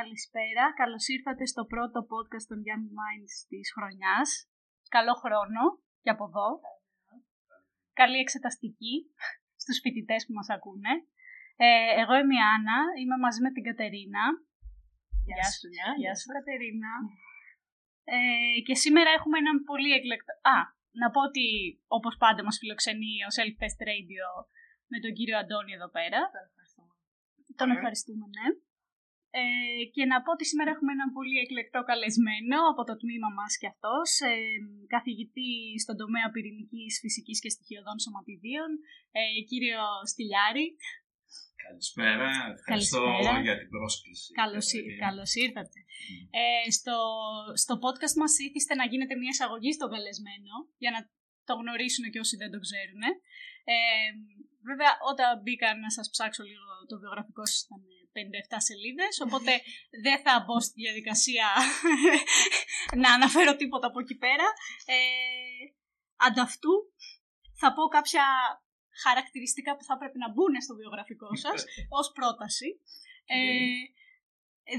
Καλησπέρα. Καλώς ήρθατε στο πρώτο podcast των Young Minds της χρονιάς. Καλό χρόνο και από εδώ. Καλή εξεταστική στους φοιτητές που μας ακούνε. Ε, εγώ είμαι η Άννα, είμαι μαζί με την Κατερίνα. Γεια σου, Γεια. Γεια σου Κατερίνα. Ε, και σήμερα έχουμε έναν πολύ εκλεκτό... Α, να πω ότι όπως πάντα μας φιλοξενεί ο Self Test Radio με τον κύριο Αντώνη εδώ πέρα. Τον ευχαριστούμε, ναι. Ε, και να πω ότι σήμερα έχουμε έναν πολύ εκλεκτό καλεσμένο από το τμήμα μας και αυτός, ε, καθηγητή στον τομέα πυρηνικής, φυσικής και στοιχειωδών σωματιδίων, ε, κύριο Στυλιάρη. Καλησπέρα, ευχαριστώ Καλησπέρα. για την πρόσκληση. Καλώς, ή- Κατερίνα. καλώς ήρθατε. Ε, στο, στο podcast μας ήθιστε να γίνεται μια εισαγωγή στον καλεσμένο, για να το γνωρίσουν και όσοι δεν το ξέρουν. Ε, βέβαια, όταν μπήκα να σας ψάξω λίγο το βιογραφικό σας ήταν 57 σελίδες, οπότε δεν θα μπω στη διαδικασία να αναφέρω τίποτα από εκεί πέρα. Ε, ανταυτού, θα πω κάποια χαρακτηριστικά που θα πρέπει να μπουν στο βιογραφικό σας ως πρόταση. Ε,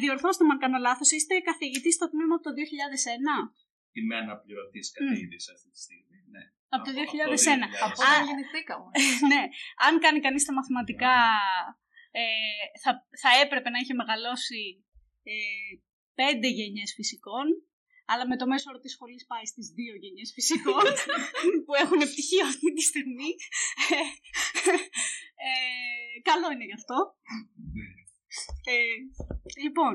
διορθώστε με αν κάνω λάθος, είστε καθηγητής στο τμήμα από το 2001. Είμαι αναπληρωτής καθηγητής αυτή τη στιγμή. Ναι. Από το Από- 2001. Από Α, όταν γεννηθήκαμε. ναι, αν κάνει κανείς τα μαθηματικά, ε, θα, θα έπρεπε να είχε μεγαλώσει ε, πέντε γενιές φυσικών, αλλά με το μέσο όρος της σχολής πάει στις δύο γενιές φυσικών, που έχουν πτυχίο αυτή τη στιγμή. Ε, καλό είναι γι' αυτό. Ναι. Ε, λοιπόν,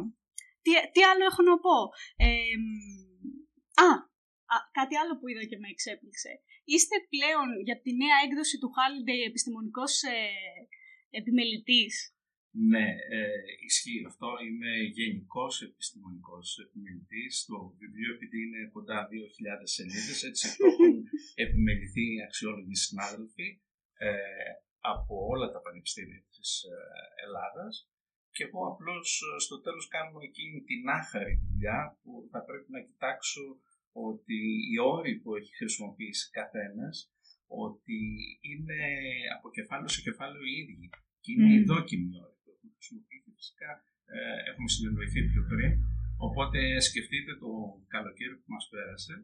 τι, τι άλλο έχω να πω; Ε, μ, α, α, κάτι άλλο που είδα και με εξέπληξε. Είστε πλέον για τη νέα έκδοση του Holiday επιστημονικός ε, επιμελητής. Ναι, ε, ισχύει αυτό. Είμαι γενικός επιστημονικός επιμελητής. Το βιβλίο, επειδή είναι κοντά 2.000 σελίδες, έτσι το έχουν επιμεληθεί αξιόλογοι συνάδελφοι ε, από όλα τα πανεπιστήμια της ε, Ελλάδας και εγώ απλώς ε, στο τέλος κάνω εκείνη την άχαρη δουλειά που θα πρέπει να κοιτάξω ότι οι όροι που έχει χρησιμοποιήσει καθένας ότι είναι από κεφάλαιο σε κεφάλαιο οι ίδιοι και είναι Μμμ. οι δόκιμοι όροι που έχουν χρησιμοποιήσει φυσικά ε, έχουμε συνεννοηθεί πιο πριν οπότε σκεφτείτε το καλοκαίρι που μας πέρασε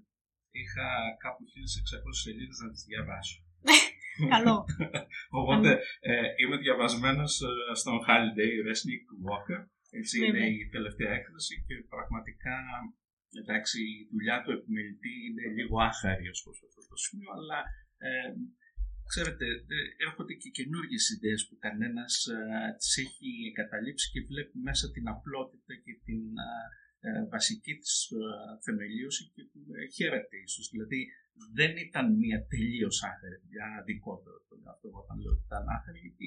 είχα κάπου 1600 σελίδες να τις διαβάσω Καλό. Οπότε ε, είμαι διαβασμένος στον Holiday Resnick Walker. Έτσι Ναι, είναι ναι. η τελευταία έκδοση και πραγματικά εντάξει, η δουλειά του επιμελητή είναι λίγο άχαρη ως προς αυτό το σημείο, αλλά ε, ξέρετε, ε, έρχονται και καινούργιες ιδέες που κανένας ε, τις έχει εγκαταλείψει και βλέπει μέσα την απλότητα και την ε, ε, βασική της ε, θεμελίωση και που ε, χαίρεται ίσως. Δηλαδή δεν ήταν μια τελείως άχαρη δουλειά, αδικότερο το λέω αυτό όταν λέω ότι ήταν άχαρη, γιατί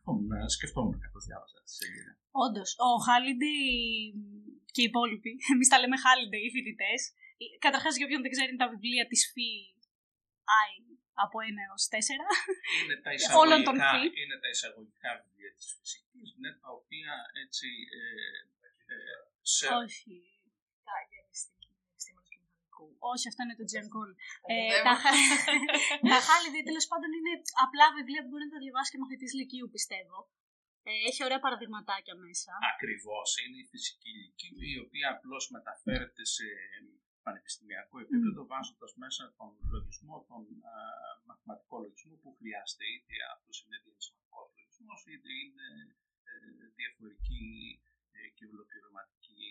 καθόμουν, ε, σκεφτόμουν καθώς διάβαζα τη σελίδα. Όντως, ο Holiday και οι υπόλοιποι, εμείς τα λέμε Holiday οι φοιτητές. Καταρχάς, για όποιον δεν ξέρει, είναι τα βιβλία της ΦΥ I από 1 έως 4. Είναι τα Όλων των εισαγωγικά, φύ. είναι τα εισαγωγικά βιβλία της φυσικής, ναι, τα οποία έτσι ε, ε, σε, Όχι. Τα επιστήμονες και μηχανικού. Όχι, αυτό είναι το Τζεν Κόλ. Ε, τα, τα Holiday τέλος πάντων είναι απλά βιβλία που μπορεί να τα διαβάσει και μαθητής Λυκείου, πιστεύω. Ε, έχει ωραία παραδειγματάκια μέσα. ακριβώς είναι η φυσική ηλικία η οποία απλώς μεταφέρεται σε πανεπιστημιακό επίπεδο βάζοντας μέσα τον λογισμό, τον α, μαθηματικό λογισμό που χρειάζεται είτε αυτό είναι διανυσματικός λογισμός είτε είναι ε, διαφορική ε, και ολοκληρωματική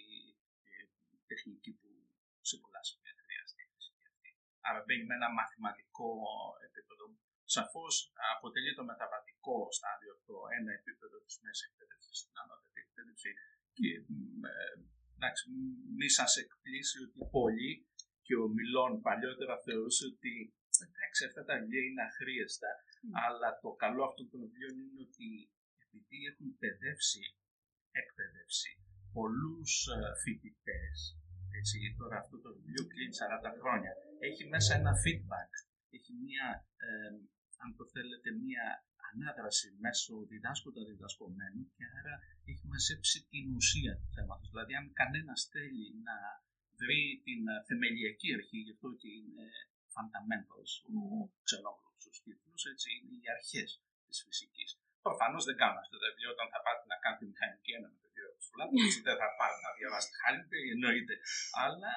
ε, τεχνική που σε πολλά σημεία χρειάζεται η φυσική αυτή. Άρα μπαίνει με ένα μαθηματικό επίπεδο. Σαφώς αποτελεί το μεταβατικό στάδιο από το ένα επίπεδο της μέσης εκπαίδευσης στην ανώτατη εκπαίδευση. Και μ, ε, εντάξει, μη σας εκπλήσει ότι πολλοί και ο Μιλών παλιότερα θεωρούσε ότι εντάξει, αυτά τα βιβλία είναι αχρίαστα, αλλά το καλό αυτών των βιβλίων είναι ότι επειδή έχουν παιδεύσει, εκπαιδεύσει πολλούς ε, φοιτητές, έτσι, τώρα αυτό το βιβλίο κλείνει 40 χρόνια, έχει μέσα ένα feedback, έχει μία, ε, αν το θέλετε, μία ανάδραση μέσω διδάσκοντα διδασκομένου και άρα έχει μαζέψει την ουσία του θέματος. Δηλαδή, αν κανένας θέλει να βρει την ε, θεμελιακή αρχή, γι' αυτό και είναι fundamentals, ο ξενόγλωσσος τίτλος, έτσι, είναι οι αρχές της φυσικής. Προφανώς δεν κάνουν αυτά τα βιβλία όταν θα πάτε να κάνετε μηχανική ένα με το δύο στο λάπτο, έτσι δεν θα πάρει να διαβάσετε Holiday, εννοείται. Αλλά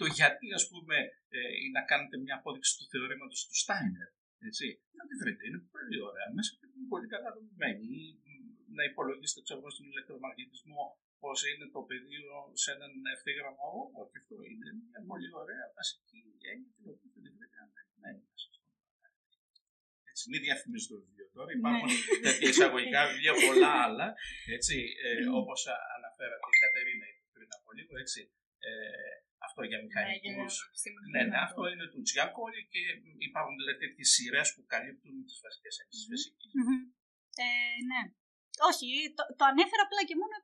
το γιατί, ας πούμε, ε, ή να κάνετε μια απόδειξη του θεωρήματος του Στάινερ, έτσι, να τη βρείτε, είναι πολύ ωραία. Μέσα και είναι πολύ καλά δομημένη. Ή να υπολογίσετε, ξέρω εγώ, στον ηλεκτρομαγνητισμό πώς είναι το πεδίο σε έναν ευθύγραμμο όγκο. Και αυτό είναι μια πολύ ωραία βασική έννοια την οποία θα την βρείτε αναγνωμένη μέσα στο έτσι, μην διαφημίζω το βιβλίο τώρα. Υπάρχουν τέτοια εισαγωγικά βιβλία, πολλά άλλα. Έτσι, ε, Όπως αναφέρατε η Κατερίνα πριν από λίγο, έτσι, ε, αυτό για μηχανικούς. Ναι, ναι, αυτό είναι του Τζιάκολη και υπάρχουν δηλαδή τέτοιες σειρές που καλύπτουν τις βασικές έννοιε τη φυσικής. Ε, ναι. Όχι, το, το ανέφερα απλά και μόνο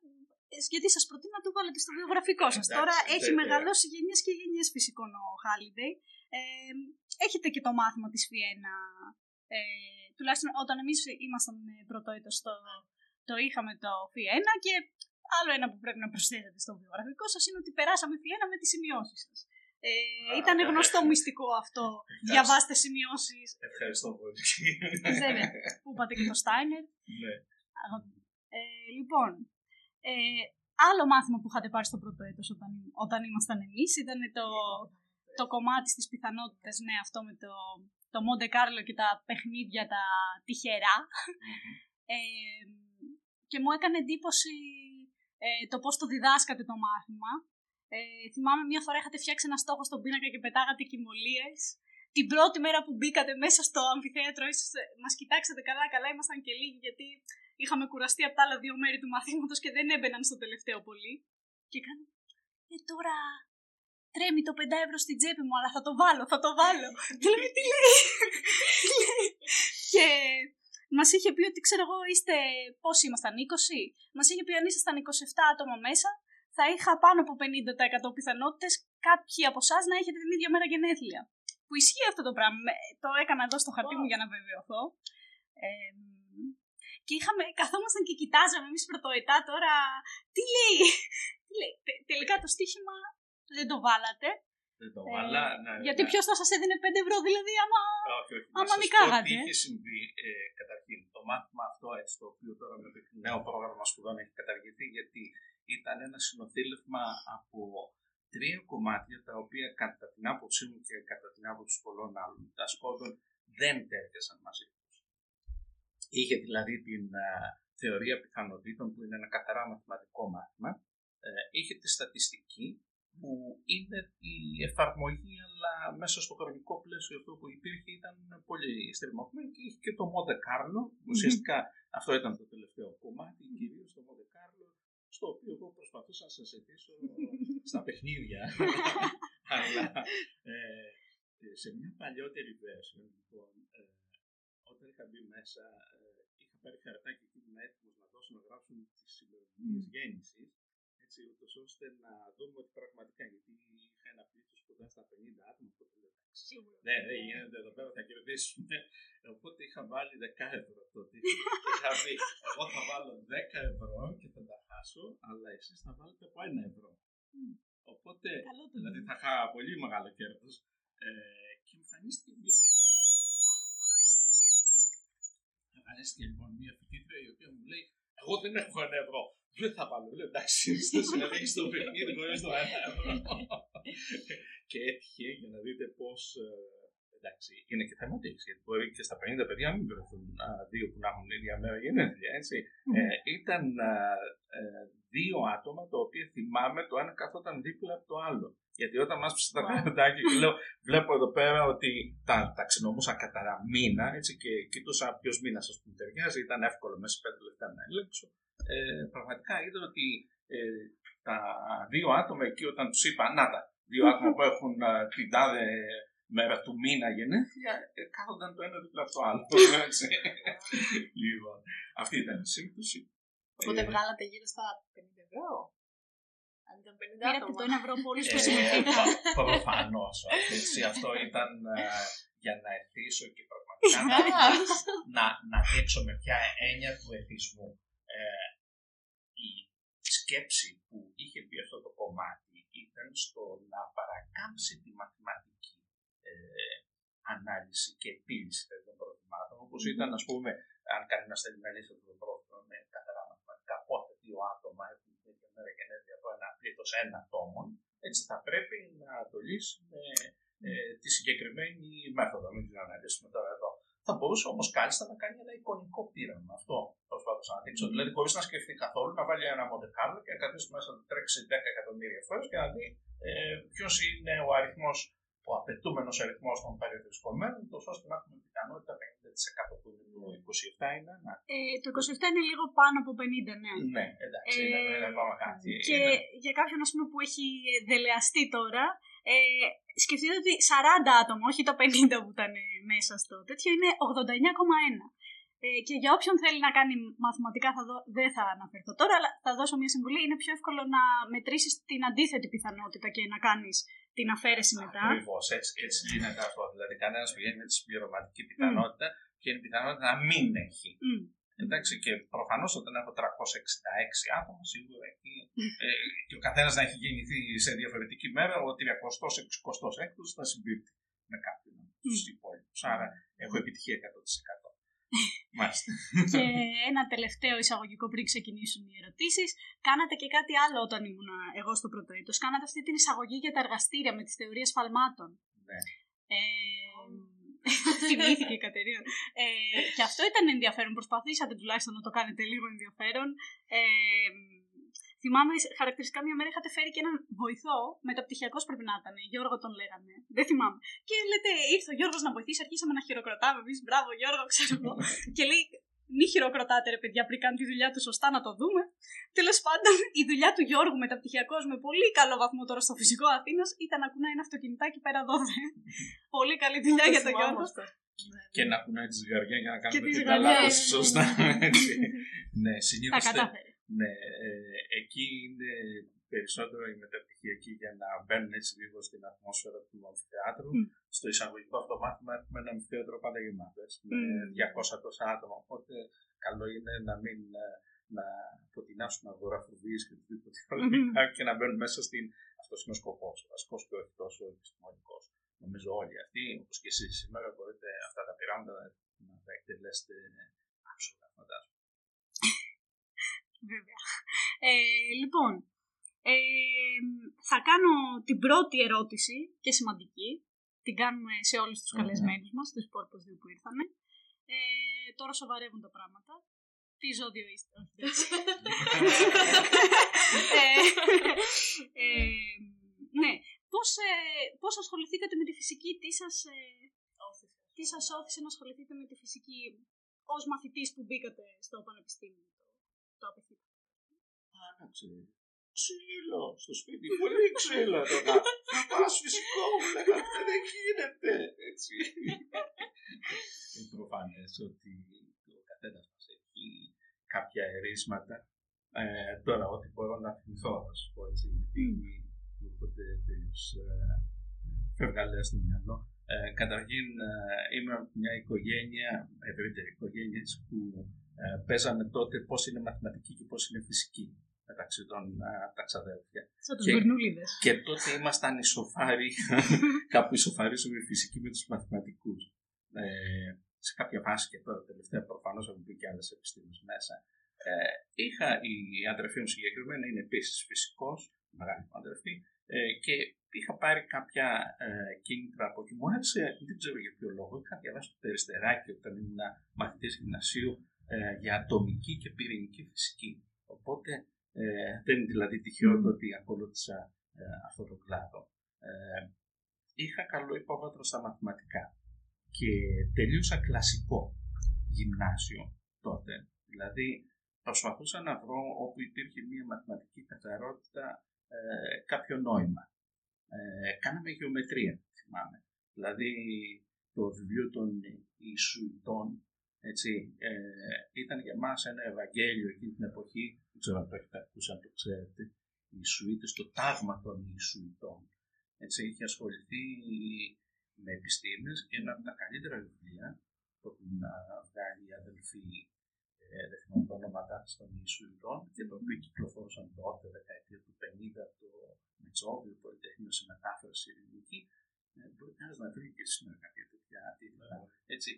γιατί σας προτείνω να το βάλετε στο βιογραφικό σας. Τώρα έχει βέβαια. μεγαλώσει γενιές και γενιές φυσικών ο Χάλιντεϊ. Ε, έχετε και το μάθημα της Φιένα. Ε, τουλάχιστον όταν εμείς ήμασταν πρώτο έτος το, το είχαμε το Φιένα και άλλο ένα που πρέπει να προσθέσετε στο βιογραφικό σας είναι ότι περάσαμε Φιένα με τις σημειώσεις σας. Ε, ήταν γνωστό μυστικό αυτό. Διαβάστε σημειώσεις. Ευχαριστώ πολύ. Βέβαια. Πού είπατε και το Στάινερ. Ναι. Ε, λοιπόν, ε, άλλο μάθημα που είχατε πάρει στο πρώτο έτος όταν, όταν ήμασταν εμείς ήταν το, το κομμάτι στις πιθανότητες, ναι, αυτό με το, το Monte Carlo και τα παιχνίδια τα τυχερά. Ε, και μου έκανε εντύπωση ε, το πώς το διδάσκατε το μάθημα. Ε, θυμάμαι μια φορά είχατε φτιάξει ένα στόχο στον πίνακα και πετάγατε κοιμωλίες. Την πρώτη μέρα που μπήκατε μέσα στο αμφιθέατρο, ίσως ε, μας κοιτάξατε καλά, καλά ήμασταν και λίγοι γιατί είχαμε κουραστεί από τα άλλα δύο μέρη του μαθήματος και δεν έμπαιναν στο τελευταίο πολύ. Και κάνω, ε τώρα τρέμει το 5 ευρώ στην τσέπη μου, αλλά θα το βάλω, θα το βάλω. και λέμε, τι λέει. και μας είχε πει ότι ξέρω εγώ είστε, πόσοι ήμασταν, 20. Μας είχε πει αν ήσασταν 27 άτομα μέσα, θα είχα πάνω από 50% πιθανότητες κάποιοι από εσάς να έχετε την ίδια μέρα γενέθλια. Που ισχύει αυτό το πράγμα. Το έκανα εδώ στο χαρτί μου για να βεβαιωθώ. Ε, και είχαμε, καθόμασταν και κοιτάζαμε εμείς πρωτοετά τώρα. Τι λέει, τι λέει. τελικά το στοίχημα δεν το βάλατε. Δεν το βάλα, ε, ναι, γιατί ναι. ποιος θα σας έδινε 5 ευρώ, δηλαδή, άμα, όχι, όχι, άμα νικάγατε. Τι είχε συμβεί ε, καταρχήν. Το μάθημα αυτό, έτσι, το οποίο τώρα με το νέο πρόγραμμα σπουδών έχει καταργηθεί, γιατί ήταν ένα συνοθήλευμα από τρία κομμάτια τα οποία κατά την άποψή μου και κατά την άποψη πολλών άλλων δασκότων δεν τέριαζαν μαζί. Είχε δηλαδή την θεωρία πιθανότητων που είναι ένα καθαρά μαθηματικό μάθημα. Ε, είχε τη στατιστική που είναι η εφαρμογή αλλά μέσα στο χρονικό πλαίσιο αυτό που υπήρχε ήταν πολύ στριμωγμένο και είχε και το Monte Carlo. Ουσιαστικά αυτό ήταν το τελευταίο κομμάτι, κυρίως το Monte Carlo, στο οποίο εγώ προσπαθούσα να σας ζητήσω στα παιχνίδια. αλλά ε, σε μια παλιότερη version, λοιπόν, ε, όταν είχα μπει μέσα, είχα πάρει χαρτάκι εκεί που ήμουν έτοιμο να δώσω να γράψουν τις ημερομηνίε mm. γέννησης, έτσι, ούτως ώστε να δούμε ότι πραγματικά, γιατί είχα ένα πλήθος κοντά στα 50 άτομα, οπότε λέω εντάξει. Ναι, δεν γίνεται εδώ πέρα, θα κερδίσουμε. Οπότε είχα βάλει 10 ευρώ τότε. είχα πει, εγώ θα βάλω 10 ευρώ και θα τα χάσω, αλλά εσείς θα βάλετε από 1 ευρώ. Mm. Οπότε, δηλαδή θα είχα πολύ μεγάλο κέρδος. Ε, και εμφανίστηκε μια Εμφανίστηκε λοιπόν μια φοιτήτρια η οποία μου λέει: Εγώ δεν έχω ένα ευρώ. Δεν θα βάλω. Λέω εντάξει, στο συνεδρίο στο παιχνίδι χωρίς το ένα ευρώ. και έτυχε για να δείτε πώς. Εντάξει, είναι και θέμα γιατί μπορεί και στα 50 παιδιά να μην βρεθούν δύο που να έχουν ίδια μέρα γενέθλια. Έτσι. Ε, ήταν ε, δύο άτομα τα οποία θυμάμαι το ένα καθόταν δίπλα από το άλλο. Γιατί όταν μας τα χαρτάκια και λέω, βλέπω εδώ πέρα ότι τα ταξινόμουσα κατά μήνα έτσι, και κοιτούσα ποιος μήνας σα πούμε ταιριάζει, ήταν εύκολο μέσα σε πέντε λεπτά να ελέγξω. Ε, πραγματικά είδα ότι ε, τα δύο άτομα εκεί όταν τους είπα, να τα, δύο άτομα που έχουν την τάδε μέρα του μήνα γενέθλια, ε, κάθονταν το ένα δίπλα από το άλλο. λοιπόν, αυτή ήταν η σύμπτωση. Οπότε ε, βγάλατε γύρω στα 50 ευρώ. Αν ήταν 50 Πήρατε το ένα ευρώ πολύ στο Προφανώς. Αυτό ήταν ε, για να εθίσω και πραγματικά να, να, να δείξω με ποια έννοια του εθισμού. Ε, η σκέψη που είχε πει αυτό το κομμάτι ήταν στο να παρακάμψει τη μαθηματική ε, ανάλυση και επίλυση των προβλημάτων, όπως ήταν, ας πούμε, αν κανένας θέλει να λύσει αυτό το πρόβλημα με καθαρά μαθηματικά, πότε δύο άτομα έχουν την ημέρα γενέθλια από ένα πλήθος ένα ατόμων, έτσι θα πρέπει να το λύσει με ε, τη συγκεκριμένη μέθοδο. Μην την αναλύσουμε τώρα εδώ. Θα μπορούσε όμως κάλλιστα να κάνει ένα εικονικό πείραμα. Αυτό προσπάθησα να δείξω. Δηλαδή, χωρίς να σκεφτεί καθόλου, να βάλει ένα μοντεκάρλο και να καθίσει μέσα να τρέξει 10 εκατομμύρια φορές και να δει ε, ποιος είναι ο αριθμός, ο απαιτούμενος αριθμός των περιορισκομένων, τόσο ώστε να έχουμε πιθανότητα 50% που είναι το 27 είναι. Να. Ε, το 27 είναι λίγο πάνω από 50, ναι. Ναι, εντάξει, ε, είναι, είναι ακόμα κάτι. Και είναι... για κάποιον ας πούμε, που έχει δελεαστεί τώρα, ε, σκεφτείτε ότι 40 άτομα, όχι το 50 που ήταν μέσα στο τέτοιο, είναι 89,1. Ε, και για όποιον θέλει να κάνει μαθηματικά, θα δω, δεν θα αναφερθώ τώρα, αλλά θα δώσω μια συμβουλή. Είναι πιο εύκολο να μετρήσεις την αντίθετη πιθανότητα και να κάνεις την αφαίρεση μετά. Ακριβώς, έτσι, έτσι γίνεται αυτό. Δηλαδή, κανένας πηγαίνει με τη συμπληρωματική πιθανότητα mm. και είναι η πιθανότητα να μην έχει. Mm. Εντάξει, και προφανώς όταν έχω 366 άτομα, σίγουρα εκεί. ε, και ο καθένας να έχει γεννηθεί σε διαφορετική μέρα, ο 366ο θα συμπίπτει με κάποιον από τους υπόλοιπους. Άρα έχω επιτυχία 100%. Και ένα τελευταίο εισαγωγικό πριν ξεκινήσουν οι ερωτήσεις. Κάνατε και κάτι άλλο όταν ήμουν εγώ στο πρώτο έτος. Κάνατε αυτή την εισαγωγή για τα εργαστήρια με τις θεωρίες φαλμάτων. Ναι. Ε, θυμήθηκε η Κατερίνα. Ε, και αυτό ήταν ενδιαφέρον. Προσπαθήσατε τουλάχιστον να το κάνετε λίγο ενδιαφέρον. Ε, Θυμάμαι χαρακτηριστικά μια μέρα είχατε φέρει και έναν βοηθό, μεταπτυχιακό πρέπει να ήταν. Γιώργο τον λέγανε. Δεν θυμάμαι. Και λέτε, ήρθε ο Γιώργος να βοηθήσει, αρχίσαμε να χειροκροτάμε. Εμείς, μπράβο Γιώργο, ξέρω εγώ. και λέει, μη χειροκροτάτε ρε παιδιά πριν κάνει τη δουλειά του σωστά να το δούμε. Τέλος πάντων, η δουλειά του Γιώργου μεταπτυχιακό με πολύ καλό βαθμό τώρα στο φυσικό Αθήνας ήταν να κουνάει ένα αυτοκινητάκι πέρα δόδε. πολύ καλή δουλειά για τον Γιώργο. Και να κουνάει τη ζυγαριά για να κάνει την καλά σωστά. ναι, συνήθως. Τα κατάφερε. Ναι, ε, εκεί είναι περισσότερο η μεταπτυχιακή για να μπαίνουν έτσι λίγο στην ατμόσφαιρα του αμφιθεάτρου. Mm. Στο εισαγωγικό αυτό μάθημα έχουμε ένα αμφιθέατρο πάντα γεμάτο, έτσι, mm. με 200 τόσα άτομα. Οπότε καλό είναι να μην ε, να αποτινάσουν αγοραφοβίες και οτιδήποτε mm-hmm. και να μπαίνουν μέσα στην... Αυτός είναι ο σκοπός, ο βασικός και όχι τόσο επιστημονικός. Νομίζω όλοι αυτοί, όπως και εσείς σήμερα, μπορείτε αυτά τα πειράματα να τα εκτελέσετε άψογα, φαντάζομαι. Βέβαια. Ε, λοιπόν, ε, θα κάνω την πρώτη ερώτηση και σημαντική. Την κάνουμε σε όλους τους καλεσμένους μας, τους υπόλοιπους δύο που ήρθαν. Ε, τώρα σοβαρεύουν τα πράγματα. Τι ζώδιο είστε, ε, ναι, πώς, πώς ασχοληθήκατε με τη φυσική, τι σας, τι σας όθησε να ασχοληθείτε με τη φυσική ως μαθητής που μπήκατε στο πανεπιστήμιο; Το απαιτείται. Άναψε. Ξύλο στο σπίτι, πολύ ξύλο τώρα. Θα πας φυσικό, μου λέγανε, δεν γίνεται. Έτσι. Είναι προφανές ότι ο καθένα μα έχει κάποια ερίσματα. Ε, τώρα, ό,τι μπορώ να θυμηθώ, θα σου πω έτσι, γιατί μου έρχονται τελείως ε, φευγαλές στο μυαλό. Ε, καταρχήν, ε, είμαι μια οικογένεια, ευρύτερη οικογένεια, που ε, παίζαμε τότε πώς είναι μαθηματική και πώς είναι φυσική μεταξύ των τα ξαδέλφια. Σαν τους και, και τότε ήμασταν ισοφάροι, κάπου ισοφαρίζουμε η φυσική με τους μαθηματικούς. Ε, σε κάποια φάση και τώρα τελευταία προφανώς έχουν μπει και άλλες επιστήμες μέσα. Ε, είχα, η αδερφή μου συγκεκριμένα είναι επίσης φυσικός, μεγάλη μου αδερφή, ε, και είχα πάρει κάποια ε, κίνητρα από εκεί. Μου άρεσε, δεν ξέρω για ποιο λόγο, είχα διαβάσει το περιστεράκι όταν ήμουν μαθητής γυμνασίου ε, για ατομική και πυρηνική φυσική. Οπότε ε, δεν είναι δηλαδή τυχαίο το ότι ακολούθησα ε, αυτό το κλάδο. Ε, είχα καλό υπόβαθρο στα μαθηματικά και τελείωσα κλασικό γυμνάσιο τότε. Δηλαδή προσπαθούσα να βρω όπου υπήρχε μια μαθηματική καθαρότητα ε, κάποιο νόημα. Ε, κάναμε γεωμετρία, θυμάμαι. Δηλαδή το βιβλίο των Ιησουητών έτσι, ε, ήταν για μας ένα Ευαγγέλιο εκείνη την εποχή, δεν ξέρω αν το έχετε ακούσει, αν το ξέρετε, οι Ιησουίτες, το τάγμα των Ιησουητών. Έτσι, είχε ασχοληθεί με επιστήμες και ένα από τα καλύτερα βιβλία που έχουν βγάλει οι αδελφοί, ε, δεν θυμάμαι τα ονόματά των Ιησουητών, και το οποίο κυκλοφόρησαν τότε, δεκαετία του 50, το Μετσόβιο, Πολυτεχνείο σε μετάφραση ελληνική, ε, μπορεί κανένας να βρει και σήμερα κάποια τέτοια τίτλα. Έτσι,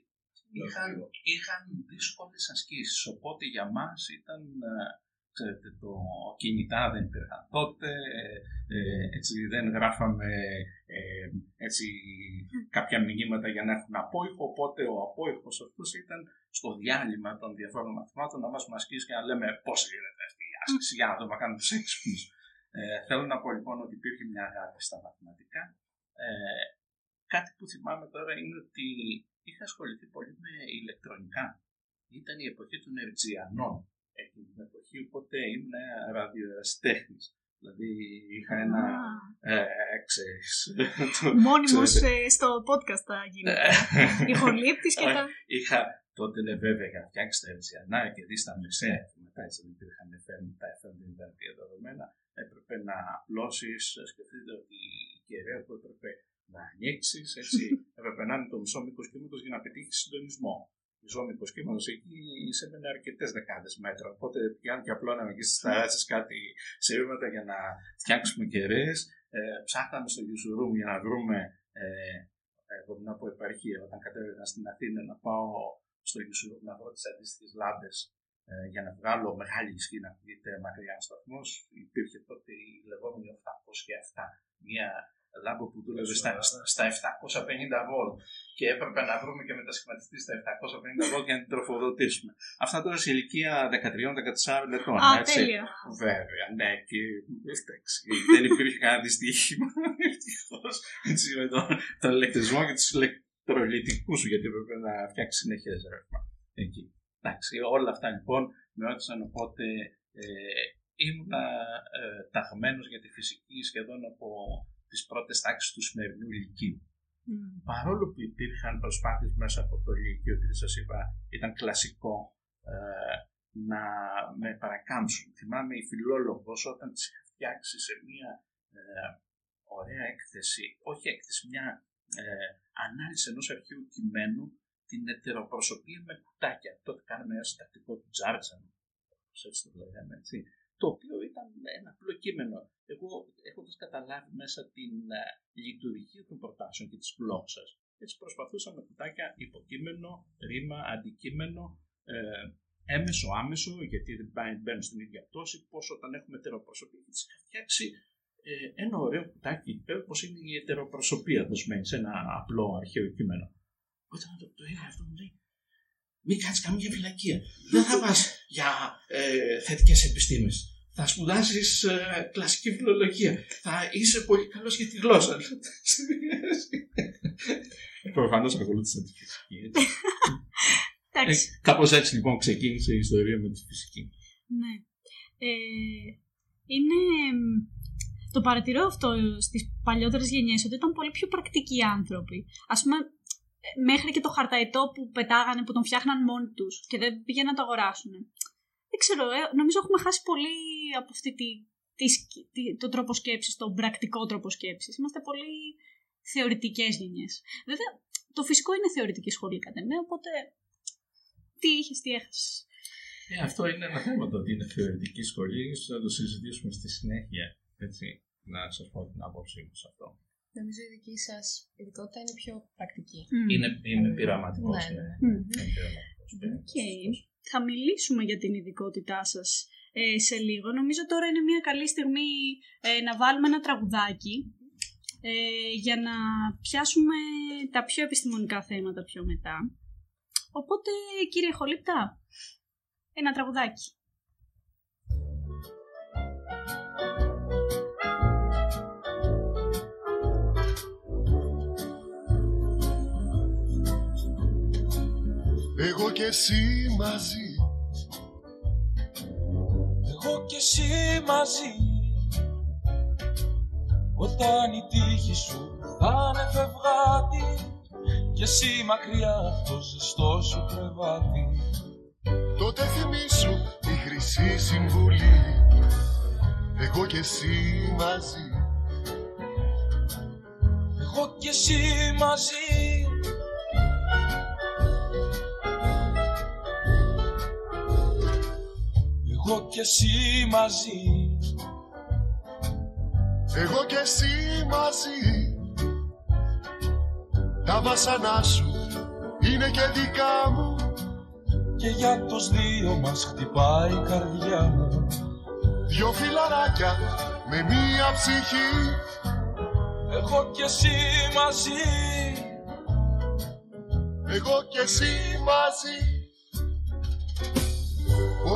είχαν, είχαν δύσκολες ασκήσεις, οπότε για μας ήταν ε, ξέρετε, το κινητά δεν υπήρχαν τότε, ε, έτσι δεν γράφαμε ε, έτσι, κάποια μηνύματα για να έχουν απόϊχο, οπότε ο απόϊχος αυτός ήταν στο διάλειμμα των διαφόρων μαθημάτων να μας μασκήσει και να λέμε πώς γίνεται αυτή η άσκηση, για να το κάνουμε τους έξυπνους. Ε, θέλω να πω λοιπόν ότι υπήρχε μια αγάπη στα μαθηματικά. Ε, κάτι που θυμάμαι τώρα είναι ότι είχα ασχοληθεί πολύ με ηλεκτρονικά. Ήταν η εποχή των Ερτζιανών εκείνη την εποχή, οπότε ήμουν ραδιοεραστέχνης. Δηλαδή είχα ένα. Ε, ξέρεις, Μόνιμος ε, στο podcast θα γίνεται. Ηχολήπτης και τα. Είχα τότε ναι, βέβαια είχα φτιάξει τα Ερτζιανά και δει στα μεσαία μετά έτσι δεν υπήρχαν FM, τα FM δεν ήταν δεδομένα. Έπρεπε να απλώσεις, σκεφτείτε ότι η κεραία που έπρεπε να ανοίξεις, έτσι έπρεπε να είναι το μισό μήκος κύματος για να πετύχεις συντονισμό ζώμικο κύματος εκεί εισέβαινε αρκετές δεκάδες μέτρα. Οπότε πιάνει και απλώναμε εκεί στις ταράτσε κάτι σε βήματα για να φτιάξουμε κεραίες. Ε, ψάχναμε στο Γιουσουρούμ για να βρούμε. Ε, εγώ να πω επαρχία, όταν κατέβαινα στην Αθήνα να πάω στο Γιουσουρούμ να βρω τις αντίστοιχες λάμπες ε, για να βγάλω μεγάλη ισχύ να πείτε μακριά σταθμό. Υπήρχε τότε η λεγόμενη 807, μια λάμπο που δούλευε στα, στα 750 βολ και έπρεπε να βρούμε και μετασχηματιστής στα 750 βολ για να την τροφοδοτήσουμε. Αυτά τώρα σε ηλικία 13-14 ετών. Α, έτσι. τέλεια. Βέβαια, ναι, και εντάξει, δεν υπήρχε κανένα δυστύχημα. Ευτυχώς. Έτσι με τον, τον ηλεκτρισμό και τους ηλεκτρολιτικούς σου, γιατί έπρεπε να φτιάξει συνεχέ ρεύμα. Εκεί. Εντάξει, όλα αυτά λοιπόν με όντουσαν οπότε ε, ήμουνα ε, ταγμένος για τη φυσική σχεδόν από τις πρώτες τάξεις του σημερινού ηλικίου. Mm. Παρόλο που υπήρχαν προσπάθειες μέσα από το ηλικίο, και σας είπα, ήταν κλασικό ε, να με παρακάμψουν. Θυμάμαι η φιλόλογος όταν τις είχα φτιάξει σε μια ε, ωραία έκθεση, όχι έκθεση, μια ε, ανάλυση ενός αρχαίου κειμένου, την ετεροπροσωπία με κουτάκια. Τότε κάναμε ένα συντακτικό του Τζάρτζαν, έτσι το λέγαμε, έτσι το οποίο ήταν ένα απλό κείμενο. Εγώ έχοντας καταλάβει μέσα την uh, λειτουργία των προτάσεων και τη γλώσσα, έτσι προσπαθούσα με κουτάκια υποκείμενο, ρήμα, αντικείμενο, ε, έμεσο, άμεσο, γιατί δεν μπαίνουν στην ίδια πτώση, πώς όταν έχουμε ετεροπροσωπία. Και είχα φτιάξει ε, ένα ωραίο κουτάκι, όπω είναι η ετεροπροσωπία δοσμένη σε ένα απλό αρχαίο κείμενο. Όταν το, το είδα αυτό μου λέει, μην κάνει καμία φυλακία. Δεν θα πας για ε, θετικές επιστήμες. Θα σπουδάσεις ε, κλασική φιλολογία. Θα είσαι πολύ καλός για τη γλώσσα. Προφανώς ακολούθησα τη φυσική. Ε, Κάπως έτσι λοιπόν ξεκίνησε η ιστορία με τη φυσική. Ναι. Ε, είναι. Το παρατηρώ αυτό στις παλιότερες γενιές, ότι ήταν πολύ πιο πρακτικοί άνθρωποι. Ας πούμε, μέχρι και το χαρταϊτό που πετάγανε, που τον φτιάχναν μόνοι τους και δεν πήγαιναν να το αγοράσουν. Δεν ξέρω, ε, νομίζω έχουμε χάσει πολύ από αυτή τη, τη, τη, τον τρόπο σκέψης, τον πρακτικό τρόπο σκέψης. Είμαστε πολύ θεωρητικές γενιές. Βέβαια, το φυσικό είναι θεωρητική σχολή κατά ναι, οπότε τι είχες, τι έχασες. Ε, αυτό είναι ένα θέμα το ότι είναι θεωρητική σχολή, ίσως να το συζητήσουμε στη συνέχεια, έτσι, να σας πω την άποψή μου σε αυτό. Νομίζω η δική σας ειδικότητα είναι πιο πρακτική. Είναι, είναι πειραματικός. Ναι, ναι. ναι. Okay. Θα μιλήσουμε για την ειδικότητά σας ε, σε λίγο. Νομίζω τώρα είναι μια καλή στιγμή ε, να βάλουμε ένα τραγουδάκι ε, για να πιάσουμε τα πιο επιστημονικά θέματα πιο μετά. Οπότε, κύριε Χολύπτα, ένα τραγουδάκι. Εγώ και εσύ μαζί. Εγώ και εσύ μαζί. Όταν η τύχη σου θα είναι φευγάτη και εσύ μακριά από το ζεστό σου κρεβάτι. Τότε θυμίσου η χρυσή συμβουλή. Εγώ και εσύ μαζί. Εγώ και εσύ μαζί Εγώ και εσύ μαζί. Εγώ και εσύ μαζί. Τα βασανά σου είναι και δικά μου. Και για τους δύο μας χτυπάει η καρδιά μου. Δυο φιλαράκια με μία ψυχή. Εγώ κι εσύ μαζί. Εγώ και εσύ μαζί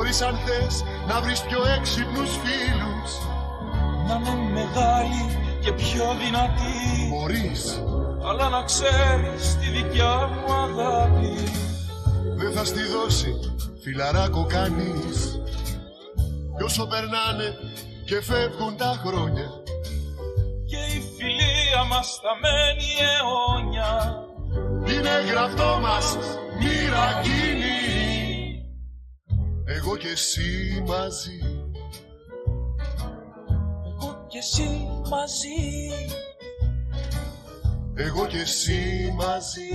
Μπορείς αν θες να βρεις πιο έξυπνους φίλους. Να είναι μεγάλη και πιο δυνατή. Μπορείς. Αλλά να ξέρεις τη δικιά μου αγάπη. Δεν θα στη δώσει φιλαράκο κανείς. Κι όσο περνάνε και φεύγουν τα χρόνια Και η φιλία μας θα μένει αιώνια. Είναι γραφτό μας μοίρα κοινή Εγώ και εσύ μαζί. Εγώ κι εσύ μαζί. Εγώ και εσύ μαζί.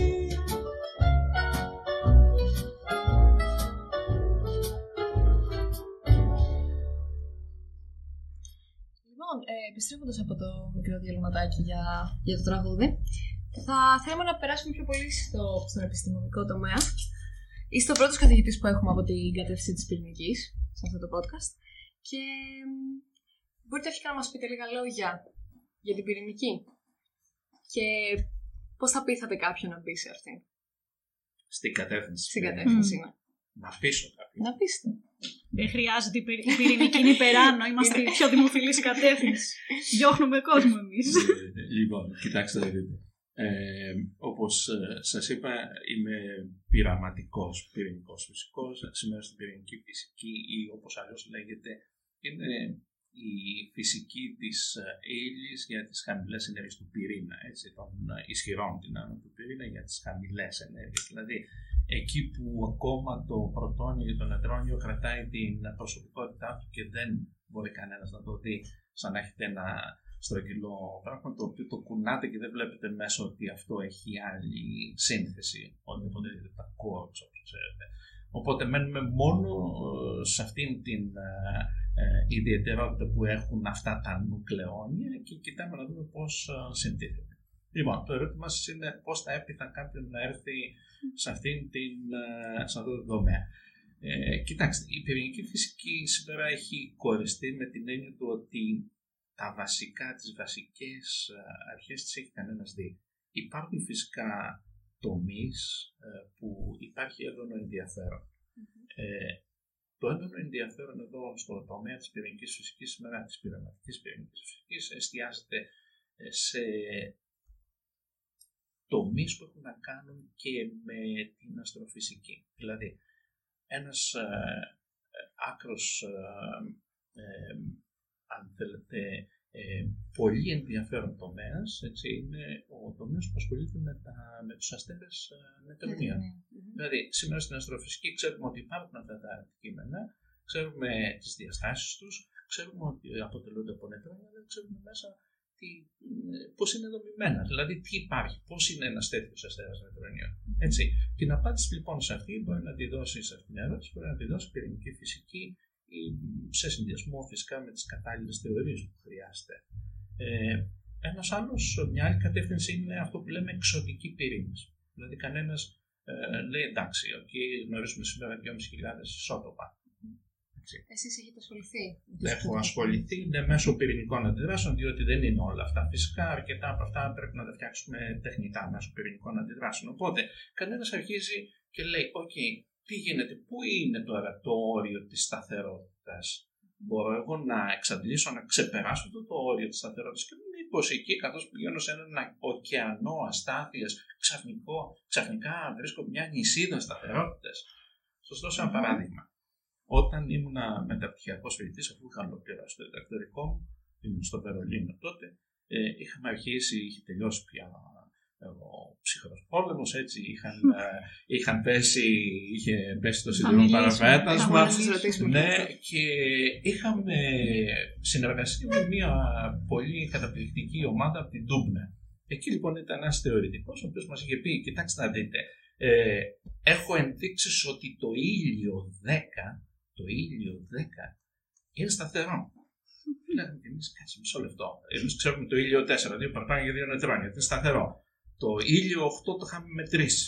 Λοιπόν, ε, επιστρέφοντας από το μικρό διαλυματάκι για, για το τραγούδι, θα θέλαμε να περάσουμε πιο πολύ στο, στον επιστημονικό τομέα. Είστε ο πρώτος καθηγητής που έχουμε από την κατεύθυνση της πυρηνικής σε αυτό το podcast. Και μ, μπορείτε αρχικά να μας πείτε λίγα λόγια για την πυρηνική. Και πώς θα πείθατε κάποιον να μπει σε αυτήν. Στην κατεύθυνση. Στην κατεύθυνση, ναι. Να πείσω κάποιον. Να πείστε. Δεν χρειάζεται η πυρη- η πυρηνική είναι υπεράνω. Είμαστε η πιο δημοφιλής η κατεύθυνση. Διώχνουμε κόσμο εμείς. Ε, λοιπόν, κοιτάξτε να δείτε. Ε, όπως ε, σας είπα, είμαι πειραματικός πυρηνικός φυσικός. Σήμερα στην πυρηνική φυσική ή όπως αλλιώς λέγεται, είναι η φυσική της ε, ύλης για τις χαμηλές ενέργειες του πυρήνα, έτσι, των ε, ισχυρών δυνάμεων του πυρήνα για τις χαμηλές ενέργειες. Δηλαδή, εκεί που ακόμα το πρωτόνιο ή το νετρόνιο κρατάει την προσωπικότητά του και δεν μπορεί κανένας να το δει σαν να έχετε ένα στρογγυλό πράγμα το οποίο το κουνάτε και δεν βλέπετε μέσα ότι αυτό έχει άλλη σύνθεση όταν υποτίθεται τα κόρτς όπως ξέρετε. Οπότε μένουμε μόνο ε, σε αυτήν την ε, ε, ιδιαιτερότητα που έχουν αυτά τα νουκλεόνια και κοιτάμε να δούμε πώς ε, συντίθεται. Λοιπόν, το ερώτημα σας είναι πώς θα έπειτα κάποιον να έρθει σε, αυτήν την, ε, σε αυτό το τομέα. Ε, κοιτάξτε, η πυρηνική φυσική σήμερα έχει κοριστεί με την έννοια του ότι τα βασικά, τις βασικές ε, αρχές τις έχει κανένας δει. Υπάρχουν φυσικά τομείς ε, που υπάρχει έντονο ενδιαφέρον. Ε, το έντονο ενδιαφέρον εδώ στο τομέα της πυρηνικής φυσικής σήμερα, της πειραματικής πυρηνικής φυσικής, εστιάζεται ε, σε τομείς που έχουν να κάνουν και με την αστροφυσική. Δηλαδή, ένας ε, ε, άκρος, ε, ε, αν θέλετε, ε, πολύ ενδιαφέρον τομέας, έτσι, είναι ο τομέας που ασχολείται με, τα, με τους αστέρες ε, νετρονίων. Δηλαδή, σήμερα στην αστροφυσική ξέρουμε ότι υπάρχουν αυτά τα αντικείμενα, ξέρουμε τις διαστάσεις τους, ξέρουμε ότι αποτελούνται από νετρόνια, δεν ξέρουμε μέσα τι, ε, πώς είναι δομημένα, δηλαδή τι υπάρχει, πώς είναι ένας τέτοιος αστέρας νετρονίων. Έτσι. Την απάντηση λοιπόν σε αυτή μπορεί να τη δώσει σε αυτήν την ερώτηση, μπορεί να τη δώσει πυρηνική φυσική ή σε συνδυασμό φυσικά με τις κατάλληλες θεωρίες που χρειάζεται. Ε, ένας άλλος, μια άλλη κατεύθυνση είναι αυτό που λέμε εξωτική πυρήνες. Δηλαδή κανένας ε, λέει εντάξει, okay, γνωρίζουμε σήμερα 2.500 ισότοπα. Έτσι. Εσείς έχετε ασχοληθεί. με τους Έχω εξωτικούς. ασχοληθεί ναι, μέσω πυρηνικών αντιδράσεων, διότι δεν είναι όλα αυτά. Φυσικά, αρκετά από αυτά πρέπει να τα φτιάξουμε τεχνητά μέσω πυρηνικών αντιδράσεων. Οπότε, κανένας αρχίζει και λέει: OK, τι γίνεται, πού είναι τώρα το όριο της σταθερότητας; Μπορώ εγώ να εξαντλήσω, να ξεπεράσω αυτό το όριο της σταθερότητας και μήπως εκεί, καθώς πηγαίνω σε έναν ωκεανό αστάθειας, ξαφνικά βρίσκω μια νησίδα σταθερότητε. Σας δώσω ένα παράδειγμα. Όταν ήμουν μεταπτυχιακός φοιτητής, αφού είχα ολοκληρώσει το διδακτορικό μου, ήμουν στο Βερολίνο τότε, ε, είχαμε αρχίσει, είχε τελειώσει πια ε, ο ψυχρός πόλεμος, έτσι, είχαν, ε, είχαν πέσει, είχε πέσει το σιδηρό μιλήσουμε, παραπέτασμα. θα σας ρωτήσουμε Ναι, και αυτό. και είχαμε συνεργασία με μια πολύ καταπληκτική ομάδα από την Ντούμπνε. Εκεί λοιπόν ήταν ένας θεωρητικός, ο οποίος μας είχε πει: Κοιτάξτε να δείτε, ε, έχω ενδείξεις ότι το ήλιο 10, το ήλιο 10 είναι σταθερό. Λέγαμε και εμείς, κάτσε μισό λεπτό. Εμείς ξέρουμε το ήλιο 4, δύο παραπάνω για δύο νετρόνια, είναι σταθερό. Το ήλιο 8 το είχαμε μετρήσει.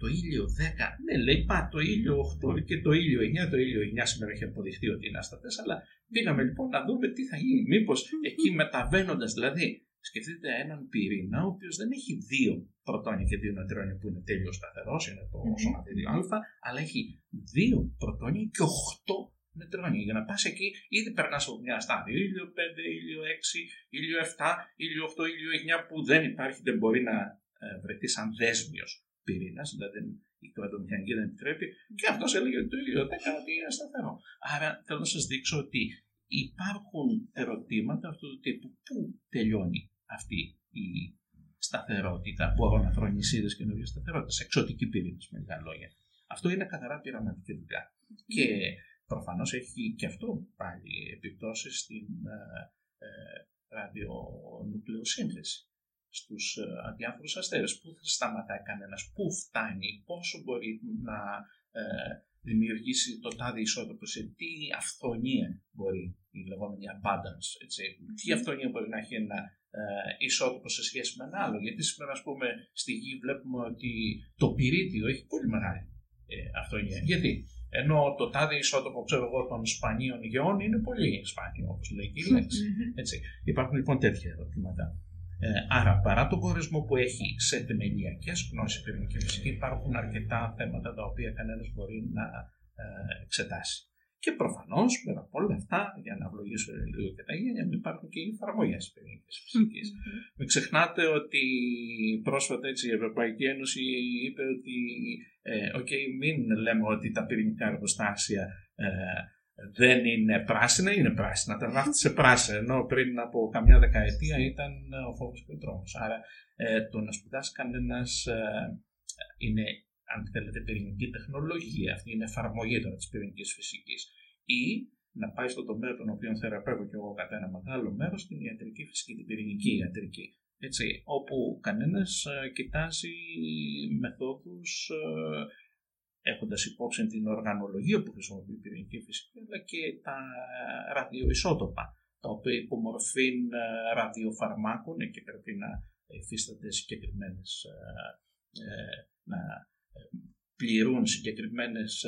το ήλιο 10, ναι, λέει πά το ήλιο 8 και το ήλιο 9. Το ήλιο 9 σήμερα έχει αποδειχθεί ότι είναι άστατε, αλλά πήγαμε λοιπόν να δούμε τι θα γίνει. Μήπως εκεί μεταβαίνοντας, δηλαδή, σκεφτείτε έναν πυρήνα ο οποίος δεν έχει δύο πρωτόνια και δύο νετρόνια που είναι τέλειος σταθερός, είναι το σωματίδιο Α, αλλά έχει δύο πρωτόνια και 8 νετρόνια. Για να πας εκεί, ήδη περνάς από μια στάδιο. Ήλιο 5, ήλιο 6, ήλιο 7, ήλιο 8, ήλιο 9 που δεν υπάρχει, δεν μπορεί να ε, βρεθείς σαν δέσμιος πυρήνας, δηλαδή η κρατομηχανική δεν επιτρέπει. Και αυτός έλεγε ότι το ήλιο 10 ότι είναι σταθερό. Άρα θέλω να σας δείξω ότι υπάρχουν ερωτήματα αυτού του τύπου. Πού τελειώνει αυτή η σταθερότητα; Που αγωναθρώνει και καινούργια σταθερότητα, εξωτική πυρήνα με λίγα λόγια. Αυτό είναι καθαρά πειραματική δουλειά. Και προφανώς έχει και αυτό πάλι επιπτώσεις στην ε, ε, ραδιονουκλεοσύνθεση στους ε, διάφορους αστέρες. Πού θα σταματάει κανένας, πού φτάνει, πόσο μπορεί να ε, δημιουργήσει το τάδι ισότοπο, σε τι αυθονία μπορεί η λεγόμενη abundance, έτσι. τι αυθονία μπορεί να έχει ένα ε, ισότοπο σε σχέση με ένα άλλο. Γιατί σήμερα, ας πούμε, στη γη βλέπουμε ότι το πυρίτιο έχει πολύ μεγάλη ε, αυθονία. Γιατί; Ενώ το τάδε ισότοπο, ξέρω εγώ, των σπανίων γεών είναι πολύ σπάνιο, όπως λέει και η λέξη. Έτσι. Υπάρχουν λοιπόν τέτοια ερωτήματα. Ε, άρα, παρά τον κορισμό που έχει σε θεμελιακέ γνώσεις πυρηνική φυσική, υπάρχουν αρκετά θέματα τα οποία κανένας μπορεί να ε, εξετάσει. Και προφανώς, πέρα από όλα αυτά, για να ευλογήσω λίγο και τα γένεια, υπάρχουν και οι εφαρμογές πυρηνικής φυσικής. Μην ξεχνάτε ότι πρόσφατα έτσι, η Ευρωπαϊκή Ένωση είπε ότι ε, okay, μην λέμε ότι τα πυρηνικά εργοστάσια ε, δεν είναι πράσινα, είναι πράσινα. Τα γράφετε σε πράσινα, ενώ πριν από καμιά δεκαετία ήταν ο φόβος και ο τρόμος. Άρα ε, το να σπουδάσει κανένας ε, είναι αν θέλετε, πυρηνική τεχνολογία, αυτή είναι εφαρμογή τώρα της πυρηνικής φυσικής. Ή να πάει στο τομέα τον οποίο θεραπεύω και εγώ κατά ένα μεγάλο μέρος, στην ιατρική φυσική, την πυρηνική ιατρική. Έτσι, όπου κανένας ε, κοιτάζει μεθόδους ε, έχοντας υπόψη την οργανολογία που χρησιμοποιεί η πυρηνική φυσική, αλλά και τα ραδιοϊσότοπα, τα οποία υπό μορφή ε, ραδιοφαρμάκων και πρέπει να υφίστανται συγκεκριμένες να πληρούν συγκεκριμένες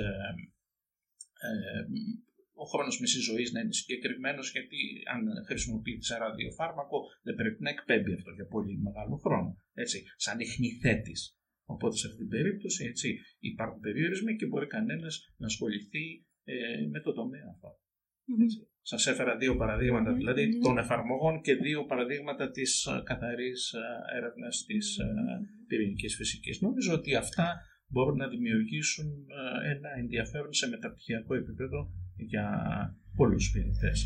ο χρόνος μισής ζωής να είναι συγκεκριμένος, γιατί αν χρησιμοποιείται σε ραδιοφάρμακο, δεν πρέπει να εκπέμπει αυτό για πολύ μεγάλο χρόνο. Έτσι, σαν ιχνηθέτης. Οπότε σε αυτή την περίπτωση έτσι, υπάρχουν περιορισμοί και μπορεί κανένας να ασχοληθεί ε, με το τομέα αυτό. Mm-hmm. Σας έφερα δύο παραδείγματα mm-hmm. δηλαδή των εφαρμογών και δύο παραδείγματα της ε, καθαρής ε, έρευνας της mm-hmm. πυρηνικής φυσικής. Νομίζω ότι αυτά μπορούν να δημιουργήσουν ένα ενδιαφέρον σε μεταπτυχιακό επίπεδο για πολλούς φοιτητές.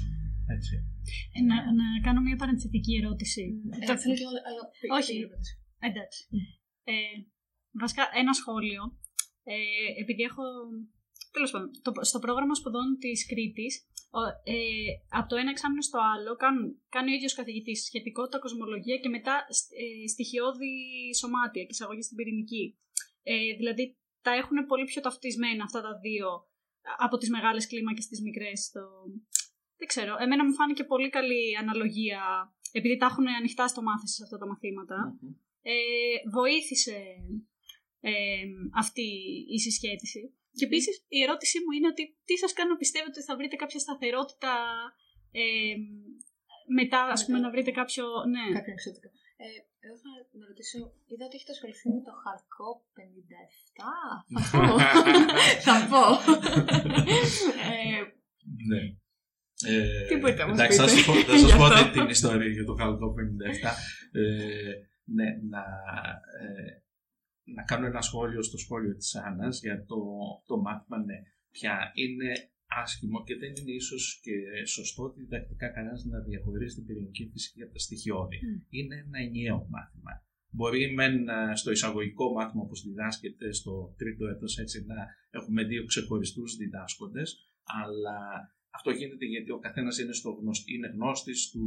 Έτσι. Ε, να, να κάνω μια παρενθετική ερώτηση. Ε, το... θέλω και αλλά... Όχι, εντάξει. Ε, βασικά, ένα σχόλιο. Ε, επειδή έχω... Τέλος πάντων, το, στο πρόγραμμα σπουδών της Κρήτης, ε, από το ένα εξάμεινο στο άλλο κάνουν, κάνει ο ίδιος καθηγητής σχετικότητα, κοσμολογία και μετά ε, στοιχειώδη σωμάτια και εισαγωγή στην πυρηνική. Ε, δηλαδή τα έχουν πολύ πιο ταυτισμένα αυτά τα δύο από τις μεγάλες κλίμακες στις μικρές. Το... Δεν ξέρω, εμένα μου φάνηκε πολύ καλή αναλογία, επειδή τα έχουν ανοιχτά στο μάθηση σε αυτά τα μαθηματα ε, βοήθησε ε, αυτή η συσχέτιση. Και επίσης η ερώτησή μου είναι ότι τι σας κάνει να πιστεύετε ότι θα βρείτε κάποια σταθερότητα ε, μετά, ας πούμε, να βρείτε κάποιο... Ναι. Κάποια εξωτικά. Ε, εγώ θα να ρωτήσω, είδα ότι έχετε ασχοληθεί με το Χαρκό 57. Θα πω. ε, ναι. Ε, Τι μπορείτε να μας εντάξει, πείτε. Θα σας πω την ιστορία για το Χαρκό 57. Ε, ναι, να, ε, να κάνω ένα σχόλιο στο σχόλιο της Άννας για το, το μάθημα, ναι, πια είναι άσχημο και δεν είναι ίσως και σωστό διδακτικά κανένας να διαχωρίζει την πυρηνική φυσική από τα στοιχειώδη. Είναι ένα ενιαίο μάθημα. Μπορεί μεν ε, στο εισαγωγικό μάθημα που διδάσκεται στο τρίτο έτος έτσι να έχουμε δύο ξεχωριστούς διδάσκοντες, αλλά αυτό γίνεται γιατί ο καθένας είναι, στο γνωστη, είναι γνώστης του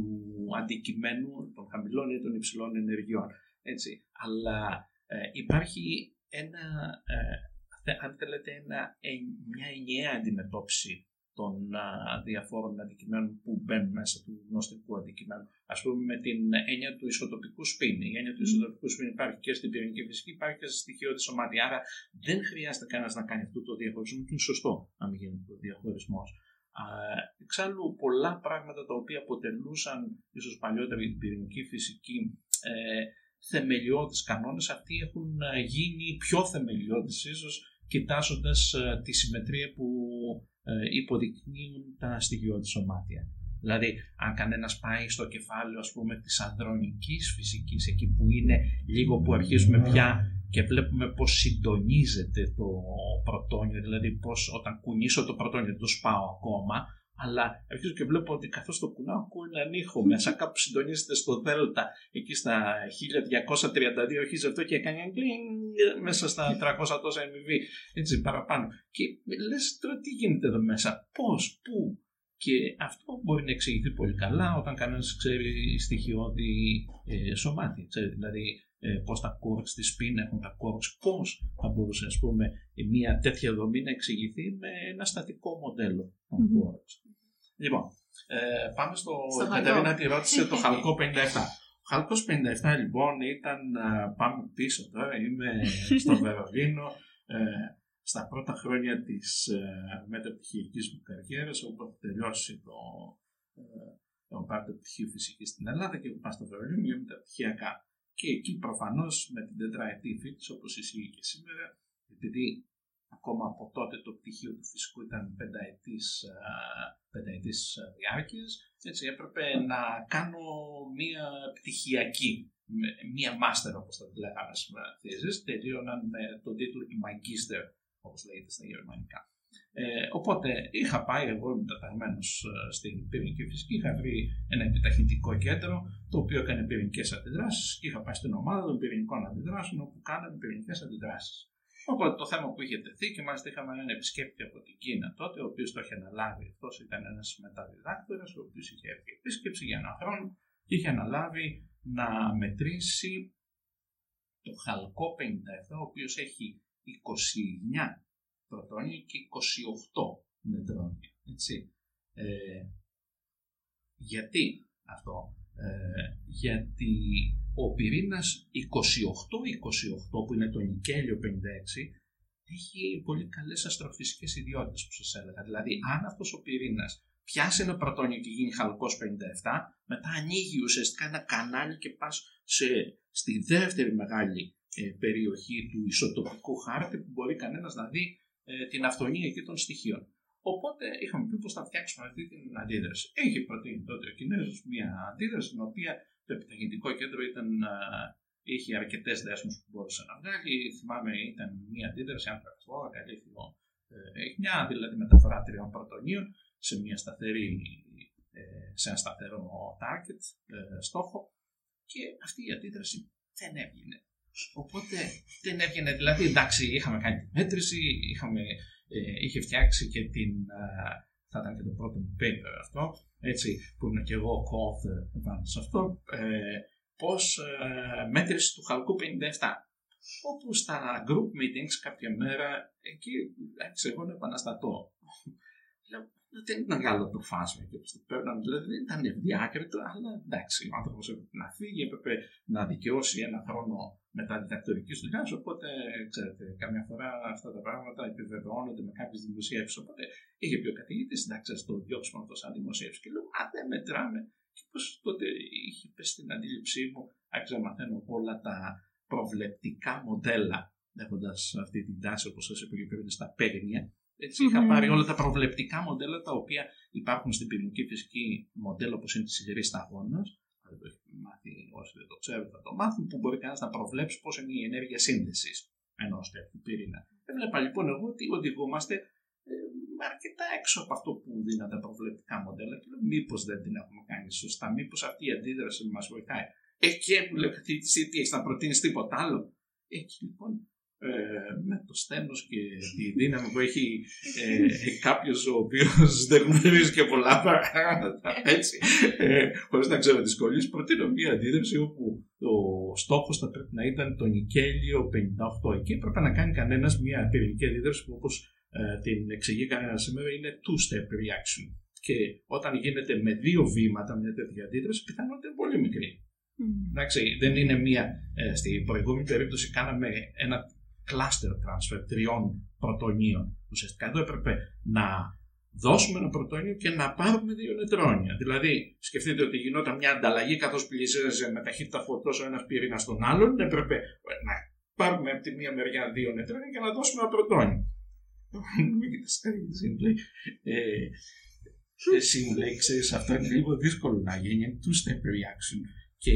αντικειμένου των χαμηλών ή των υψηλών ενεργειών. Έτσι. Αλλά ε, υπάρχει ένα ε, αν θέλετε, ένα, μια ενιαία αντιμετώπιση των α, διαφόρων αντικειμένων που μπαίνουν μέσα του γνωστικού αντικειμένου. Α πούμε με την έννοια του ισοτοπικού σπιν. Η έννοια του ισοτοπικού σπιν υπάρχει και στην πυρηνική φυσική, υπάρχει και στη στοιχειώδη σωμάτια. Άρα δεν χρειάζεται κανένας να κάνει αυτό το διαχωρισμό και είναι σωστό να μην γίνει το διαχωρισμός. Εξάλλου, πολλά πράγματα τα οποία αποτελούσαν ίσως παλιότερα την πυρηνική φυσική ε, θεμελιώδεις κανόνες, αυτοί έχουν ε, γίνει πιο θεμελιώδεις ίσως κοιτάζοντας ε, τη συμμετρία που ε, υποδεικνύουν τα στοιχειώδη σωμάτια. Δηλαδή, αν κανένας πάει στο κεφάλαιο, ας πούμε, της ανδρονικής φυσικής, εκεί που είναι λίγο που αρχίζουμε πια και βλέπουμε πώς συντονίζεται το πρωτόνιο, δηλαδή πώς όταν κουνήσω το πρωτόνιο, δεν το σπάω ακόμα, αλλά αρχίζω και βλέπω ότι καθώς το κουνάω ακούω έναν ήχο μέσα, κάπου συντονίζεται στο Δέλτα, εκεί στα 1232 αρχίζει αυτό και έκανε μέσα στα 300 τόσα MV, έτσι παραπάνω. Και λες τώρα τι γίνεται εδώ μέσα, πώς, πού. Και αυτό μπορεί να εξηγηθεί πολύ καλά όταν κανένας ξέρει στοιχειώδη ε, σωμάτια. Ξέρει δηλαδή ε, πώς τα κόρξ της σπίν έχουν τα κόρξ, πώς θα μπορούσε ας πούμε μια τέτοια δομή να εξηγηθεί με ένα στατικό μοντέλο των mm-hmm. Λοιπόν, ε, πάμε στο, Στο Κατερίνα χαλκό. τη ρώτησε το χαλκό 57. Ο χαλκός 57 λοιπόν ήταν, ε, πάμε πίσω τώρα, είμαι στο Βερολίνο, ε, στα πρώτα χρόνια της ε, μεταπτυχιακής μου καριέρας, όπου έχω τελειώσει το, ε, το πάρει το πτυχίο φυσικής στην Ελλάδα και πάω στο Βερολίνο για μεταπτυχιακά. Και εκεί προφανώς με την τετραετή φύτης όπως ισχύει και σήμερα, επειδή ακόμα από τότε το πτυχίο του φυσικού ήταν πενταετής, α, πενταετής α, διάρκειας, έτσι έπρεπε να κάνω μία πτυχιακή, με- μία μάστερ όπως θα τη λέγαμε σήμερα thesis, τελείωναν με τον τίτλο του Magister, όπως λέγεται στα γερμανικά. Ε, οπότε είχα πάει εγώ μεταταγμένος στην πυρηνική φυσική, είχα βρει ένα επιταχυντικό κέντρο το οποίο έκανε πυρηνικές αντιδράσεις και είχα πάει στην ομάδα των πυρηνικών αντιδράσεων όπου κάναμε πυρηνικές αντιδράσεις. Οπότε το θέμα που είχε τεθεί και μάλιστα είχαμε έναν επισκέπτη από την Κίνα τότε, ο οποίος το είχε αναλάβει. Αυτός ήταν ένας μεταδιδάκτορας, ο οποίος είχε έρθει επίσκεψη για έναν χρόνο και είχε αναλάβει να μετρήσει το χαλκό 57, ο οποίος έχει 29 πρωτόνια και 28 νετρόνια. Έτσι. Ε, γιατί αυτό; Ε, γιατί ο πυρήνας 28-28 που είναι το νικέλιο 56 έχει πολύ καλές αστροφυσικές ιδιότητες που σας έλεγα. Δηλαδή αν αυτός ο πυρήνας πιάσει ένα πρωτόνιο και γίνει χαλκός 57 μετά ανοίγει ουσιαστικά ένα κανάλι και πας σε, στη δεύτερη μεγάλη ε, περιοχή του ισοτοπικού χάρτη που μπορεί κανένας να δει ε, την αυθονία εκεί των στοιχείων. Οπότε είχαμε πει πώ θα φτιάξουμε αυτή την αντίδραση. Έχει προτείνει τότε ο Κινέζος μια αντίδραση, την οποία το επιταχυντικό κέντρο ήταν, α, είχε αρκετές δέσμου που μπορούσε να βγάλει. Θυμάμαι ήταν μια αντίδραση, αν φανταστώ, καλύφθηνο. Έχει μια δηλαδή μεταφορά τριών πρωτονίων σε, μια σταθερή, ε, σε ένα σταθερό target, ε, στόχο. Και αυτή η αντίδραση δεν έβγαινε. Οπότε δεν έβγαινε, δηλαδή εντάξει είχαμε κάνει τη μέτρηση, είχαμε, ε, είχε φτιάξει και την, α, θα ήταν και το πρώτο μου paper αυτό, έτσι, που είμαι και εγώ co-author πάνω σε αυτό, ε, πώς ε, μέτρηση του χαλκού 57. Όπου στα group meetings κάποια μέρα, εκεί άρχισα εγώ να επαναστατώ. Λέω, δεν ήταν καλό το φάσμα και όπως το παίρναμε, δηλαδή δεν ήταν ευδιάκριτο, αλλά εντάξει, ο άνθρωπος έπρεπε να φύγει, έπρεπε να δικαιώσει ένα χρόνο μετά τη διδακτορική δουλειά. Οπότε, ξέρετε, καμιά φορά αυτά τα πράγματα επιβεβαιώνονται με κάποιες δημοσιεύσεις. Οπότε είχε πει ο καθηγητής, εντάξει, ας το διώξουμε αυτό σαν δημοσίευση. Και λέω, Α, δεν μετράμε. Και πώς τότε είχε πέσει στην αντίληψή μου, άρχισα να μαθαίνω όλα τα προβλεπτικά μοντέλα, έχοντας αυτή την τάση, όπως σας είπα και πριν, στα παίγνια. Έτσι, είχα Μμμ. πάρει όλα τα προβλεπτικά μοντέλα τα οποία υπάρχουν στην πυρηνική φυσική μοντέλο όπως είναι της υγρή σταγόνας. Δεν το έχει μάθει όσοι δεν το ξέρουν, θα το μάθουν, που μπορεί κανένας να προβλέψει πώς είναι η ενέργεια σύνδεσης ενός τέτοιου πυρήνα. Έβλεπα λοιπόν εγώ ότι οδηγούμαστε ε, αρκετά έξω από αυτό που δίναν τα προβλεπτικά μοντέλα και λέω μήπως δεν την έχουμε κάνει σωστά, μήπως αυτή η αντίδραση μας βοηθάει. Εκεί μου λέει ο καθηγητής, τι έχεις να προτείνεις τίποτα άλλο. Εκεί λοιπόν ε, με το στένος και τη δύναμη που έχει ε, κάποιος ο οποίος δεν γνωρίζει και πολλά πράγματα έτσι, ε, χωρίς να ξέρω δυσκολίες, προτείνω μια αντίδραση όπου ο στόχος θα πρέπει να ήταν το νικέλιο 58. Εκεί έπρεπε να κάνει κανένας μια πυρηνική αντίδραση που όπως ε, την εξηγεί κανένα σήμερα, είναι two-step reaction. Και όταν γίνεται με δύο βήματα μια τέτοια αντίδραση, η πιθανότητα είναι πολύ μικρή. Εντάξει, δεν είναι μία. Ε, στην προηγούμενη περίπτωση κάναμε ένα cluster transfer τριών πρωτονίων. Ουσιαστικά εδώ έπρεπε να δώσουμε ένα πρωτόνιο και να πάρουμε δύο νετρόνια. Δηλαδή, σκεφτείτε ότι γινόταν μια ανταλλαγή καθώς πλησίαζε με ταχύτητα φωτός ο ένας πυρήνα στον άλλον. Έπρεπε να πάρουμε από τη μία μεριά δύο νετρόνια και να δώσουμε ένα πρωτόνιο. Μην κοιτάς ε, εσύ μου λέει, ξέρεις, αυτό είναι λίγο δύσκολο να γίνει, two-step reaction. Και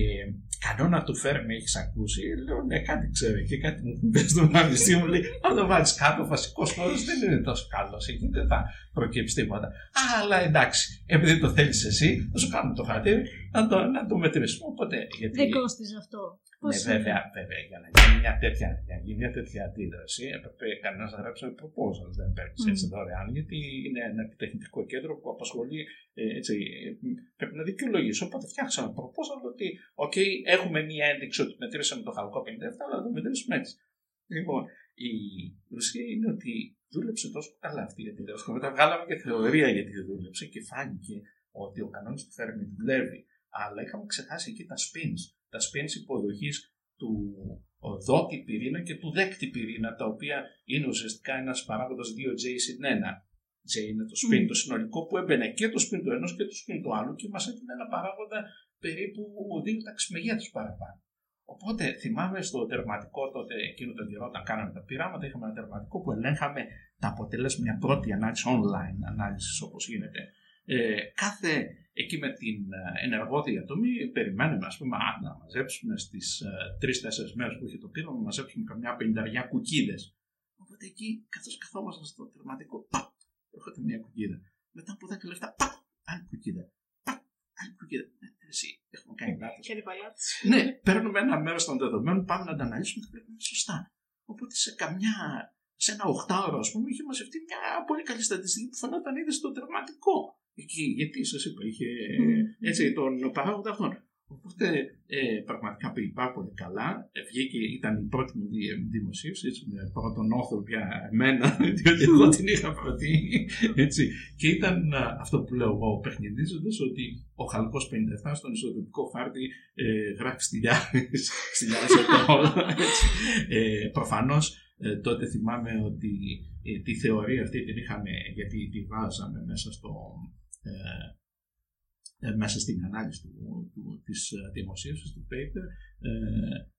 κανόνα του φέρμε έχεις ακούσει. Λέω ναι, κάτι ξέρει και κάτι μου πει στο μαγνησί μου. Λέει, αν το βάλεις κάτω, ο βασικός όρο δεν είναι τόσο καλός. Εκεί δεν θα προκύψει τίποτα. Αλλά εντάξει, επειδή το θέλεις εσύ, θα σου κάνουμε το χαρτί να το, να το μετρήσουμε. Οπότε, γιατί... Δεν κόστιζε αυτό. Ναι, βέβαια, βέβαια, για να γίνει μια τέτοια, για να γίνει μια τέτοια αντίδραση, έπρεπε κανένας να γράψει ένα proposal. Δεν παίρνεις mm. έτσι δωρεάν, γιατί είναι ένα επιτεχνητικό κέντρο που απασχολεί. Ε, έτσι, πρέπει να δικαιολογήσει. Οπότε φτιάξαμε ένα proposal ότι, OK, έχουμε μια ένδειξη ότι μετρήσαμε το χαλκό 57, αλλά το μετρήσουμε έτσι. Λοιπόν, η ουσία είναι ότι δούλεψε τόσο καλά αυτή η αντίδραση. Και μετά βγάλαμε και θεωρία γιατί δεν δούλεψε και φάνηκε ότι ο κανόνας του Φέρμι δουλεύει. Αλλά είχαμε ξεχάσει εκεί τα spins τα spins υποδοχής του δότη πυρήνα και του δέκτη πυρήνα, τα οποία είναι ουσιαστικά ένας παράγοντας 2J συν 1. J είναι το spin το συνολικό που έμπαινε και το spin του ενός και το spin του άλλου και μας έδινε ένα παράγοντα περίπου δύο τάξη μεγέθους παραπάνω. Οπότε θυμάμαι στο τερματικό τότε, εκείνο τον καιρό, όταν κάναμε τα πειράματα, είχαμε ένα τερματικό που ελέγχαμε τα αποτελέσματα, μια πρώτη ανάλυση, online ανάλυση όπως γίνεται. Ε, κάθε εκεί με την ε, ενεργό διατομή περιμένουμε ας πούμε, να μαζέψουμε στις ε, τρει-τέσσερι μέρες που είχε το πείραμα, να μαζέψουμε καμιά πενταριά κουκίδες. Οπότε εκεί, καθώς καθόμασταν στο τερματικό, παπ, έρχεται μια κουκίδα. Μετά από 10 λεπτά, παπ, άλλη κουκίδα. Παπ, άλλη κουκίδα. Ε, εσύ, έχουμε κάνει λάθος. ναι, παίρνουμε ένα μέρος των δεδομένων, πάμε να τα αναλύσουμε και βλέπουμε σωστά. Οπότε σε καμιά σε ένα οχτάωρο, ας πούμε, είχε μαζευτεί μια πολύ καλή στατιστική που φαινόταν ήδη στο τερματικό. Εκεί, γιατί σας είπα, είχε έτσι, τον παράγοντα αυτόν. Οπότε ε, πραγματικά πήγε πάρα πολύ καλά. Ε, βγήκε, ήταν η πρώτη μου δημοσίευση, έτσι, με πρώτον όθρο για εμένα, διότι εγώ την είχα προτείνει. Έτσι. Και ήταν αυτό που λέω εγώ παιχνιδίζοντας, ότι ο Χαλκός 57 στον ισοδοτικό χάρτη ε, γράφει στυλιάδε ε, Προφανώς ε, τότε θυμάμαι ότι ε, τη θεωρία αυτή την είχαμε, γιατί τη βάζαμε μέσα στο, ε, ε, μέσα στην ανάλυση του, του, της δημοσίευσης του paper ε,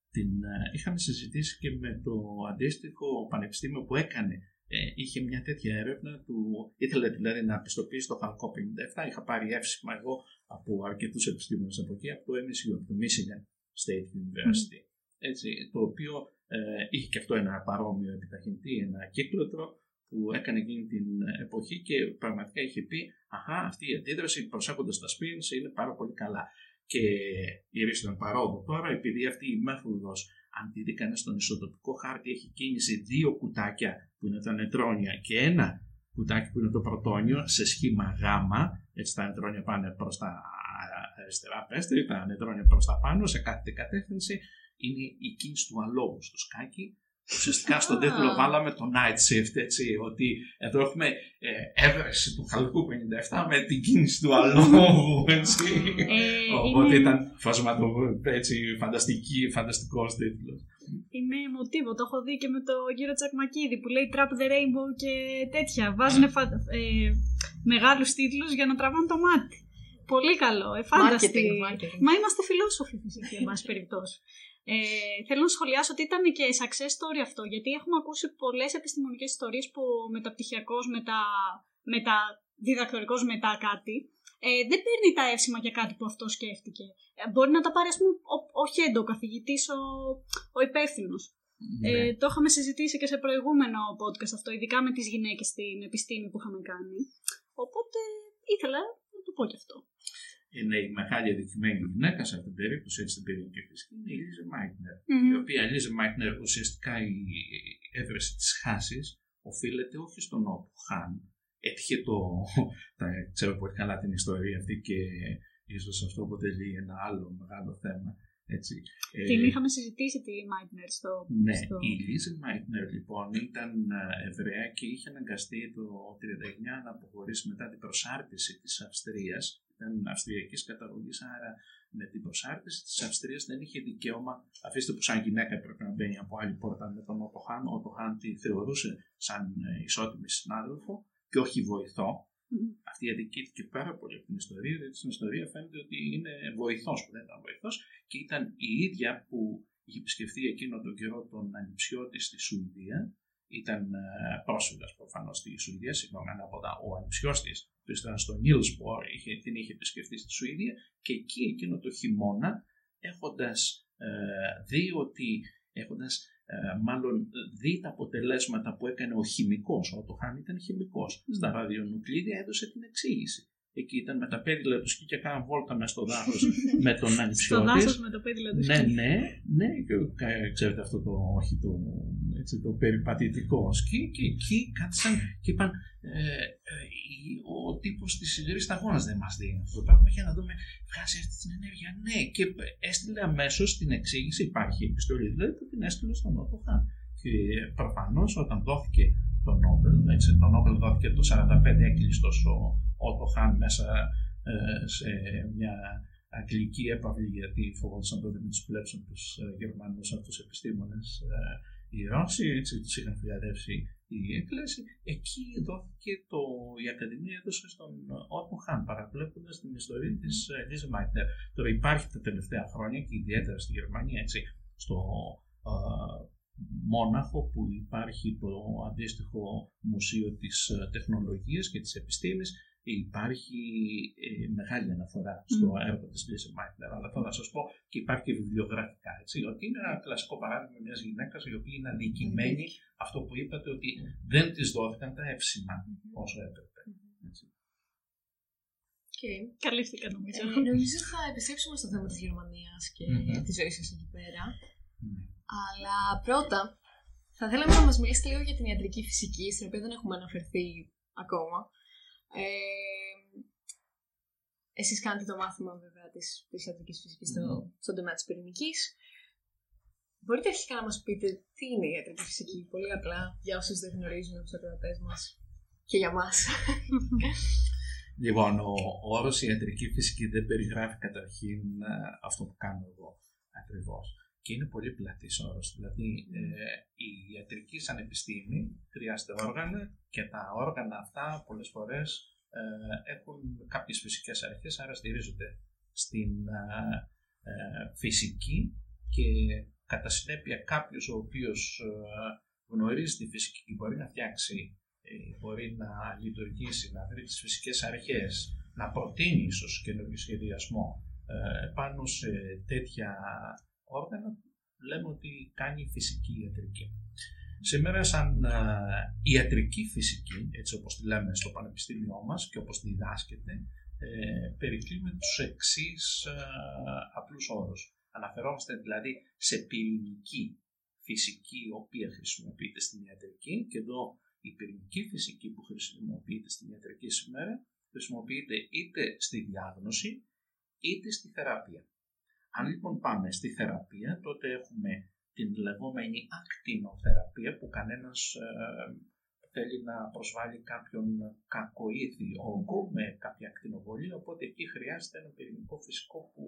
την είχαμε συζητήσει και με το αντίστοιχο πανεπιστήμιο που έκανε είχε μια τέτοια έρευνα του, ήθελε δηλαδή να πιστοποιήσει το Χαλκό 57 είχα πάρει εύσημα εγώ από αρκετούς επιστήμονες από εκεί από το MSU, από το Michigan State University. Έτσι, το οποίο είχε και αυτό ένα παρόμοιο επιταχυντή, ένα κύκλωτρο που έκανε εκείνη την εποχή και πραγματικά είχε πει Αχά, αυτή η αντίδραση προσέχοντας τα spins είναι πάρα πολύ καλά. Και η ήταν παρόδο τώρα, επειδή αυτή η μέθοδος, αν τη δει κανείς στον ισοτοπικό χάρτη, έχει κίνηση δύο κουτάκια που είναι τα νετρόνια και ένα κουτάκι που είναι το πρωτόνιο σε σχήμα Γ. Έτσι τα νετρόνια πάνε προς τα αριστερά, πέστε, τα νετρόνια προς τα πάνω, σε κάθε κατεύθυνση. Είναι η κίνηση του αλόγου στο σκάκι Ουσιαστικά στον τίτλο βάλαμε το night shift, έτσι, ότι εδώ έχουμε ε, έβρεση του χαλκού 57 με την κίνηση του αλόγου, έτσι. Ε, Οπότε είναι... ήταν φασματο, έτσι, φανταστική, φανταστικός τίτλος. Είναι μοτίβο, το έχω δει και με το κύριο Τσακμακίδη που λέει Trap the Rainbow και τέτοια. Βάζουν φα... ε, μεγάλους τίτλους για να τραβάνε το μάτι. Πολύ καλό, ε, φάνταστη. Μα είμαστε φιλόσοφοι φυσικά, εν πάση περιπτώσει. Ε, θέλω να σχολιάσω ότι ήταν και success story αυτό, γιατί έχουμε ακούσει πολλές επιστημονικές ιστορίες που μεταπτυχιακός, μετα, μετα διδακτορικός μετά κάτι, ε, δεν παίρνει τα εύσημα για κάτι που αυτό σκέφτηκε. Ε, μπορεί να τα πάρει, ας πούμε, ο, ο χέντο, ο καθηγητής, ο, ο υπεύθυνος. Ε, ναι. το είχαμε συζητήσει και σε προηγούμενο podcast αυτό, ειδικά με τις γυναίκες στην επιστήμη που είχαμε κάνει. Οπότε ήθελα να το πω και αυτό είναι η μεγάλη αδικημένη γυναίκα σε αυτήν την περίπτωση, έτσι στην πυρηνική φυσική, είναι η Λίζε Μάιτνερ. Η οποία η Λίζε Μάιτνερ ουσιαστικά η έβρεση της χάσης οφείλεται όχι στον Όπου Χάν. Έτυχε το. Τα, ξέρω πολύ καλά την ιστορία αυτή και ίσως αυτό αποτελεί ένα άλλο μεγάλο θέμα. Έτσι. Την Ε, είχαμε συζητήσει τη Μάιτνερ στο. ναι, στο... η Λίζη Μάιτνερ λοιπόν ήταν ε, Εβραία και είχε αναγκαστεί το 1939 να αποχωρήσει μετά την προσάρτηση της Αυστρίας. Ήταν Αυστριακής καταγωγής, άρα με την προσάρτηση της Αυστρίας δεν είχε δικαίωμα, αφήστε που σαν γυναίκα έπρεπε να μπαίνει από άλλη πόρτα με τον Ότο Χάν. Ο Ότο Χάν τη θεωρούσε σαν ε, ισότιμη συνάδελφο και όχι βοηθό. Μμμ. Αυτή αδικήθηκε πάρα πολύ από την ιστορία, διότι στην ιστορία φαίνεται ότι είναι βοηθός που δεν ήταν βοηθός και ήταν η ίδια που είχε επισκεφθεί εκείνο τον καιρό τον ανιψιώτη στη Σουηδία. Ήταν πρόσφυγας προφανώς στη Σουηδία, συγγνώμη, ανάποδα ο ανιψιός της, που ήταν στο Νίλσπορ, είχε, την είχε επισκεφθεί στη Σουηδία και εκεί εκείνο το χειμώνα, έχοντας δει ότι. Έχοντας, ε, μάλλον δει τα αποτελέσματα που έκανε ο χημικός, ο Τοχάν ήταν χημικός, στα ραδιονουκλίδια έδωσε την εξήγηση. Εκεί ήταν με τα πέδιλα του σκι και κάναν βόλτα μες στο δάσος με τον Στο ανιψιό δάσος της. με το πέδιλο του Ναι, σκι. ναι, ναι, και, κα- ξέρετε αυτό το, όχι το, έτσι, το περιπατητικό σκι και εκεί κάθισαν και είπαν ε, ε, η- ο τύπος της σιδηρής σταγόνας δεν μας δίνει αυτό το πράγμα για να δούμε βγάζει αυτή την ενέργεια. Ναι, και έστειλε αμέσως την εξήγηση, υπάρχει επιστολή δηλαδή που την έστειλε στον Νότο Χάν. Και προφανώς όταν δόθηκε το Νόμπελ, έτσι, το Νόμπελ δόθηκε το 45 έκλειστος ο Ότο Χάν μέσα ε, σε μια αγγλική έπαυλη γιατί φοβόντουσαν τότε μην τους κλέψουν τους ε, Γερμανούς από τους επιστήμονες ε, οι Ρώσοι, έτσι τους είχαν φιλαδεύσει η Εκκλέση. Εκεί δόθηκε το, η Ακαδημία έδωσε στον Ότο Χάν παραβλέποντας την ιστορία της Λίζα Μάιτερ. Τώρα υπάρχει τα τελευταία χρόνια και ιδιαίτερα στη Γερμανία έτσι, στο ε, Μόναχο που υπάρχει το αντίστοιχο Μουσείο της ε, Τεχνολογίας και της Επιστήμης υπάρχει ε, μεγάλη αναφορά στο Μμμ. έργο της Λίζα Μάιτερ αλλά θα σας πω και υπάρχει και βιβλιογραφικά έτσι, ότι είναι ένα κλασικό παράδειγμα μιας γυναίκας η οποία είναι αδικημένη αυτό που είπατε ότι δεν της δόθηκαν τα εύσημα όσο έπρεπε. Έτσι. Okay. Καλύφθηκα νομίζω. Ε, νομίζω θα επιστρέψουμε στο θέμα της Γερμανίας και Μμμ. της ζωής σας εκεί πέρα. Ναι. Αλλά πρώτα, θα θέλαμε να μας μιλήσετε λίγο για την ιατρική φυσική, στην οποία δεν έχουμε αναφερθεί ακόμα. Ε, εσείς κάνετε το μάθημα βέβαια της, της ιατρικής φυσικής στο, Μμμ. στον τομέα της πυρηνικής. Μπορείτε αρχικά να μας πείτε τι είναι η ιατρική φυσική, πολύ απλά, για όσους δεν γνωρίζουν από τους ακροατές μας και για μας. Λοιπόν, ο, ο όρος ιατρική φυσική δεν περιγράφει καταρχήν ε, αυτό που κάνω εγώ ακριβώς. Και είναι πολύ πλατής όρος. Δηλαδή, ε, η ιατρική σαν επιστήμη χρειάζεται όργανα και τα όργανα αυτά πολλές φορές ε, έχουν κάποιες φυσικές αρχές, άρα στηρίζονται στην ε, ε, φυσική και κατά συνέπεια κάποιος ο οποίος ε, γνωρίζει τη φυσική και μπορεί να φτιάξει ε, μπορεί να λειτουργήσει, να βρει τις φυσικές αρχές, να προτείνει ίσως καινούργιο σχεδιασμό ε, πάνω σε τέτοια όργανα, λέμε ότι κάνει φυσική ιατρική. Σήμερα σαν ε, ιατρική φυσική, έτσι όπως τη λέμε στο πανεπιστήμιό μας και όπως τη διδάσκεται, ε, περικλείουμε τους εξής ε, απλούς όρους. Αναφερόμαστε δηλαδή σε πυρηνική φυσική η οποία χρησιμοποιείται στην ιατρική και εδώ η πυρηνική φυσική που χρησιμοποιείται στην ιατρική σήμερα χρησιμοποιείται είτε στη διάγνωση είτε στη θεραπεία. Αν λοιπόν πάμε στη θεραπεία, τότε έχουμε την λεγόμενη ακτινοθεραπεία που κανένας ε, θέλει να προσβάλλει κάποιον κακοήθη όγκο με κάποια ακτινοβολία, οπότε εκεί χρειάζεται ένα πυρηνικό φυσικό που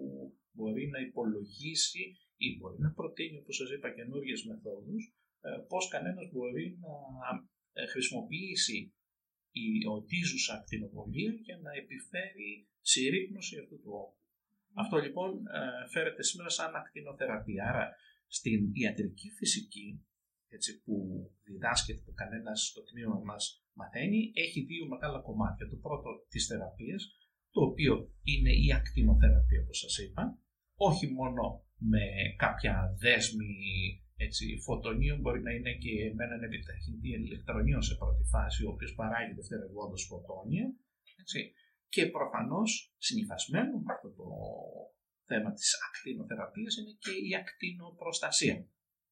μπορεί να υπολογίσει ή μπορεί να προτείνει, όπως σας είπα, καινούριε μεθόδους, ε, πώς κανένας μπορεί να ε, χρησιμοποιήσει η οτίζουσα ακτινοβολία για να επιφέρει συρρήκνωση αυτού του όγκου. Αυτό λοιπόν ε, φέρεται σήμερα σαν ακτινοθεραπεία. Άρα στην ιατρική φυσική έτσι, που διδάσκεται που κανένας στο τμήμα μας μαθαίνει, έχει δύο μεγάλα κομμάτια. Το πρώτο της θεραπείας, το οποίο είναι η ακτινοθεραπεία όπως σας είπα, όχι μόνο με κάποια δέσμη έτσι, φωτονίων, μπορεί να είναι και με έναν επιταχυντή ηλεκτρονίων σε πρώτη φάση, ο οποίος παράγει δευτερευόντως φωτόνια, έτσι, και προφανώς συνυφασμένο με αυτό το θέμα της ακτινοθεραπείας είναι και η ακτινοπροστασία.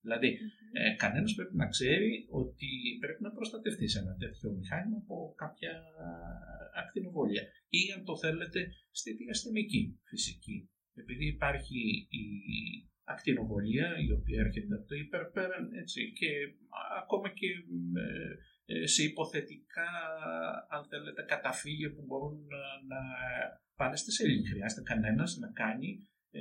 Δηλαδή, ε, κανένας πρέπει να ξέρει ότι πρέπει να προστατευτεί σε ένα τέτοιο μηχάνημα από κάποια ακτινοβολία. Ή αν το θέλετε στη διαστημική φυσική. Επειδή υπάρχει η ακτινοβολία η οποία έρχεται από το υπερπέραν έτσι, και ακόμα και ε, σε υποθετικά αν θέλετε καταφύγια που μπορούν να, να πάνε στη σελήνη. Χρειάζεται κανένας να κάνει ε,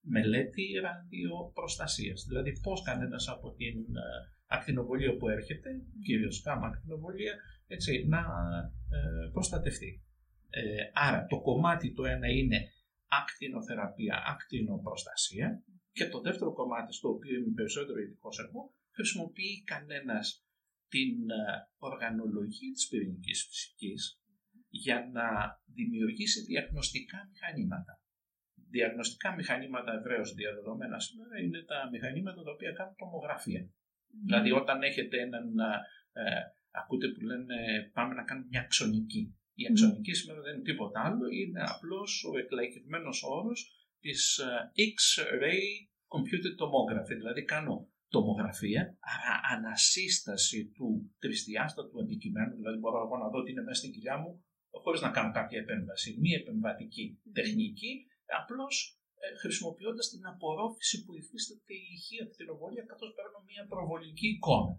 μελέτη ραδιοπροστασίας. Δηλαδή πώς κανένας από την ε, ακτινοβολία που έρχεται, κυρίως κάμα ακτινοβολία, έτσι, να ε, προστατευτεί. Ε, άρα το κομμάτι το ένα είναι ακτινοθεραπεία, ακτινοπροστασία και το δεύτερο κομμάτι στο οποίο είμαι περισσότερο ειδικός εγώ, χρησιμοποιεί κανένας την ε, οργανολογία της πυρηνικής φυσικής για να δημιουργήσει διαγνωστικά μηχανήματα. Διαγνωστικά μηχανήματα ευρέως διαδεδομένα σήμερα είναι τα μηχανήματα τα οποία κάνουν τομογραφία. Δηλαδή όταν έχετε έναν, ε, ακούτε που λένε πάμε να κάνουμε μια αξονική. Η αξονική σήμερα δεν είναι τίποτα άλλο, είναι απλώς ο εκλαϊκευμένος όρος της ε, X-ray computed tomography. Δηλαδή κάνω τομογραφία, άρα ανασύσταση του τρισδιάστατου αντικειμένου, δηλαδή μπορώ εγώ να δω τι είναι μέσα στην κοιλιά μου, χωρίς να κάνω κάποια επέμβαση, μη επεμβατική τεχνική, απλώς ε, χρησιμοποιώντας την απορρόφηση που υφίσταται η ηχεία κτηνοβολία, καθώς παίρνω μια προβολική εικόνα.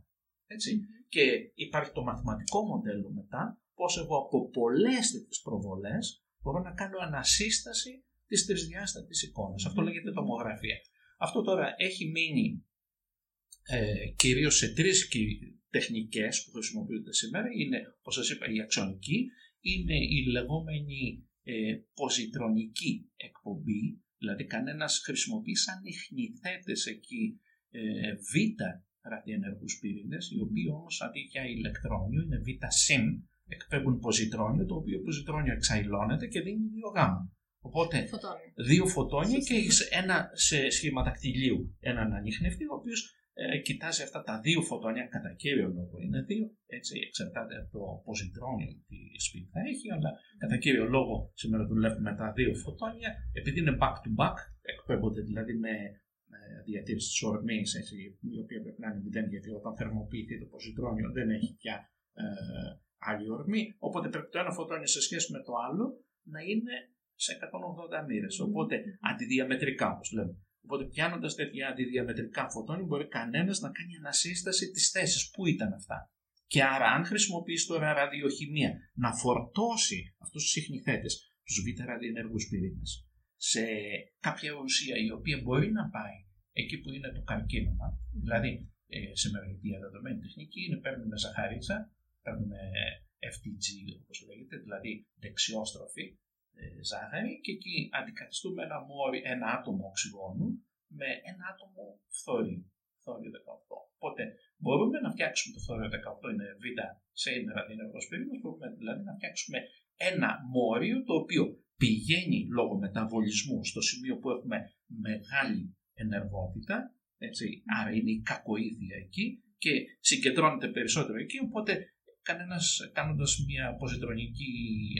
Έτσι. Και υπάρχει το μαθηματικό μοντέλο μετά, πώς εγώ από πολλές τέτοιες προβολές μπορώ να κάνω ανασύσταση της τρισδιάστατης εικόνας. Αυτό λέγεται τομογραφία. Αυτό τώρα έχει μείνει ε, κυρίως σε τρεις τεχνικές που χρησιμοποιούνται σήμερα. Είναι, όπως σας είπα, η αξονική, είναι η λεγόμενη ε, ποζιτρονική εκπομπή, δηλαδή κανένας χρησιμοποιεί σαν ιχνηθέτες εκεί ε, β ραδιενεργούς πύρινες, οι οποίοι όμως αντί για ηλεκτρόνιο είναι β συν, εκπέμπουν ποζιτρόνιο, το οποίο ποζιτρόνιο εξαϊλώνεται και δίνει δύο γάμμα. Οπότε δύο φωτόνια και ένα σε σχήμα δακτυλίου έναν ανιχνευτή, ο οποίος ε, κοιτάζει αυτά τα δύο φωτόνια, κατά κύριο λόγο είναι δύο, έτσι εξαρτάται από το ποζιτρόνιο τι σπίτι θα έχει, αλλά κατά κύριο λόγο σήμερα δουλεύουμε με τα δύο φωτόνια, επειδή είναι back to back, εκπέμπονται δηλαδή με διατήρηση της ορμής, η οποία πρέπει να είναι μηδέν, γιατί όταν θερμοποιηθεί το ποζιτρόνιο δεν έχει πια ε, άλλη ορμή. Οπότε πρέπει το ένα φωτόνιο σε σχέση με το άλλο να είναι σε 180 μοίρες. Οπότε αντιδιαμετρικά, όπως λέμε. Οπότε, πιάνοντας τέτοια αντιδιαμετρικά φωτόνια, μπορεί κανένας να κάνει ανασύσταση της θέσης. Πού ήταν αυτά; Και άρα, αν χρησιμοποιήσει τώρα ραδιοχημία να φορτώσει αυτούς τους συχνηθέτες, τους β' ραδιενεργούς πυρήνες, σε κάποια ουσία η οποία μπορεί να πάει εκεί που είναι το καρκίνωμα, δηλαδή ε, σε μεγάλη διαδεδομένη τεχνική, είναι παίρνουμε ζαχαρίτσα, παίρνουμε FTG όπως λέγεται, δηλαδή δεξιόστροφη, ε, ζάχαρη και εκεί αντικαθιστούμε ένα, μόρι, ένα άτομο οξυγόνου με ένα άτομο φθόριο, φθόριο 18. Οπότε μπορούμε να φτιάξουμε το φθόριο 18, είναι β σε είναι ραδιενεργός πυρήνας, μπορούμε δηλαδή να φτιάξουμε ένα μόριο το οποίο πηγαίνει λόγω μεταβολισμού στο σημείο που έχουμε μεγάλη ενεργότητα, έτσι, άρα είναι η κακοήθεια εκεί και συγκεντρώνεται περισσότερο εκεί, οπότε κανένας κάνοντας μια ποζιτρονική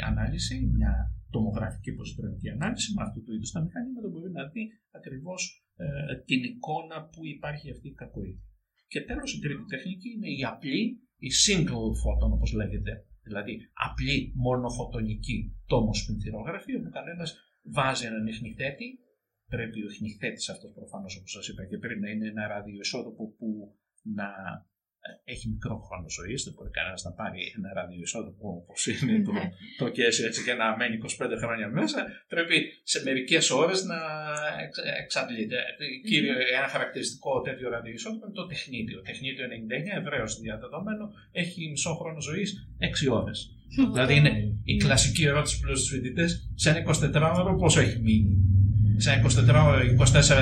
ανάλυση, μια τομογραφική ποζιτρονική ανάλυση με αυτού του είδους τα μηχανήματα μπορεί να δει ακριβώς ε, την εικόνα που υπάρχει αυτή η κακοήθεια. Και τέλος η τρίτη τεχνική είναι η απλή, η single photon όπως λέγεται, δηλαδή απλή μονοφωτονική τόμοσπινθυρογραφία που κανένας βάζει έναν ιχνηθέτη, πρέπει ο ιχνηθέτης αυτός προφανώς όπως σας είπα και πριν να είναι ένα ραδιοεισόδοπο που να έχει μικρό χρόνο ζωής, δεν μπορεί κανένας να πάρει ένα ραδιοεισόδοπο όπως είναι το, ναι. το κέσιο έτσι και να μένει 25 χρόνια μέσα. Πρέπει σε μερικές ώρες να εξ, εξαντλείται. Κύριο, ένα χαρακτηριστικό τέτοιο ραδιοεισόδοπο είναι το τεχνίδιο. Το τεχνίδιο 99 ευρέω διαδεδομένο έχει μισό χρόνο ζωής 6 ώρες. δηλαδή είναι η κλασική ερώτηση προ του φοιτητές, σε ένα 24ωρο πόσο έχει μείνει; Σε ένα 24ωρο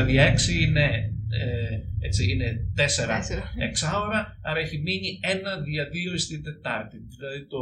24 δι 6 είναι ε, έτσι είναι 4 εξάωρα, άρα έχει μείνει ένα δια δύο στην Τετάρτη, δηλαδή το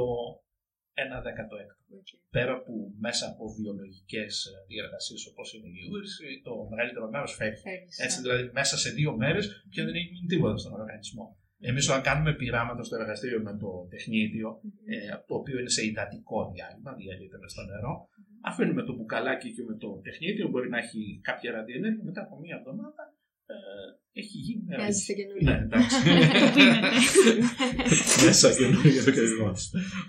1 δεκατοέκτο. Okay. Πέρα που μέσα από βιολογικές διεργασίες όπως είναι η ούρηση, το μεγαλύτερο μέρος φεύγει. Έτσι, ναι. δηλαδή μέσα σε δύο μέρες και δεν έχει μείνει τίποτα στον οργανισμό. Εμείς όταν κάνουμε πειράματα στο εργαστήριο με το τεχνίδιο, mm-hmm. ε, το οποίο είναι σε υδατικό διάλειμμα, διαλύεται μες στο νερό, mm-hmm. αφήνουμε το μπουκαλάκι και με το τεχνίδιο, μπορεί να έχει κάποια ραδιενέργεια, μετά από μία εβδομάδα ε, Έχει γίνει. ναι, Μοιάζει σε καινούριο. Ναι, εντάξει. Πίνετε. Μέσα καινούργιο ακριβώς.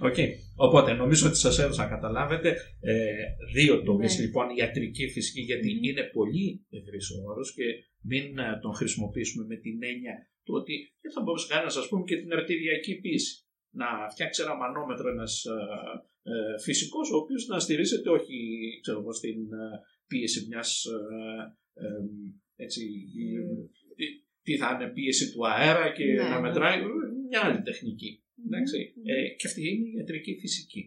Οκ. Οπότε νομίζω ότι σας έδωσα να καταλάβετε ε, δύο τομείς. Ναι. Λοιπόν, η ιατρική φυσική, γιατί Μμμ. είναι πολύ ευρύς ο όρος και μην ε, τον χρησιμοποιήσουμε με την έννοια του ότι δεν θα μπορούσε κανένας, ας πούμε, και την αρτηριακή πίεση. Να φτιάξει ένα μανόμετρο ένας ε, ε, φυσικός, ο οποίος να στηρίζεται όχι ξέρω, εγώ, στην ε, πίεση μιας. Ε, ε, έτσι, ε, τι, τι θα είναι πίεση του αέρα και Ναι, να ναι. μετράει ε, μια άλλη τεχνική. Εντάξει. Μμμ. Ε, και αυτή είναι η ιατρική φυσική.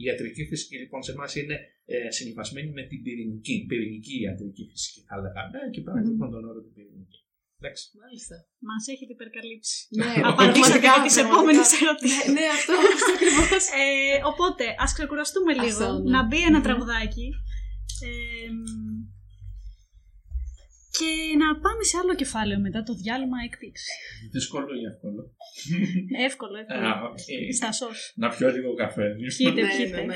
Η ιατρική φυσική λοιπόν σε εμάς είναι ε, συνυφασμένη με την πυρηνική, πυρηνική ιατρική φυσική, θα λέγαμε. Ε, εκεί πέρα Μμμ. λοιπόν τον όρο την πυρηνική. Εντάξει. Μάλιστα. Μας έχετε υπερκαλύψει. Ναι, Απαντήσατε πραγματικά, για τις πραγματικά. επόμενες ερωτήσεις. Ναι, ναι, αυτό ακριβώς. Ε, οπότε, ας ξεκουραστούμε λίγο, Αυτό, ναι. να μπει ένα Μμμ. τραγουδάκι ε, μ, και να πάμε σε άλλο κεφάλαιο μετά το διάλειμμα έκπληξη. Δύσκολο ή εύκολο. Εύκολο, εύκολο. Α, οκ. Στα σως. Να πιω λίγο καφέ. Πιείτε, Ναι, πιείτε.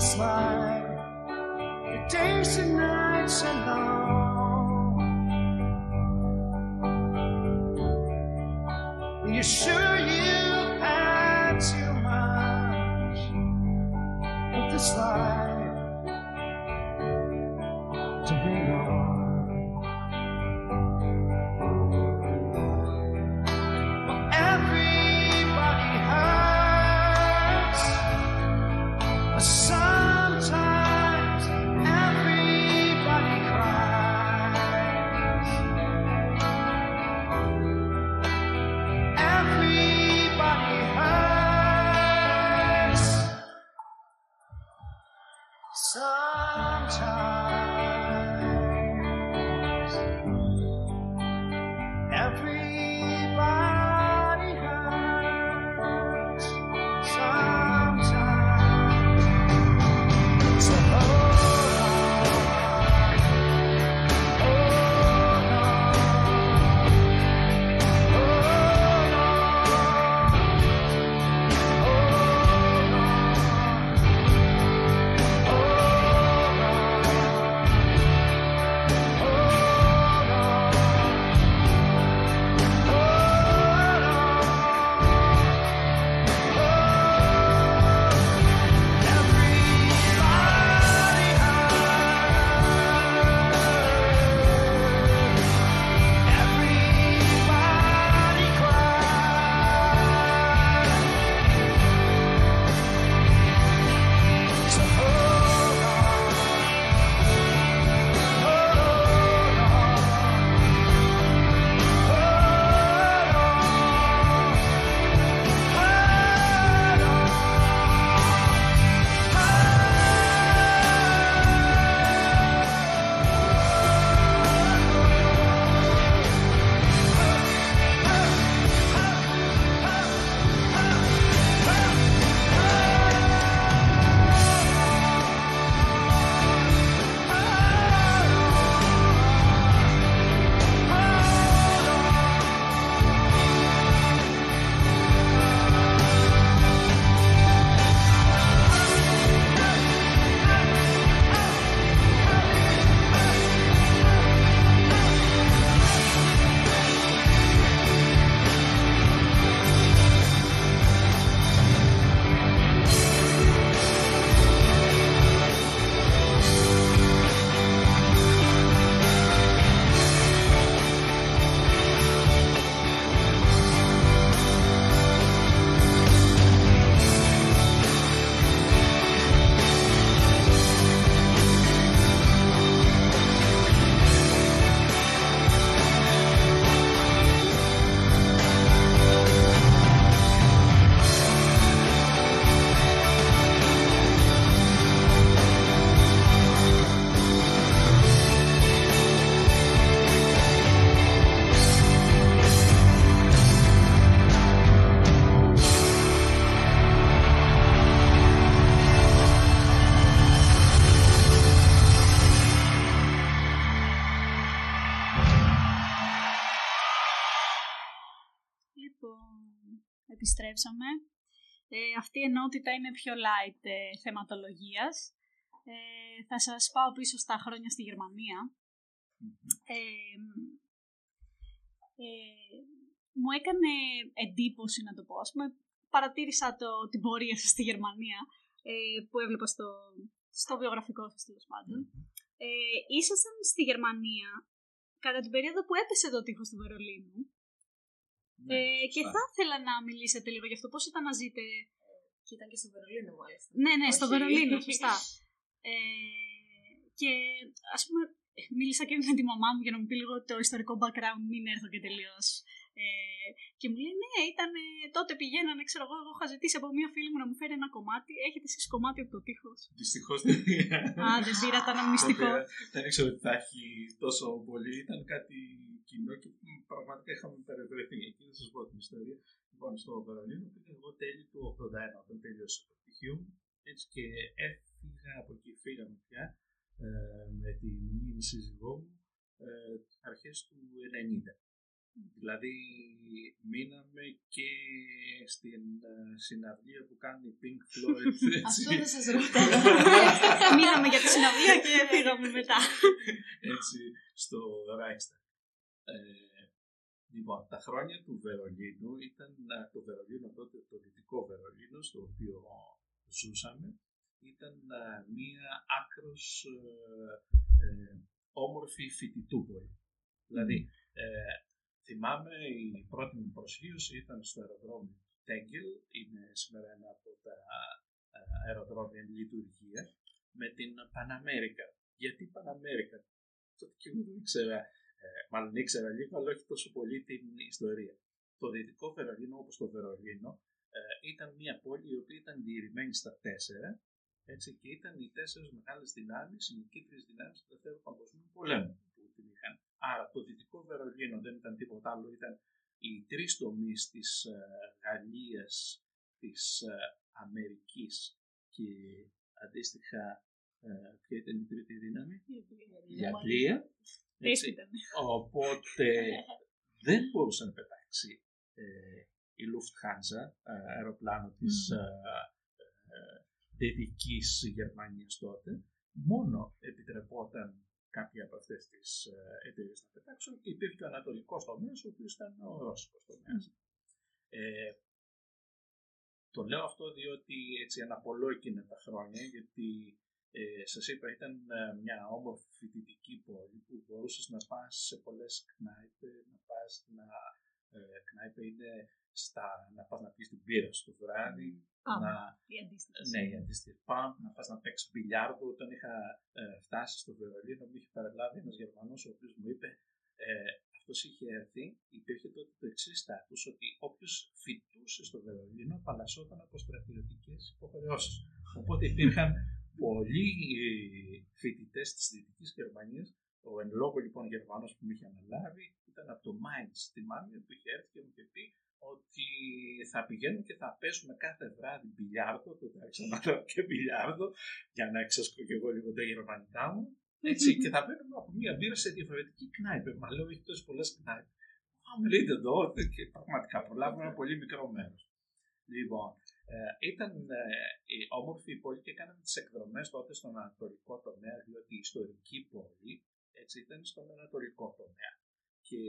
This your days and nights are long. You're sure αυτή η ενότητα είναι πιο light ε, θεματολογίας. Ε, θα σας πάω πίσω στα χρόνια στη Γερμανία. Ε, ε, μου έκανε εντύπωση να το πω. Ας πούμε, παρατήρησα το, την πορεία σας στη Γερμανία ε, που έβλεπα στο, στο βιογραφικό σας τέλος πάντων. Ε, ήσασταν στη Γερμανία κατά την περίοδο που έπεσε το τείχος του Βερολίνου Ναι, ε, και σωστά. θα ήθελα να μιλήσετε λίγο γι' αυτό. Πώς ήταν να ζείτε... Και ήταν και στο Βερολίνο, μάλιστα. Ναι, ναι, στο Όχι. Βερολίνο, σωστά. Ε, και ας πούμε, μίλησα και με τη μαμά μου για να μου πει λίγο το ιστορικό background, μην έρθω και τελείως. Ε, και μου λέει, ναι, ήταν ε, τότε πηγαίνανε, ξέρω εγώ, εγώ είχα ζητήσει από μία φίλη μου να μου φέρει ένα κομμάτι. Έχετε εσείς κομμάτι από το τείχος; Δυστυχώς δεν Α, δεν πήρα, ήταν ένα μυστικό. Δεν πήρα. Δεν ήξερα ότι θα έχει τόσο πολύ. Ήταν κάτι κοινό και μ, πραγματικά είχαμε περιβρεθεί. Εκεί θα σας πω την ιστορία. Λοιπόν, στο Βερολίνο πήγα εγώ τέλη του 81 όταν τελείωσε το πτυχίο μου. Έτσι και έφυγα από εκεί, φύγαμε πια ε, με τη μνήμη σύζυγό μου ε, αρχές του 90. Δηλαδή μείναμε και στην ε, συναυλία που κάνει η Pink Floyd. έτσι. Αυτό δεν σας ρωτάω. Μείναμε για τη συναυλία και φύγαμε μετά. έτσι στο Reichstag. Ε, λοιπόν, τα χρόνια του Βερολίνου ήταν ε, το Βερολίνο τότε, το δυτικό Βερολίνο, στο οποίο ζούσαμε, ήταν ε, μία άκρος ε, ε, όμορφη φοιτητούπολη. Δηλαδή, ε, θυμάμαι η πρώτη μου προσγείωση ήταν στο αεροδρόμιο Τέγκελ, είναι σήμερα ένα από τα ε, αεροδρόμια εν λειτουργίας, με την Παναμέρικα. Γιατί Παναμέρικα, τότε και εγώ δεν ήξερα, ε, μάλλον ήξερα λίγο, αλλά όχι τόσο πολύ την ιστορία. Το δυτικό Βερολίνο, όπως το Βερολίνο, ε, ήταν μια πόλη η οποία ήταν διηρημένη στα τέσσερα, έτσι, και ήταν οι τέσσερις μεγάλες δυνάμεις, οι νικήτριες δυνάμεις του Δευτέρου Παγκοσμίου Πολέμου που την είχαν. Άρα το δυτικό Βερολίνο δεν ήταν τίποτα άλλο, ήταν οι τρεις τομείς της ε, Γαλλίας, της ε, Αμερικής και αντίστοιχα. Ε, ποια ήταν η τρίτη δύναμη, η Αγγλία. Τι Έτσι. ήταν. Οπότε δεν μπορούσε να πετάξει ε, η Lufthansa, ε, αεροπλάνο της Μμμ. ε, ε, δυτικής Γερμανίας τότε. Μόνο επιτρεπόταν κάποια από αυτές τις ε, εταιρείες να πετάξουν και υπήρχε ο ανατολικός τομέας, ο οποίος ήταν ο ρώσικος τομέας. Ε, το λέω αυτό διότι έτσι αναπολώ εκείνα τα χρόνια, γιατί ε, σας είπα ήταν ε, μια όμορφη φοιτητική πόλη που μπορούσες να πας σε πολλές κνάιπε, να πας να... Ε, κνάιπε είναι στα, να πας να πεις την πύρα στο βράδυ, Πάμε. να, Η αντίστοιχη. ναι, η αντίστοιχη πάμε, να πας να παίξεις μπιλιάρδο. Όταν είχα ε, φτάσει στο Βερολίνο, μου είχε παραλάβει ένας Γερμανός ο οποίος μου είπε ε, αυτός είχε έρθει, υπήρχε τότε το εξής στάτους, ότι όποιος φοιτούσε στο Βερολίνο απαλλασσόταν από στρατιωτικές υποχρεώσεις. Οπότε υπήρχαν πολλοί ε, φοιτητές της Δυτικής Γερμανίας. Ο εν λόγω λοιπόν Γερμανός που με είχε αναλάβει ήταν από το Mainz στη Μάνια που είχε έρθει και μου είχε πει ότι θα πηγαίνουν και θα παίζουμε κάθε βράδυ μπιλιάρδο, τότε άρχισα να λέω και μπιλιάρδο, για να εξασκώ και εγώ λίγο τα γερμανικά μου. Έτσι, και θα παίρνουμε από μία μπύρα σε διαφορετική κνάιπε. Μα λέω, έχει τόσες πολλές κνάιπε. Α, βρείτε εδώ, και πραγματικά προλάβουμε ένα πολύ μικρό μέρος. Λοιπόν, ε, ήταν ε, η όμορφη η πόλη και κάναμε τις εκδρομές τότε στον ανατολικό τομέα, διότι η ιστορική πόλη έτσι, ήταν στον ανατολικό τομέα. Και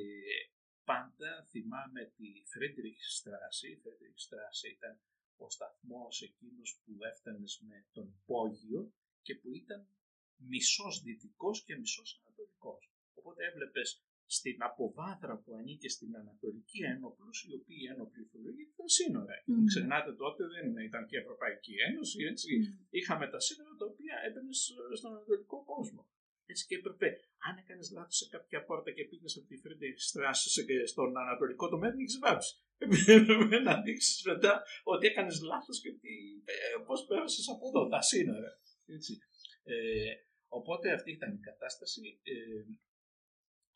πάντα θυμάμαι τη Friedrich Straße. Η Friedrich Straße ήταν ο σταθμός εκείνος που έφτανες με τον υπόγειο και που ήταν μισός δυτικός και μισός ανατολικός. Οπότε έβλεπες στην αποβάθρα που ανήκε στην Ανατολική Ένοπλους, οι οποίοι ένοπλοι φορολογοί ήταν σύνορα. Μμμ. Μην Ξεχνάτε τότε δεν ήταν και η Ευρωπαϊκή Ένωση, έτσι. Μμμ. Είχαμε τα σύνορα τα οποία έμπαινε στον Ανατολικό κόσμο. Έτσι και έπρεπε, αν έκανες λάθος σε κάποια πόρτα και πήγε από τη Φρέντερ Στράση στον Ανατολικό τομέα, δεν έχεις βάψει. Έπρεπε να δείξεις μετά ότι έκανες λάθος και ότι, ε, πώς πέρασες από εδώ, τα σύνορα. Έτσι. Ε, οπότε αυτή ήταν η κατάσταση. Ε,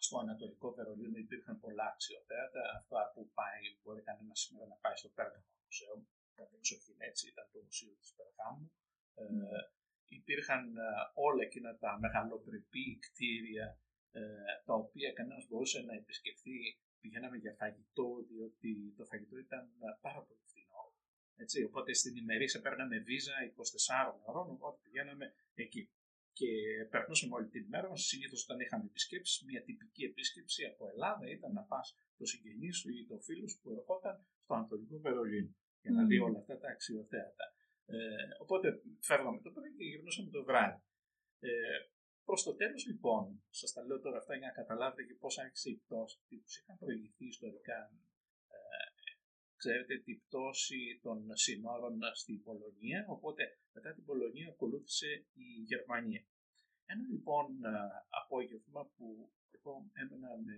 στο Ανατολικό Βερολίνο υπήρχαν πολλά αξιοθέατα. Αυτά που πάει, μπορεί κανένα σήμερα να πάει στο Πέργαμο Μουσείο. Κατεξοχήν έτσι ήταν το Μουσείο της Περγάμου. Ε, υπήρχαν ε, όλα εκείνα τα μεγαλοπρεπή κτίρια ε, τα οποία κανένας μπορούσε να επισκεφθεί πηγαίναμε για φαγητό, διότι το φαγητό ήταν ε, πάρα πολύ φθηνό. Έτσι, οπότε στην ημερήσια παίρναμε βίζα 24 ώρων, οπότε πηγαίναμε εκεί. Και περνούσαμε όλη την μέρα μας. Συνήθως όταν είχαμε επισκέψεις, μια τυπική επίσκεψη από Ελλάδα ήταν να πας το συγγενή σου ή το φίλο σου που ερχόταν στο Ανατολικό Βερολίνο για να δει Μμμ. όλα αυτά τα αξιοθέατα. Ε, οπότε φεύγαμε το πρωί και γυρνούσαμε το βράδυ. Ε, Προς το τέλος, λοιπόν, σας τα λέω τώρα αυτά για να καταλάβετε και πώς άρχισε η πτώση. Τι τους είχαν προηγηθεί ιστορικά. Ε, ξέρετε, την πτώση των συνόρων στην Πολωνία. Οπότε μετά την Πολωνία ακολούθησε η Γερμανία. Ένα λοιπόν ε, απόγευμα που εγώ έμενα με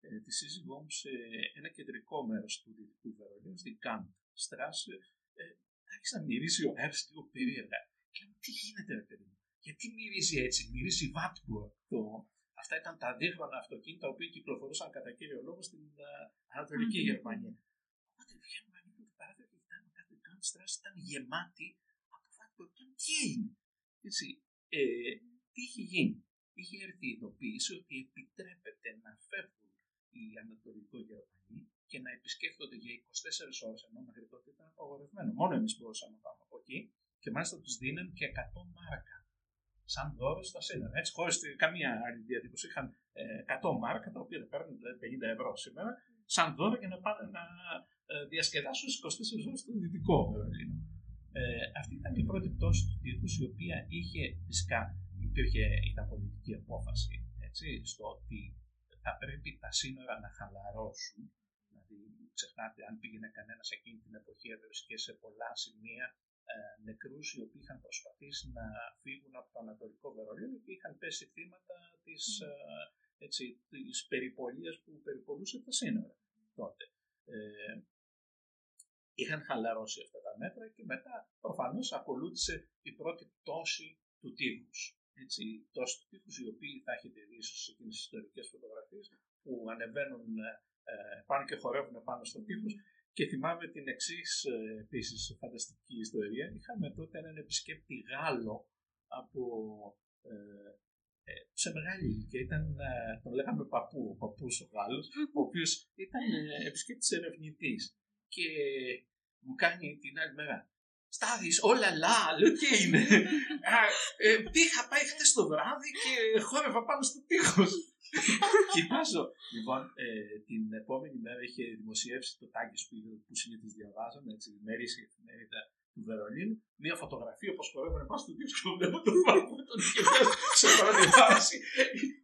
ε, τη σύζυγό μου σε ένα κεντρικό μέρος του Δυτικού Βερολίνου, στην Καντ Στράσε, ε, άρχισε να μυρίζει ο αέρας λίγο περίεργα. Και λέω, τι γίνεται ρε παιδί μου, γιατί μυρίζει έτσι, μυρίζει Βάτμπουργκ. Το... Αυτά ήταν τα δίχρονα αυτοκίνητα τα οποία κυκλοφορούσαν κατά κύριο λόγο στην ε, Ανατολική Μμμ. Γερμανία. Οπότε βγαίνουμε ανοίγουμε την παράθυρα και κοιτάμε κάθε Καντ Στράσε ήταν γεμάτη από Βάτμπουργκ. Και λέω, τι έγινε; Έτσι, ε, τι είχε γίνει; Είχε έρθει η ειδοποίηση ότι επιτρέπεται να φεύγουν οι Ανατολικογερμανοί και να επισκέφτονται για 24 ώρες, ενώ μέχρι τότε ήταν απαγορευμένο. Μόνο εμείς μπορούσαμε να πάμε από εκεί και μάλιστα τους δίναν και 100 μάρκα σαν δώρο στα σύνορα. Έτσι, χωρίς καμία άλλη διατύπωση. Είχαν ε, 100 μάρκα, τα οποία τα παίρνουν δηλαδή 50 ευρώ σήμερα, σαν δώρο για να πάνε να ε, διασκεδάσουν στι 24 ώρες στο δυτικό Βερολίνο. Ε, αυτή ήταν η πρώτη πτώση του τείχους, η οποία είχε φυσικά υπήρχε ήταν πολιτική απόφαση έτσι, στο ότι θα πρέπει τα σύνορα να χαλαρώσουν. Δηλαδή, μην ξεχνάτε, αν πήγαινε κανένας εκείνη την εποχή, έβρισκε σε πολλά σημεία ε, νεκρούς οι οποίοι είχαν προσπαθήσει να φύγουν από το Ανατολικό Βερολίνο και είχαν πέσει θύματα της, ε, έτσι, της περιπολίας που περιπολούσε τα σύνορα τότε. Ε, είχαν χαλαρώσει αυτά τα μέτρα και μετά προφανώς ακολούθησε η πρώτη πτώση του τείχους. Έτσι, η πτώση του τείχους η οποία θα έχετε δει ίσως σε εκείνες τις ιστορικές φωτογραφίες που ανεβαίνουν ε, πάνω και χορεύουν πάνω στον τείχους και θυμάμαι την εξής επίσης φανταστική ιστορία. Είχαμε τότε έναν επισκέπτη Γάλλο από ε, ε, σε μεγάλη ηλικία. Ήταν, ε, τον λέγαμε παππού, ο παππούς ο Γάλλος, ο οποίος ήταν ε, επισκέπτης ερευνητής. Και μου κάνει την άλλη μέρα, Στάδεις, όλα λα, λέω τι είναι. Α, ε, πήγα πάει χτες το βράδυ και χόρευα πάνω στο τείχος. Κοιτάζω. Λοιπόν, ε, την επόμενη μέρα είχε δημοσιεύσει το τάγκη που, που συνήθως διαβάζαμε, έτσι, η μερίσια εφημερίδα του Βερολίνου, μία φωτογραφία όπω χορεύανε πάνω στο τείχο και μου βλέπω τον Μάρκο που τον είχε πιάσει σε πρώτη φάση.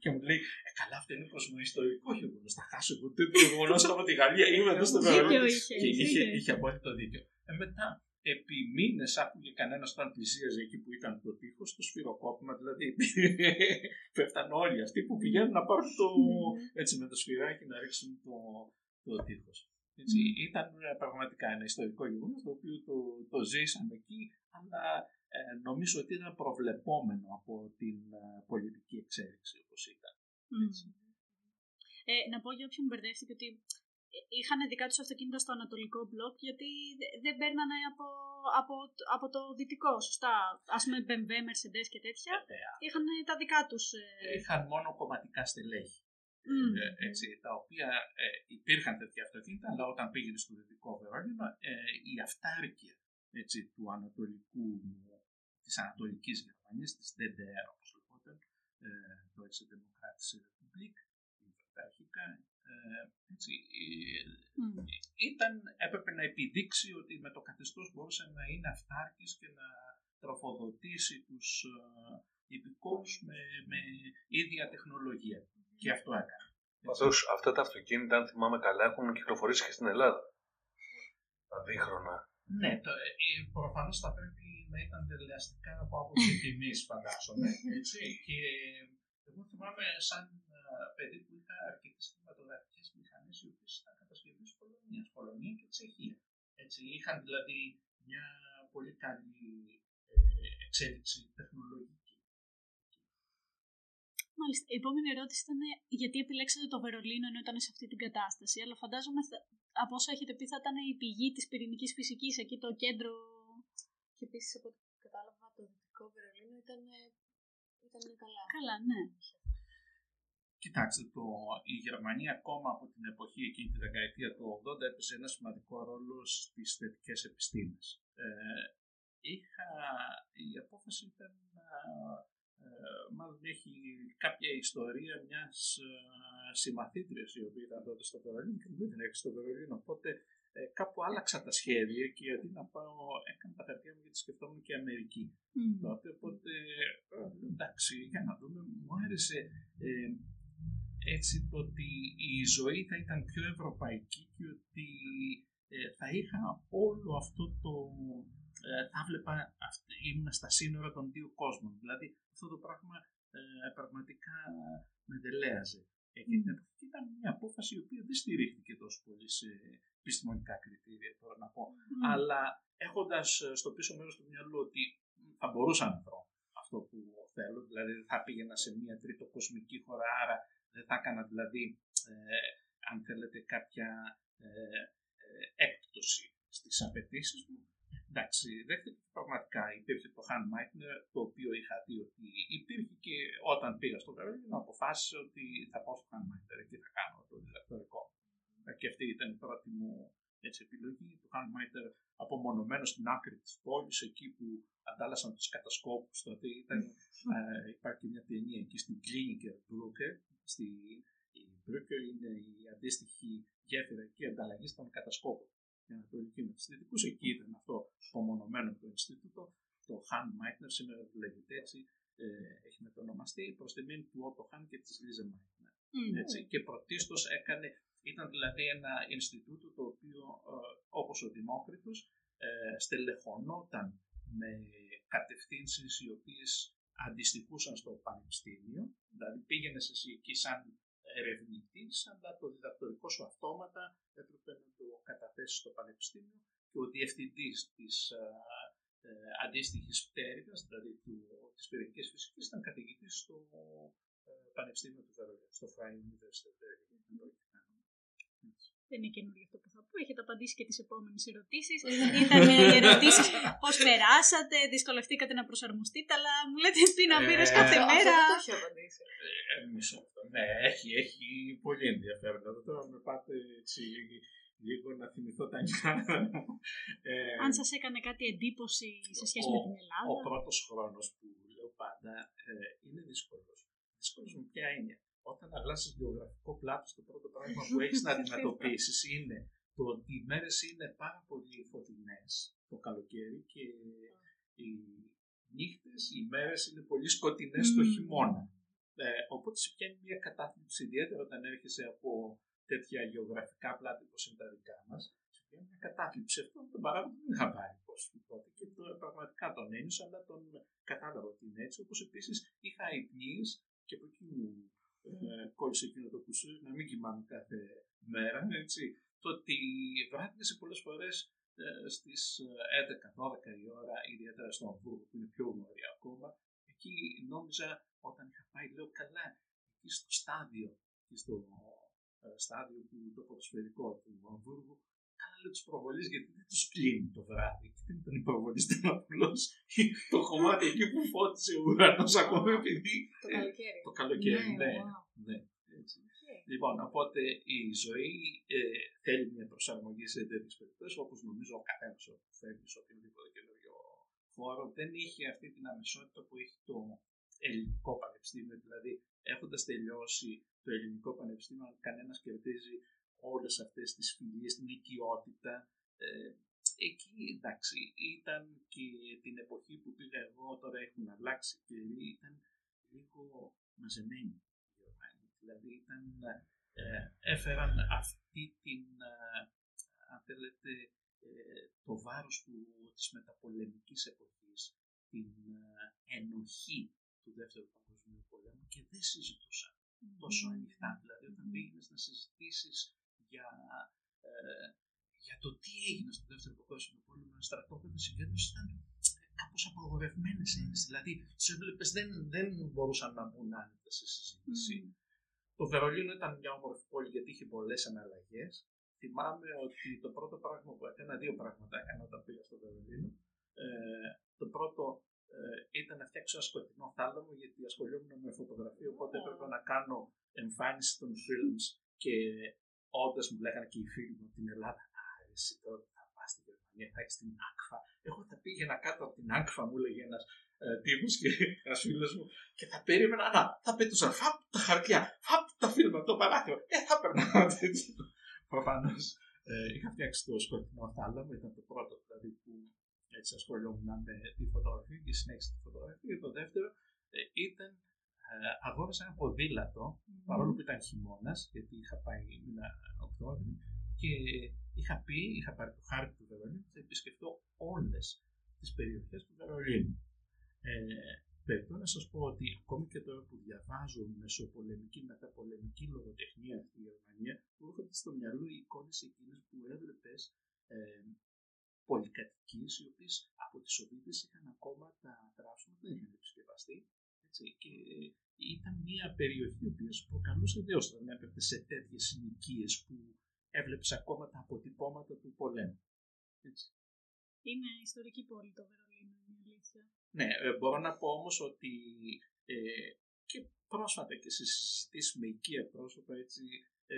και μου λέει, Ε, καλά, αυτό είναι κοσμοϊστορικό γεγονός. Θα χάσω εγώ το γεγονός από τη Γαλλία. Είμαι εδώ στο Δίκιο Βερολίνο. είχε. Και είχε, δίκιο. είχε απόλυτο δίκιο. Ε, μετά, επί μήνες άκουγε κανένας όταν πλησίαζε εκεί που ήταν το τείχος, το σφυροκόπημα. Δηλαδή, πέφτανε όλοι αυτοί που πηγαίνουν να πάρουν το, έτσι, με το σφυράκι να ρίξουν το, το τείχος. Έτσι, Ήταν ε, πραγματικά ένα ιστορικό γεγονός το οποίο το, το ζήσαμε εκεί, αλλά ε, νομίζω ότι ήταν προβλεπόμενο από την ε, πολιτική εξέλιξη όπως ήταν. Μμμ. Ε, να πω για όποιον μπερδεύτηκε ότι ε, είχαν δικά τους αυτοκίνητα στο ανατολικό μπλοκ γιατί δε- δεν παίρνανε από, από, από το δυτικό, σωστά. Ας πούμε BMW, Mercedes και τέτοια. Βέβαια. Είχαν τα δικά τους. ε, Είχαν μόνο κομματικά στελέχη. Μμ. Ε, έτσι, τα οποία ε, υπήρχαν τέτοια αυτοκίνητα, αλλά όταν πήγαινε στο δυτικό Βερολίνο, ε, η αυτάρκεια έτσι, του ανατολικού, της Ανατολικής Γερμανίας, της DDR όπως λεγόταν, ε, Deutsche Demokratische Republik, η Βρεταρχικά, ε, έτσι, ε, Μμ. ήταν, έπρεπε να επιδείξει ότι με το καθεστώς μπορούσε να είναι αυτάρκης και να τροφοδοτήσει τους ε, υπηκόους με, με ίδια τεχνολογία. Και αυτό έκανε. Πάντω αυτά τα αυτοκίνητα, αν θυμάμαι καλά, έχουν κυκλοφορήσει και στην Ελλάδα. Τα δίχρονα. Ναι, το, ε, προφανώς θα πρέπει να ήταν τελειαστικά από άποψη τιμής, φαντάζομαι. Έτσι. Και εγώ θυμάμαι σαν ε, παιδί που είχα αρκετές κινηματογραφικές μηχανές οι οποίες ήταν κατασκευή Πολωνίας, Πολωνία και Τσεχία. Έτσι, είχαν δηλαδή μια πολύ καλή ε, εξέλιξη τεχνολογική. Μάλιστα. Η επόμενη ερώτηση ήταν γιατί επιλέξατε το Βερολίνο ενώ ήταν σε αυτή την κατάσταση. Αλλά φαντάζομαι θα- από όσα έχετε πει θα ήταν η πηγή της πυρηνικής φυσικής εκεί το κέντρο. Και επίσης από ό,τι κατάλαβα, το δυτικό Βερολίνο ήταν, ήταν καλά. Καλά, ναι. Κοιτάξτε, το, η Γερμανία ακόμα από την εποχή εκείνη τη δεκαετία του 80 έπαιζε ένα σημαντικό ρόλο στις θετικές επιστήμες. Ε, είχα, η απόφαση ήταν να ε, μάλλον έχει κάποια ιστορία μιας ε, συμμαθήτριας η οποία ήταν τότε στο Βερολίνο και δεν την έχει στο Βερολίνο. Οπότε ε, κάπου άλλαξα τα σχέδια και αντί να πάω έκανα τα χαρτιά μου γιατί σκεφτόμουν και Αμερική. Τότε, οπότε ε, εντάξει, για να δούμε, μου άρεσε ε, έτσι το ότι η ζωή θα ήταν πιο ευρωπαϊκή και ότι ε, θα είχα όλο αυτό το... Ε, θα βλέπα, ήμουν στα σύνορα των δύο κόσμων. Δηλαδή αυτό το πράγμα ε, πραγματικά με δελέαζε. Εκείνη την εποχή ήταν μια απόφαση η οποία δεν στηρίχθηκε τόσο πολύ σε επιστημονικά κριτήρια, τώρα να πω. Αλλά έχοντας στο πίσω μέρος του μυαλού ότι θα μπορούσα να βρω αυτό που θέλω, δηλαδή δεν θα πήγαινα σε μια τρίτο κοσμική χώρα, άρα δεν θα έκανα δηλαδή, ε, αν θέλετε, κάποια ε, ε, έκπτωση στις απαιτήσεις μου. Εντάξει, δέχτηκε πραγματικά υπήρχε το Hand Meitner, το οποίο είχα δει ότι υπήρχε και όταν πήγα στο Βερολίνο αποφάσισα ότι θα πάω στο Hand Meitner και θα κάνω το διδακτορικό. Και αυτή ήταν η πρώτη μου έτσι, επιλογή. Το Hand Meitner απομονωμένος στην άκρη της πόλης, εκεί που αντάλλασαν τους κατασκόπους. Τότε ήταν, ε, υπάρχει μια ταινία εκεί στην Kliniker Brücke. Στη, η Brücke είναι η αντίστοιχη γέφυρα εκεί ανταλλαγή των κατασκόπων η Ανατολική με του Δυτικού. Εκεί ήταν αυτό απομονωμένο το Ινστιτούτο. Το Χαν Μάιτνερ σήμερα λέγεται έτσι, ε, έχει μετονομαστεί προς τιμή του Ότο Χαν και της Λίζε Μάιτνερ. Έτσι. Και πρωτίστως έκανε, ήταν δηλαδή ένα Ινστιτούτο το οποίο ε, όπως ο Δημόκριτος ε, στελεχωνόταν με κατευθύνσεις οι οποίες αντιστοιχούσαν στο πανεπιστήμιο, δηλαδή πήγαινες εσύ εκεί σαν ερευνητής, αλλά το διδακτορικό σου αυτόματα έπρεπε να το καταθέσεις στο πανεπιστήμιο και ο διευθυντή της ε, αντίστοιχης πτέρυγας, δηλαδή της πυρηνικής φυσικής, ήταν καθηγητής στο ε, Πανεπιστήμιο του Βερολίνου, στο Freie Universität δεν είναι καινούργιο αυτό που θα πω. Έχετε απαντήσει και τις επόμενες ερωτήσεις. Ήταν οι ερωτήσεις πώς περάσατε, δυσκολευτήκατε να προσαρμοστείτε, αλλά μου λέτε τι να πήρες κάθε μέρα. Αυτό το έχει απαντήσει. Ε, μισό λεπτό. Ναι, έχει, έχει πολύ ενδιαφέρον. Τώρα με πάτε έτσι λίγο να θυμηθώ τα νιάτα ε, Αν σας έκανε κάτι εντύπωση σε σχέση με την Ελλάδα. Ο πρώτος χρόνος που λέω πάντα ε, είναι δύσκολος. Δύσκολος με ποια έννοια; Όταν αλλάζει βιογραφικό πλάτος, το πρώτο πράγμα που έχεις να αντιμετωπίσεις είναι το ότι οι μέρες είναι πάρα πολύ φωτεινές το καλοκαίρι και οι νύχτες, οι μέρες είναι πολύ σκοτεινές το χειμώνα. Ε, οπότε σε πιάνει μια κατάθλιψη, ιδιαίτερα όταν έρχεσαι από τέτοια γεωγραφικά πλάτη όπως είναι τα δικά μας, σε πιάνει μια κατάθλιψη. Αυτό τον παράδειγμα δεν είχα πάρει τότε και το, πραγματικά τον ένιωσα, αλλά τον κατάλαβα ότι είναι έτσι. Όπως επίσης είχα υπνίε και από εκεί μου ε, κόλλησε εκείνο το κουσού, να μην κοιμάμαι κάθε μέρα. Έτσι. Το ότι βράδυσε πολλές φορές ε, στις 11-12 η ώρα, ιδιαίτερα στο Αμβούργο που είναι πιο νωρίς ακόμα, εκεί νόμιζα όταν είχα πάει, λέω καλά, εκεί στο στάδιο, εκεί στο ε, στάδιο του, το ποδοσφαιρικό του Αμβούργου, καλά λέω τη προβολή γιατί δεν τους κλείνει το βράδυ. Και δεν ήταν η προβολή, ήταν απλώς το κομμάτι εκεί που φώτισε ο ουρανός ακόμα επειδή. Το καλοκαίρι. Το καλοκαίρι, ναι. Ναι, ναι, έτσι. Λοιπόν, οπότε η ζωή ε, θέλει μια προσαρμογή σε τέτοιες περιπτώσεις, όπως νομίζω ο καθένας που φεύγει σε οποιοδήποτε καινούριο χώρο δεν είχε αυτή την αμεσότητα που έχει το ελληνικό πανεπιστήμιο. Δηλαδή, έχοντας τελειώσει το ελληνικό πανεπιστήμιο, κανένας κερδίζει όλες αυτές τις φιλίε, την οικειότητα. Ε, εκεί εντάξει, ήταν και την εποχή που πήγα εγώ, τώρα έχουν αλλάξει και ήταν λίγο μαζεμένοι Δηλαδή ήταν, ε, έφεραν αυτή την, ε, αν θέλετε, ε, το βάρος του, της μεταπολεμικής εποχής, την ενοχή του Δεύτερου Παγκοσμίου Πολέμου και δεν συζητούσαν τόσο ανοιχτά. Δηλαδή, όταν πήγαινες να συζητήσεις για, για το τι έγινε στο Δεύτερο Παγκόσμιο Πόλεμο, ένα στρατόπεδο συγκέντρωση ήταν κάπως απαγορευμένες έννοιες. Δηλαδή, του έβλεπες δεν, δεν μπορούσαν να μπουν άνετα σε συζήτηση. Το Βερολίνο ήταν μια όμορφη πόλη γιατί είχε πολλές αναλλαγές. Θυμάμαι ότι το πρώτο πράγμα που έκανα, δύο πράγματα έκανα όταν πήγα στο Βερολίνο. Ε, το πρώτο ε, ήταν να φτιάξω ένα σκοτεινό θάλαμο γιατί ασχολιόμουν με φωτογραφία οπότε έπρεπε να κάνω εμφάνιση των films και όντα μου λέγανε και οι φίλοι μου από την Ελλάδα «Α, εσύ τώρα θα πας στην Γερμανία, θα έχεις την άκφα». Εγώ θα πήγαινα κάτω από την άκφα, μου έλεγε ένας ε, τύπος και ένας φίλος μου και θα περίμενα, να, θα πέτουσαν φαπ τα χαρτιά, φαπ τα φίλμα, το παράθυρο, ε, θα περνάω τέτοιο. Προφανώς ε, είχα φτιάξει το σκοτεινό θάλαμο, ήταν το πρώτο δηλαδή που έτσι ασχολιόμουν με τη φωτογραφία και συνέχισε τη φωτογραφία. Και το δεύτερο ε, ήταν ε, αγόρασα ένα ποδήλατο, παρόλο που ήταν χειμώνας, γιατί είχα πάει μήνα Οκτώβρη και είχα πει, είχα πάρει το χάρτη του Βερολίνου ότι θα επισκεφτώ όλες τις περιοχές του Βερολίνου. Ε, Πρέπει να σας πω ότι ακόμη και τώρα που διαβάζω μεσοπολεμική, μεταπολεμική λογοτεχνία στη Γερμανία, μου έρχονται στο μυαλό οι εικόνες εκείνες που έβλεπες ε, πολυκατοικίες, οι οποίες από τις Σοβίτες είχαν ακόμα τα τράσματα, δεν είχαν επισκευαστεί. Έτσι, και ήταν μια περιοχή η οποία σου προκαλούσε δέος όταν έπρεπε σε τέτοιες συνοικίες που έβλεπε ακόμα τα αποτυπώματα του πολέμου. Έτσι. Είναι ιστορική πόλη το Βερολίνο, είναι αλήθεια. Ναι, ε, μπορώ να πω όμως ότι ε, και πρόσφατα και σε συζητήσεις με οικία πρόσωπα έτσι, ε,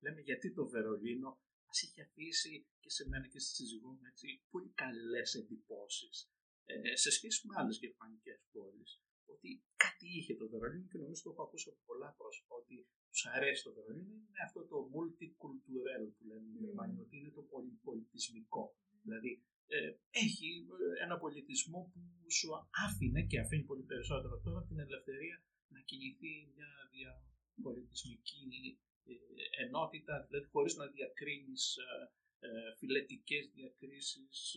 λέμε γιατί το Βερολίνο μας είχε αφήσει και σε μένα και στη σύζυγό μου έτσι, πολύ καλές εντυπώσεις ε, σε σχέση με άλλες γερμανικές πόλεις ότι κάτι είχε το Βερολίνο και νομίζω το έχω ακούσει από πολλά πρόσωπα ότι τους αρέσει το Βερολίνο είναι αυτό το multicultural που λένε οι Γερμανοί, ότι είναι το πολυπολιτισμικό. Δηλαδή ε, έχει ε, ένα πολιτισμό που σου άφηνε και αφήνει πολύ περισσότερο τώρα την ελευθερία να κινηθεί μια διαπολιτισμική ε, ενότητα, δηλαδή χωρίς να διακρίνεις ε, φιλετικές διακρίσεις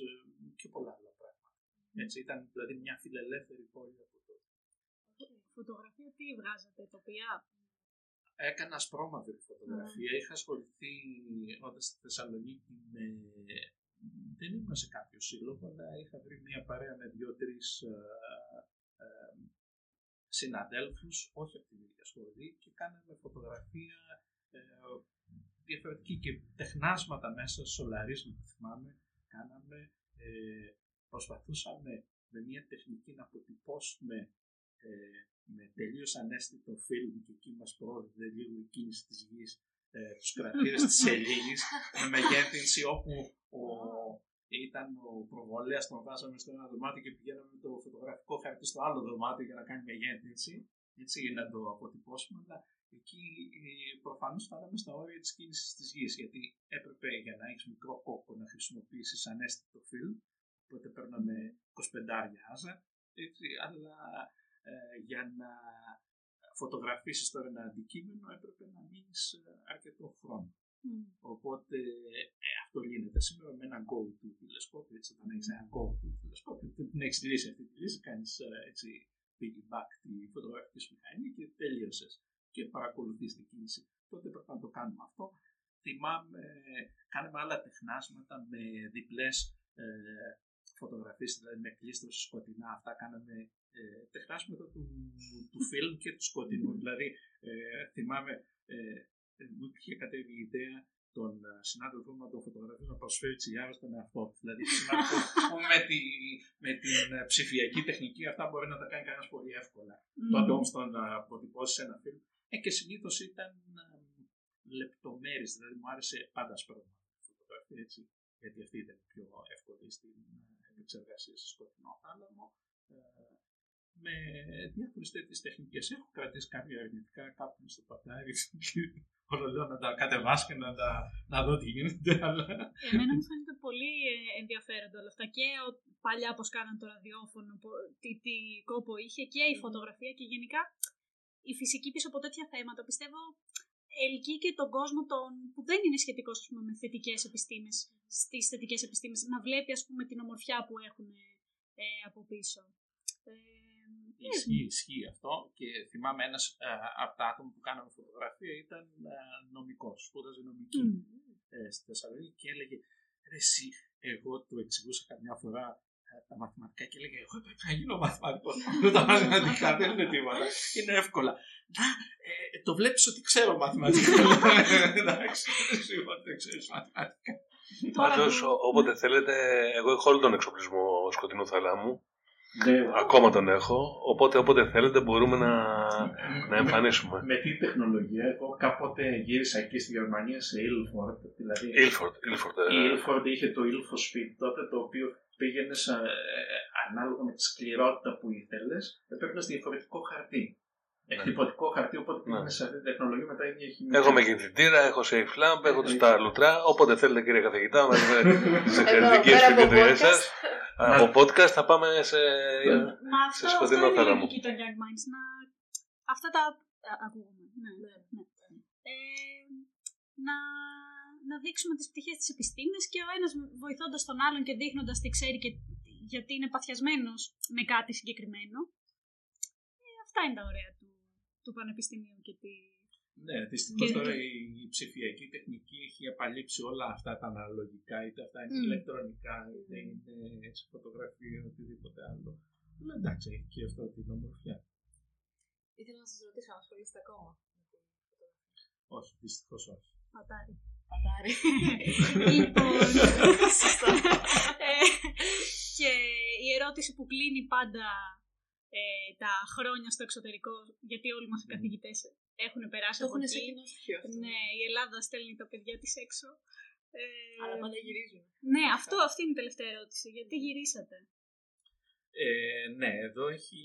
και πολλά άλλα πράγματα. Έτσι, ήταν δηλαδή μια φιλελεύθερη πόλη από τότε. Φωτογραφία τι βγάζατε, τοπία. Έκανα σπρώμαυρη φωτογραφία. Είχα ασχοληθεί όταν στη Θεσσαλονίκη με δεν ήμουν σε κάποιο σύλλογο, αλλά είχα βρει μια παρέα με δύο-τρεις ε, ε, συναδέλφους, όχι από την ίδια σχολή, και κάναμε φωτογραφία ε, διαφορετική και τεχνάσματα μέσα, σολαρίσματα θυμάμαι, κάναμε, ε, προσπαθούσαμε με μια τεχνική να αποτυπώσουμε ε, με τελείως ανέστητο φιλμ και εκεί μας πρόδιδε λίγο η κίνηση της γης ε, τους κρατήρες της Ελλήνης με μεγέθυνση όπου ο, ήταν ο προβολέας, τον βάζαμε στο ένα δωμάτιο και πηγαίναμε με το φωτογραφικό χαρτί στο άλλο δωμάτιο για να κάνει μεγέθυνση, έτσι, για να το αποτυπώσουμε. Αλλά εκεί ε, προφανώς φτάναμε στα όρια της κίνησης της γης, γιατί έπρεπε για να έχεις μικρό κόκκο να χρησιμοποιήσεις ανέστητο φιλμ, οπότε παίρναμε 25 άζα, έτσι, αλλά ε, για να φωτογραφίσεις τώρα ένα αντικείμενο έπρεπε να μείνεις ε, αρκετό χρόνο. Οπότε ε, αυτό γίνεται σήμερα με ένα go-to τηλεσκόπιο. Έτσι, όταν έχεις ένα go-to τηλεσκόπιο, την έχεις λύσει αυτή τη λύση, κάνεις ε, έτσι piggyback τη φωτογραφικής σου μηχανή και τελείωσε. Και παρακολουθείς την κίνηση. Τότε πρέπει να το κάνουμε αυτό. Θυμάμαι, κάναμε άλλα τεχνάσματα με διπλές ε, φωτογραφίες, δηλαδή με κλείστρο σκοτεινά. Αυτά κάναμε ε, τεχνάσματα του, του φιλμ και του σκοτεινού. Δηλαδή, ε, θυμάμαι, ε, μου είχε κατέβει η ιδέα τον ε, συνάδελφό μου να τον φωτογραφίσει να προσφέρει τσιγάρο στον εαυτό τους. Δηλαδή, που με, τη, με την ε, ψηφιακή τεχνική αυτά μπορεί να τα κάνει κανένας πολύ εύκολα. Mm. Τότε όμως το να αποτυπώσεις ένα φιλμ. Ε, και συνήθως ήταν λεπτομέρειες, δηλαδή μου άρεσε πάντα σπρώμα φωτογραφία έτσι, γιατί αυτή ήταν πιο εύκολη στην επεξεργασία σε σκοτεινό θάλαμο με διάφορες τέτοιες τεχνικές. Έχω κρατήσει κάποια αρνητικά κάπου στο πατάρι. Όλο λέω να τα κατεβάσω και να, τα, να δω τι γίνεται. Αλλά... Εμένα μου φαίνεται πολύ ε, ενδιαφέροντα όλα αυτά. Και παλιά πώς κάναν το ραδιόφωνο, τι, τι κόπο είχε και η φωτογραφία και γενικά η φυσική πίσω από τέτοια θέματα. Πιστεύω ελκύει και τον κόσμο τον, που δεν είναι σχετικός με θετικές επιστήμες, στις θετικές επιστήμες, να βλέπει ας πούμε, την ομορφιά που έχουν ε, από πίσω. Ε, Ισχύει, ισχύει αυτό και θυμάμαι ένας ε, από τα άτομα που κάναμε φωτογραφία ήταν ε, νομικός, σπούδαζε νομική ε, στη Θεσσαλονίκη και έλεγε Ρε, εσύ, εγώ του εξηγούσα καμιά φορά ε, τα μαθηματικά και έλεγε Εγώ πρέπει να γίνω μαθηματικό. Δεν τα μαθηματικά δεν είναι τίποτα. Είναι εύκολα. Να, ε, το βλέπεις ότι ξέρω μαθηματικά. Εντάξει, σίγουρα δεν ξέρεις μαθηματικά. Πάντως, όποτε θέλετε, εγώ έχω όλο τον εξοπλισμό σκοτεινού θαλάμου Ναι, Ακόμα τον έχω. Οπότε όποτε θέλετε μπορούμε να, να εμφανίσουμε. Με τι τεχνολογία, εγώ κάποτε γύρισα εκεί στη Γερμανία σε Ilford. Δηλαδή, Ilford, Ilford. η ε, Ilford είχε το Ilford Speed τότε, το οποίο πήγαινε σε- ε, ανάλογα με τη σκληρότητα που ήθελες, έπαιρνες διαφορετικό χαρτί. Εκτυπωτικό χαρτί, οπότε πήγαινες σε αυτή τη τεχνολογία με τα ίδια χημικά. Έχω με κινητήρα, έχω safe lamp, έχω τα λουτρά. Όποτε θέλετε κύριε καθηγητά, με τι εξαιρετικέ πέρα από φοιτητριέ podcast. σα. Από podcast θα πάμε σε. Μα αυτό, σε αυτό σκοτεινό είναι η θάλαμο. λογική των Young Minds. Να... Αυτά τα α, ακούγουμε. Ναι, ναι. Ε, να, να δείξουμε τις πτυχές της επιστήμης και ο ένας βοηθώντας τον άλλον και δείχνοντας τι ξέρει και γιατί είναι παθιασμένος με κάτι συγκεκριμένο. Ε, αυτά είναι τα ωραία του, του πανεπιστημίου και τη... Ναι, δυστυχώς Και- τώρα η ψηφιακή τεχνική έχει απαλείψει όλα αυτά τα αναλογικά, είτε αυτά είναι Μμ. ηλεκτρονικά, είτε είναι σε φωτογραφία, οτιδήποτε άλλο. Αλλά εντάξει, έχει και αυτό την ομορφιά. Ήθελα να σας ρωτήσω αν ασχολείστε ακόμα. Όχι, δυστυχώς όχι. Πατάρι. Πατάρι. λοιπόν, Σωστά. ε, και η ερώτηση που κλείνει πάντα ε, τα χρόνια στο εξωτερικό, γιατί όλοι μας οι καθηγητές έχουν περάσει Το από έχουν σε εκεί. κοινό στοιχείο αυτό. Ναι, η Ελλάδα στέλνει τα παιδιά της έξω. Ε, Αλλά πάντα γυρίζουν. ναι, αυτό, αυτή είναι η τελευταία ερώτηση. Γιατί γυρίσατε; Ε, ναι, εδώ έχει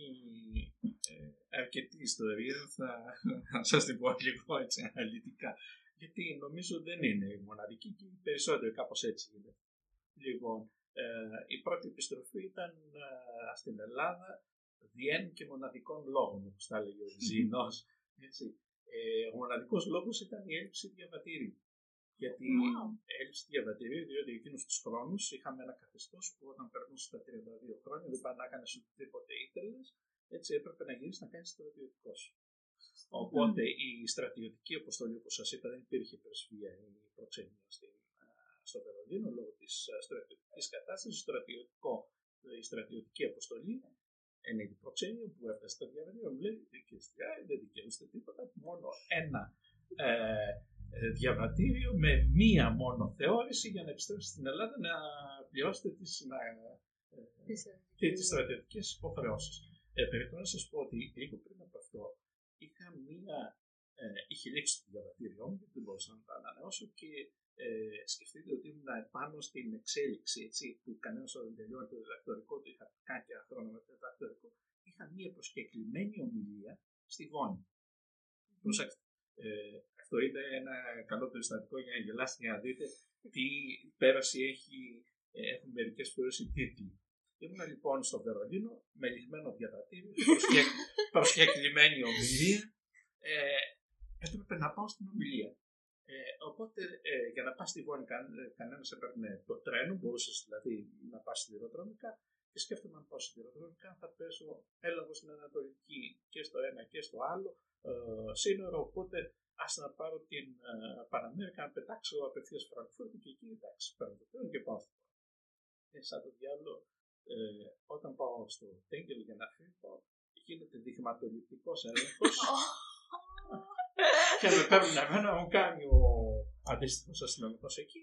ε, αρκετή ιστορία, θα, θα σας την πω λίγο έτσι αναλυτικά. Γιατί νομίζω δεν είναι η μοναδική και οι περισσότεροι κάπως έτσι είναι. Λοιπόν, ε, η πρώτη επιστροφή ήταν ε, στην Ελλάδα διέν και μοναδικών λόγων, όπως τα έλεγε ο Ζήνος. Έτσι. Ε, ο μοναδικός λόγος ήταν η έλλειψη διαβατήριου. Γιατί Wow. έλλειψη διαβατηρίου, διότι εκείνους τους χρόνους είχαμε ένα καθεστώς που όταν περνούσε τα 32 χρόνια δεν πάνε να κάνει οτιδήποτε ήθελες, έτσι έπρεπε να γυρίσει να κάνεις στρατιωτικός σου. Οπότε η στρατιωτική αποστολή, όπως σας είπα, δεν υπήρχε πρεσβεία ή προξενία στην, α, στο Βερολίνο λόγω της στρατιωτικής κατάστασης. Στρατιωτικό, η στρατιωτική αποστολή είναι η προξένεια που έφτασε στα διαβατήρια. Μου λέει: Κύριε Στριά, δεν δικαιούστε τίποτα. Μόνο ένα ε, ε, διαβατήριο με μία μόνο θεώρηση για να επιστρέψετε στην Ελλάδα να πληρώσετε τις, να, ε, και τις στρατιωτικές υποχρεώσεις. Ε, πρέπει να σας πω ότι λίγο πριν από αυτό είχα μία, ε, είχε λήξει το διαβατήριό μου γιατί δεν μπορούσα να το ανανεώσω και ε, σκεφτείτε ότι ήμουν πάνω στην εξέλιξη έτσι, που κανένας δεν τελειώνει το διδακτορικό του, είχα κάποια χρόνια με το διδακτορικό, είχα μία προσκεκλημένη ομιλία στη Βόνη. Προσέξτε. Ε, αυτό είναι ένα καλό περιστατικό για να γελάσετε για να δείτε τι πέραση έχει, ε, έχουν μερικές φορές οι τίτλοι. Ήμουν λοιπόν στο Βερολίνο με λιγμένο διαβατήριο, προσκε... προσκεκλημένη ομιλία. Ε, έπρεπε να πάω στην ομιλία. Ε, οπότε ε, για να πας στη Βόνη, καν, κανένας έπαιρνε το τρένο, μπορούσες δηλαδή να πας σιδηροδρομικά. Και σκέφτομαι αν πάω σιδηροδρομικά θα πέσω έλαβο στην Ανατολική και στο ένα και στο άλλο ε, σύνορο. Οπότε ας να πάρω την ε, Παναμέρικα να πετάξω απευθείας Φραγκφούρτη και εκεί εντάξει, παίρνω το τρένο και πάω στο ε, σαν το διάλογο, ε, όταν πάω στο Τέγκελ για να φύγω, γίνεται δειγματοληπτικός έλεγχος και με παίρνουν εμένα να μου κάνει ο αντίστοιχος αστυνομικός εκεί.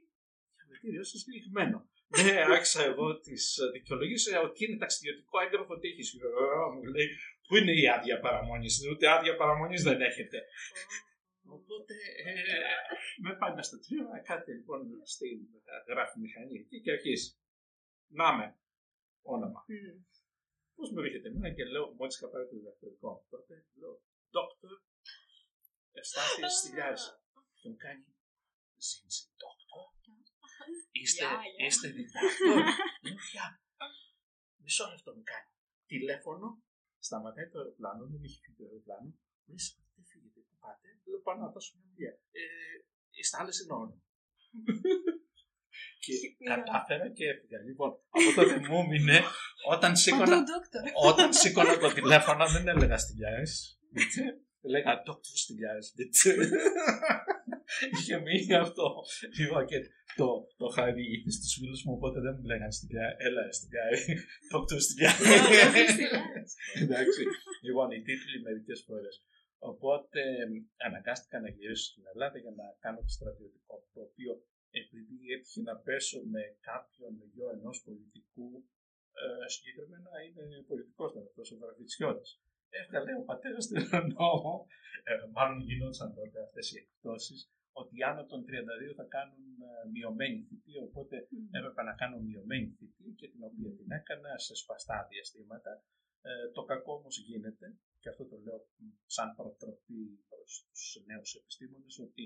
Διαβατήριό σα λιγμένο. Ναι, άρχισα εγώ τις δικαιολογίες ότι είναι ταξιδιωτικό έγγραφο τύχη. Μου λέει, Πού είναι η άδεια παραμονής, ούτε άδεια παραμονής δεν έχετε. Οπότε ε, με πάνε στο τμήμα, κάτι λοιπόν στην γράφη μηχανή εκεί και αρχίζει. Να με, όνομα. Πώς με βρίσκεται εμένα και λέω, μόλις είχα πάρει το διδακτορικό μου τότε, λέω, Δόκτωρ Ευστάθη Στυλιάς. Και μου κάνει, Ζήνση, Δόκτωρ. Είστε, Γεια, γεια. είστε διδακτόρ. Λέω, Γεια. Μισό λεπτό μου κάνει. Τηλέφωνο, σταματάει το αεροπλάνο, δεν είχε φύγει το αεροπλάνο. Μου λέει, δεν φύγετε, πού πάτε. Λέω, πάω να δώσω μια δουλειά. Ε, είστε άλλες εννοώ. και κατάφερα και έφυγα. Λοιπόν, από τότε μου έμεινε όταν σήκωνα, όταν σήκωνα το τηλέφωνο δεν έλεγα στυλιάς. Έλεγα Dr. Στυλιάς. Είχε μείνει αυτό. Λοιπόν, και το, το είχα διηγηθεί στους φίλους μου, οπότε δεν μου λέγανε στυλιά. Έλα στυλιάς. Dr. Στυλιάς. Εντάξει. Λοιπόν, οι τίτλοι μερικές φορές. Οπότε αναγκάστηκα να γυρίσω στην Ελλάδα για να κάνω το στρατιωτικό, το οποίο επειδή έτυχε να πέσω με κάποιον γιο ενός πολιτικού ε, συγκεκριμένα είναι πολιτικός αυτό ο Βραβιτσιώτη. Έβγαλε ο πατέρας του νόμο, ε, μάλλον γινόταν τότε αυτές οι εκπτώσεις, ότι άνω των 32 θα κάνουν ε, μειωμένη θητεία, οπότε έπρεπε να κάνω μειωμένη θητεία και την οποία την έκανα σε σπαστά διαστήματα. Ε, το κακό όμως γίνεται, και αυτό το λέω σαν προτροπή προς τους νέους επιστήμονες, ότι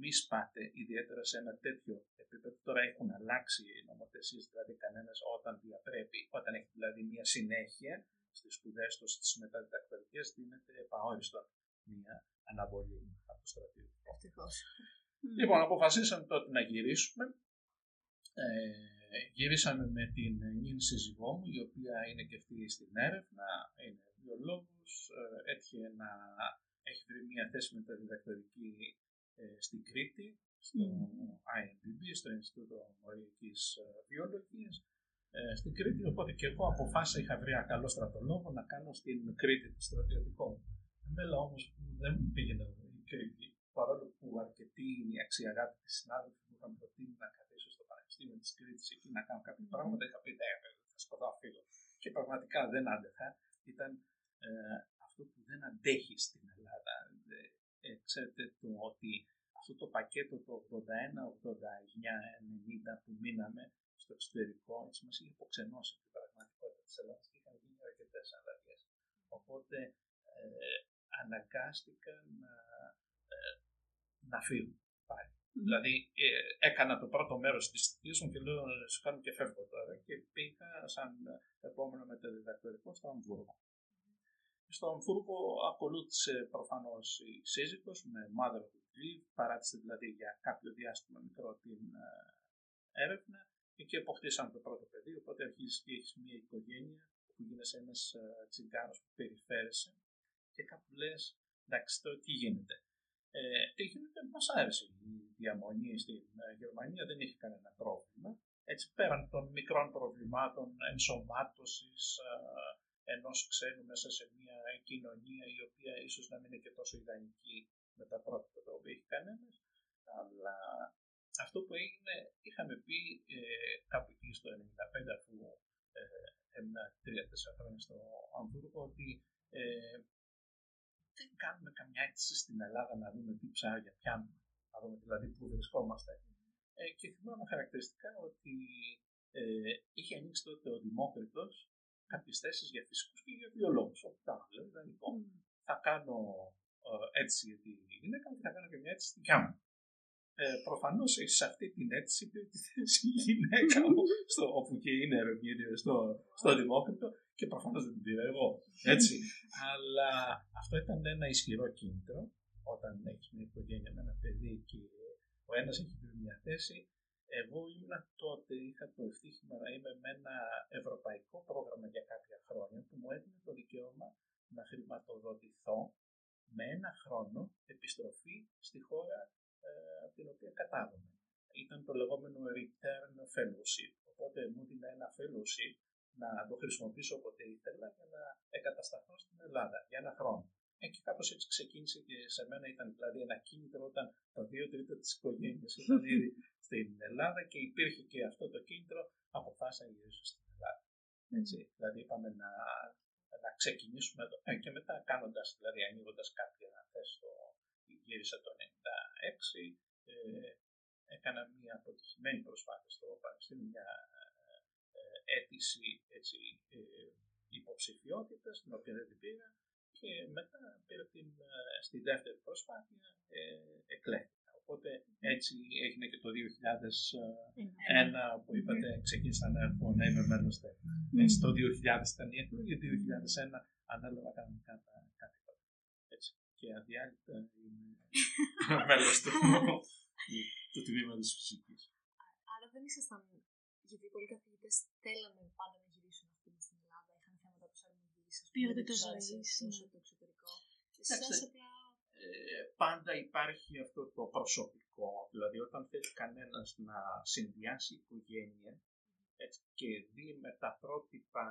μη σπάτε ιδιαίτερα σε ένα τέτοιο επίπεδο. Τώρα έχουν αλλάξει οι νομοθεσίες, δηλαδή κανένας όταν διαπρέπει, όταν έχει δηλαδή μια συνέχεια στις σπουδές τους, στις μεταδιδακτορικέ, δίνεται επαόριστον μια αναβολή από το στρατιωτικό. Λοιπόν, αποφασίσαμε τότε να γυρίσουμε. Ε, γυρίσαμε με την νυν σύζυγό μου, η οποία είναι και αυτή στην έρευνα, είναι βιολόγος, ε, έτυχε να έχει βρει μια θέση μεταδιδακτορική ε, στην Κρήτη, στο IMDB, στο Ινστιτούτο Μοριακής ε, Βιολογίας, ε, στην Κρήτη, οπότε και εγώ αποφάσισα, είχα βρει ένα καλό στρατολόγο να κάνω στην Κρήτη το στρατιωτικό. Εμένα όμως που δεν μου πήγαινε η Κρήτη, παρόλο που αρκετοί αξιαγάπητοι συνάδελφοι μου είχαν προτείνει να καθίσω στο Πανεπιστήμιο της Κρήτης εκεί να κάνω κάποια πράγματα, είχα πει ναι, θα σκοτώ φύγω. Και πραγματικά δεν άντεχα. Ήταν ε, αυτό που δεν αντέχει στην Ελλάδα. Ε, ξέρετε το ότι αυτό το πακέτο το 81, 89, 90 που μείναμε στο εξωτερικό, έτσι μας είχε αποξενώσει την πραγματικότητα της Ελλάδας και είχαν γίνει αρκετές αλλαγές. Οπότε ε, αναγκάστηκαν να, ε, να φύγουν πάλι. Δηλαδή ε, έκανα το πρώτο μέρος της θητείας μου και λέω σου κάνω και φεύγω τώρα και πήγα σαν επόμενο μεταδιδακτορικό στο Αμβούργο. Στο Αμβούργο ακολούθησε προφανώς η σύζυγος με mother of the παράτησε δηλαδή για κάποιο διάστημα μικρό την ε, έρευνα Εκεί αποκτήσαμε το πρώτο παιδί, οπότε αρχίζεις και έχεις μια οικογένεια που γίνεσαι ένας ε, τσιγκάρος που περιφέρεσαι και κάπου λες, εντάξει, τώρα τι γίνεται. Ε, τι γίνεται, μας άρεσε η διαμονή στην ε, Γερμανία, δεν έχει κανένα πρόβλημα. Έτσι, πέραν των μικρών προβλημάτων ενσωμάτωσης ε, ενός ξένου μέσα σε μια κοινωνία η οποία ίσως να μην είναι και τόσο ιδανική με τα πρότυπα τα οποία έχει κανένας, αλλά αυτό που έγινε, είχαμε πει ε, κάπου εκεί στο 1995, αφού ε, έμεινα 3-4 χρόνια στο Αμβούργο, ότι ε, δεν κάνουμε καμιά αίτηση στην Ελλάδα να δούμε τι ψάρια πιάνουμε, να δούμε δηλαδή πού βρισκόμαστε. Ε, και θυμάμαι χαρακτηριστικά ότι ε, είχε ανοίξει τότε ο Δημόκριτος κάποιες θέσεις για φυσικούς και για βιολόγους. Όπου τα λέω, λοιπόν, θα κάνω ε, έτσι για τη γυναίκα και θα κάνω και μια έτσι στη δικιά μου ε, προφανώς σε αυτή την αίτηση πήρε τη θέση η γυναίκα μου, στο, όπου και είναι ερευνήτρια στο, στο Δημόκριτο, και προφανώς δεν την πήρα εγώ. Έτσι. Αλλά αυτό ήταν ένα ισχυρό κίνητρο όταν έχεις μια οικογένεια με ένα παιδί και ο ένας έχει βρει μια θέση. Εγώ ήμουν τότε, είχα το ευτύχημα να είμαι με ένα ευρωπαϊκό πρόγραμμα για κάποια χρόνια που μου έδινε το δικαίωμα να χρηματοδοτηθώ με ένα χρόνο επιστροφή στη χώρα ε, από την οποία κατάγομαι. Ήταν το λεγόμενο return fellowship. Οπότε μου έδινε ένα fellowship να το χρησιμοποιήσω όποτε ήθελα για να εγκατασταθώ στην Ελλάδα για ένα χρόνο. Ε, και κάπως έτσι ξεκίνησε και σε μένα ήταν δηλαδή ένα κίνητρο όταν τα δύο τρίτα της οικογένειας ήταν ήδη στην Ελλάδα και υπήρχε και αυτό το κίνητρο, αποφάσισα να γυρίσω στην Ελλάδα. Έτσι, δηλαδή είπαμε να, να ξεκινήσουμε εδώ. Ε, και μετά κάνοντας, δηλαδή ανοίγοντας κάποια θέση στο γύρισα το 1996, ε, έκανα μια αποτυχημένη προσπάθεια στο Πανεπιστήμιο, μια ε, αίτηση έτσι, ε, υποψηφιότητας, την οποία δεν την πήρα και μετά πήρα την, ε, στη δεύτερη προσπάθεια ε, εκλέχθηκα. Οπότε έτσι έγινε και το 2001 που είπατε ξεκίνησα να έρθω να είμαι μέλος Έτσι το 2000 ήταν η εκλογή, το 2001 ανέλαβα κανονικά τα καθήκοντα. Έτσι και αδιάλειπτα είναι μέλος του, του τμήματο φυσικής. Άρα δεν ήσασταν, γιατί πολλοί καθηγητές θέλανε πάντα να γυρίσουν αυτοί στην Ελλάδα, είχαν θέματα προσαρμογή, ποιότητα ζωή, στο εξωτερικό. Εσάς απλά ε, πάντα υπάρχει αυτό το προσωπικό. Δηλαδή, όταν θέλει κανένας να συνδυάσει οικογένεια έτσι, και δει με τα πρότυπα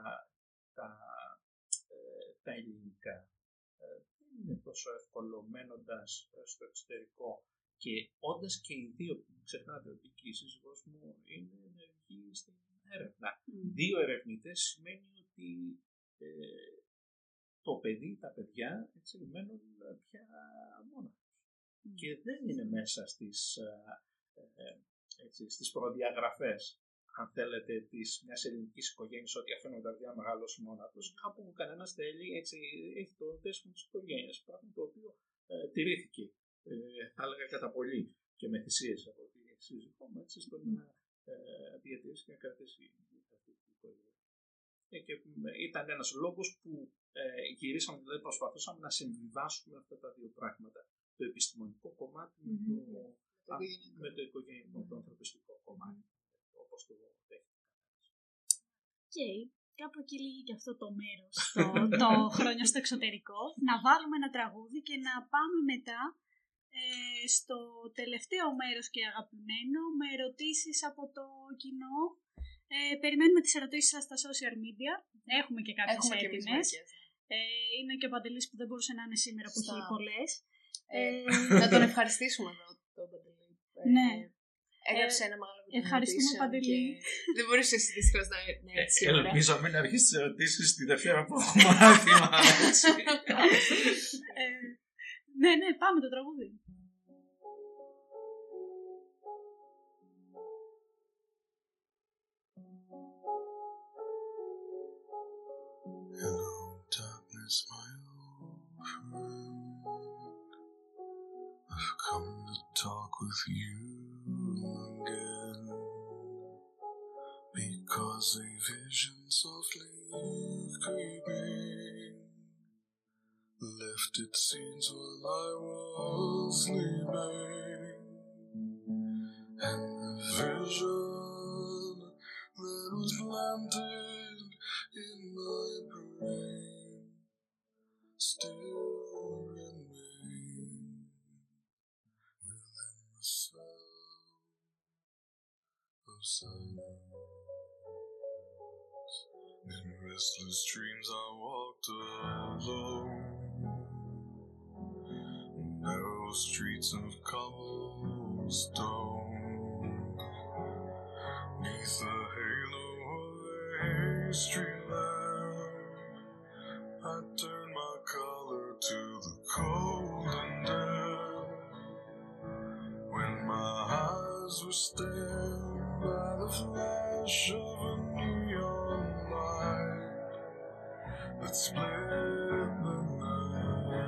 τα, ε, τα ελληνικά, ε, είναι τόσο εύκολο μένοντας στο εξωτερικό και όντας και οι δύο, μην ξεχνάτε ότι και η σύζυγός μου είναι ενεργή στην έρευνα. Μμ. Δύο ερευνητές σημαίνει ότι ε, το παιδί, τα παιδιά, έτσι, μένουν ε, πια μόνα τους. Μμ. Και δεν είναι μέσα στις, ε, ε, έτσι, στις προδιαγραφές αν θέλετε, της μιας ελληνικής οικογένειας ότι αφήνουν τα παιδιά να μεγαλώσουν μόνα τους. Κάπου κανένας θέλει, έτσι, έχει το δέσμο της οικογένειας, πράγμα το οποίο ε, τηρήθηκε, ε, θα έλεγα κατά πολύ και με θυσίες από τη σύζυγό μου, έτσι, στο να ε, διατηρήσει και να κρατήσει αυτή την οικογένεια. Ε, και ε, ήταν ένας λόγος που ε, γυρίσαμε, δηλαδή προσπαθούσαμε να συμβιβάσουμε αυτά τα δύο πράγματα. Το επιστημονικό κομμάτι με το, Το α, οικογενειακό. με το οικογενειακό, το ανθρωπιστικό κομμάτι. Όπως το δέχεται. Οκ. Κάπου εκεί λήγει και αυτό το μέρος, το, το χρόνια στο εξωτερικό. Να βάλουμε ένα τραγούδι και να πάμε μετά ε, στο τελευταίο μέρος και αγαπημένο με ερωτήσεις από το κοινό. Ε, περιμένουμε τις ερωτήσεις σας στα social media. Έχουμε και κάποιες Έχουμε και εμείς έτοιμες. μερικές. Ε, είναι και ο Παντελής που δεν μπορούσε να είναι σήμερα που Στα- έχει πολλές. Ε, Ε, να τον ευχαριστήσουμε εδώ, τον Παντελή. Ε, Ναι. Έγραψε Ε, ένα μεγάλο βιβλίο ευχαριστούμε, ερωτήσεων Παντελή. και Δεν μπορούσε εσύ δυστυχώς να να Ε, έρθει σήμερα. ελπίζω μην αρχίσει τις ερωτήσεις τη Δευτέρα που έχω μάθημα. έτσι. ε, ναι, ναι, πάμε το τραγούδι. Hello, darkness, my old friend. I've come to talk with you Because a vision softly creeping left its scenes while I was sleeping. And the vision that was planted restless dreams, I walked alone. Narrow streets of cobblestone. Neath the halo of a street lamp, I turned my collar to the cold and damp. When my eyes were stared by the flash of a that split the night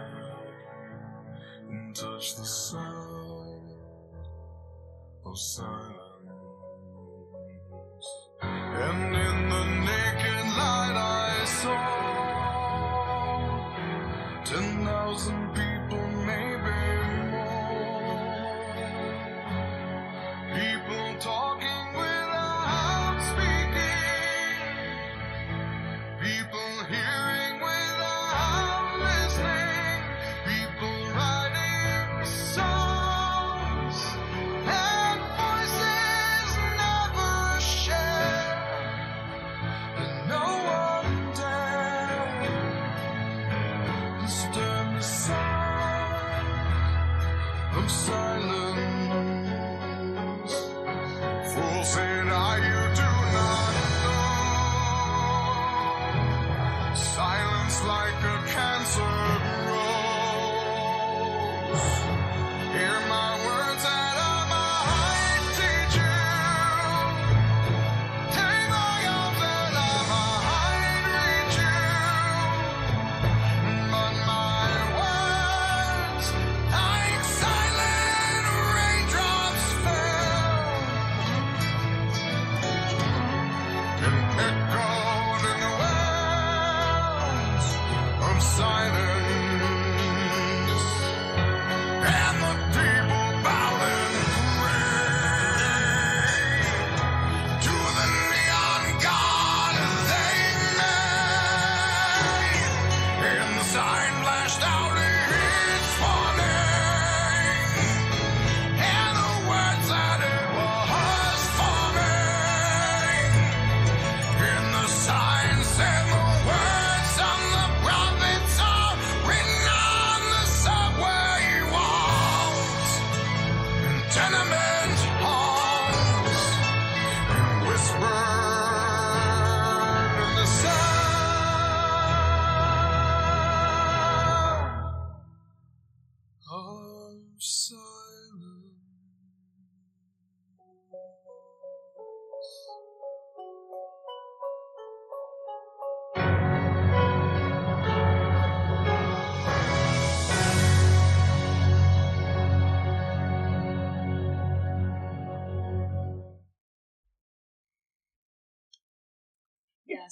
and touch the sound of silence.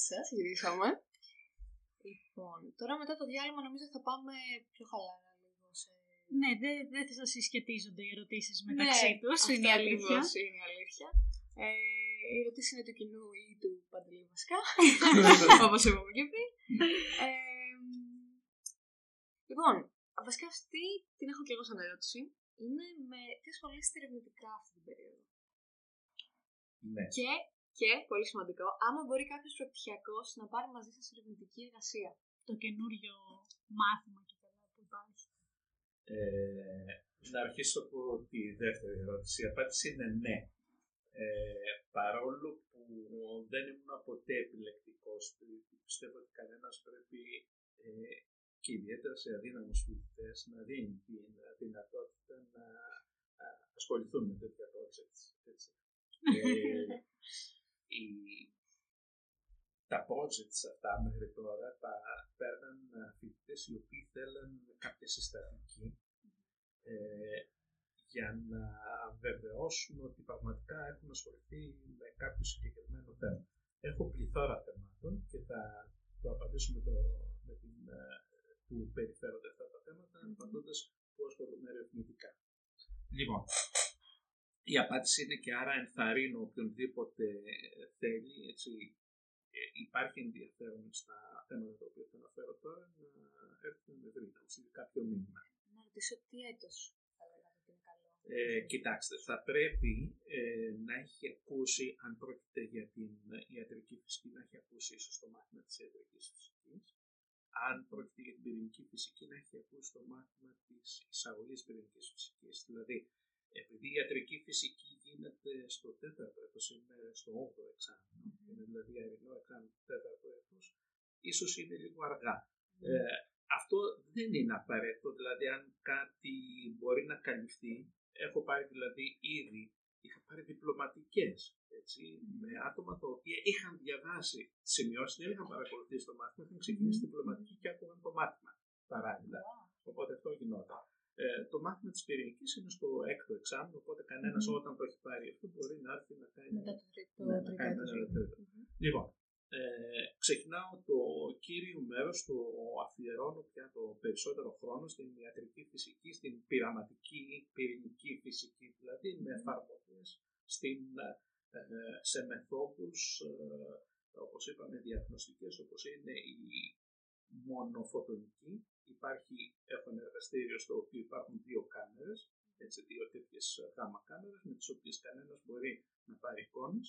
Σας, γυρίσαμε. Λοιπόν, τώρα μετά το διάλειμμα νομίζω θα πάμε πιο χαλαρά λίγο σε. Ναι, δεν δεν θα συσχετίζονται οι ερωτήσεις μεταξύ ναι, τους, αυτό είναι η αλήθεια. ακριβώς είναι η αλήθεια. Ε, η ερωτήση είναι του κοινού ή του Παντελή βασικά, όπως είπαμε και πριν. Ε, λοιπόν, βασικά αυτή την έχω και εγώ σαν ερώτηση. Είναι με τι ασχολείστε ερευνητικά αυτή την περίοδο; Ναι. Και, και, πολύ σημαντικό, άμα μπορεί κάποιος προπτυχιακός να πάρει μαζί σας ερευνητική εργασία. Το καινούριο μάθημα και καλά που υπάρχει. Ε, να αρχίσω από τη δεύτερη ερώτηση. Η απάντηση είναι ναι. Ε, παρόλο που δεν ήμουν ποτέ επιλεκτικός, διότι πιστεύω ότι κανένας πρέπει ε, και ιδιαίτερα σε αδύναμους φοιτητές να δίνει την δυνατότητα να α, ασχοληθούν με τέτοια projects. Έτσι. Ε, η- τα projects αυτά μέχρι τώρα τα παίρναν φοιτητές οι οποίοι θέλαν κάποια συστατική ε, για να βεβαιώσουν ότι πραγματικά έχουν ασχοληθεί με κάποιο συγκεκριμένο θέμα. Έχω πληθώρα θεμάτων και θα το απαντήσουμε το, με την, ε, που περιφέρονται αυτά τα θέματα, απαντώντας που ασχολούμαι ερευνητικά. Λοιπόν, η απάντηση είναι και άρα ενθαρρύνω οποιονδήποτε θέλει, έτσι, ε, υπάρχει ενδιαφέρον στα θέματα τα οποία θα αναφέρω τώρα, να έρθει να με βρει, να μου στείλει κάποιο μήνυμα. Να ρωτήσω τι έτος θα λέγατε ότι είναι καλό. Ε, κοιτάξτε, θα πρέπει ε, να έχει ακούσει, αν πρόκειται για την ιατρική φυσική, να έχει ακούσει ίσως το μάθημα της ιατρικής φυσικής. Αν πρόκειται για την πυρηνική φυσική, να έχει ακούσει το μάθημα της εισαγωγής πυρηνικής φυσικής. Δηλαδή, επειδή η ιατρική φυσική γίνεται στο τέταρτο έτος, είναι στο 8ο εξάμεινο, είναι δηλαδή αερινό εξάμεινο του τέταρτο έτος, ίσως είναι λίγο αργά. Ε, αυτό δεν είναι απαραίτητο, δηλαδή αν κάτι μπορεί να καλυφθεί, έχω πάρει δηλαδή ήδη, είχα πάρει διπλωματικές, έτσι, με άτομα τα οποία είχαν διαβάσει τις σημειώσεις, δεν είχαν παρακολουθήσει το μάθημα, είχαν ξεκινήσει διπλωματική και άκουγαν το μάθημα παράλληλα. Οπότε αυτό γινόταν. Ε, το μάθημα της πυρηνικής είναι στο έκτο εξάμεινο, οπότε κανένας όταν το έχει πάρει αυτό μπορεί να έρθει να κάνει Μετά το τρίτο, ναι, να τρίτο κάνει έτος. ένα τρίτο. Λοιπόν, ε, ξεκινάω το κύριο μέρος, το αφιερώνω πια το περισσότερο χρόνο στην ιατρική φυσική, στην πειραματική πυρηνική φυσική, δηλαδή με εφαρμογές στην, ε, σε μεθόδους, ε, όπως είπαμε, διαγνωστικές, όπως είναι η μονοφωτονική. Υπάρχει, έχω ένα εργαστήριο στο οποίο υπάρχουν δύο κάμερες, έτσι, δύο τέτοιες γάμα κάμερες, με τις οποίες κανένας μπορεί να πάρει εικόνες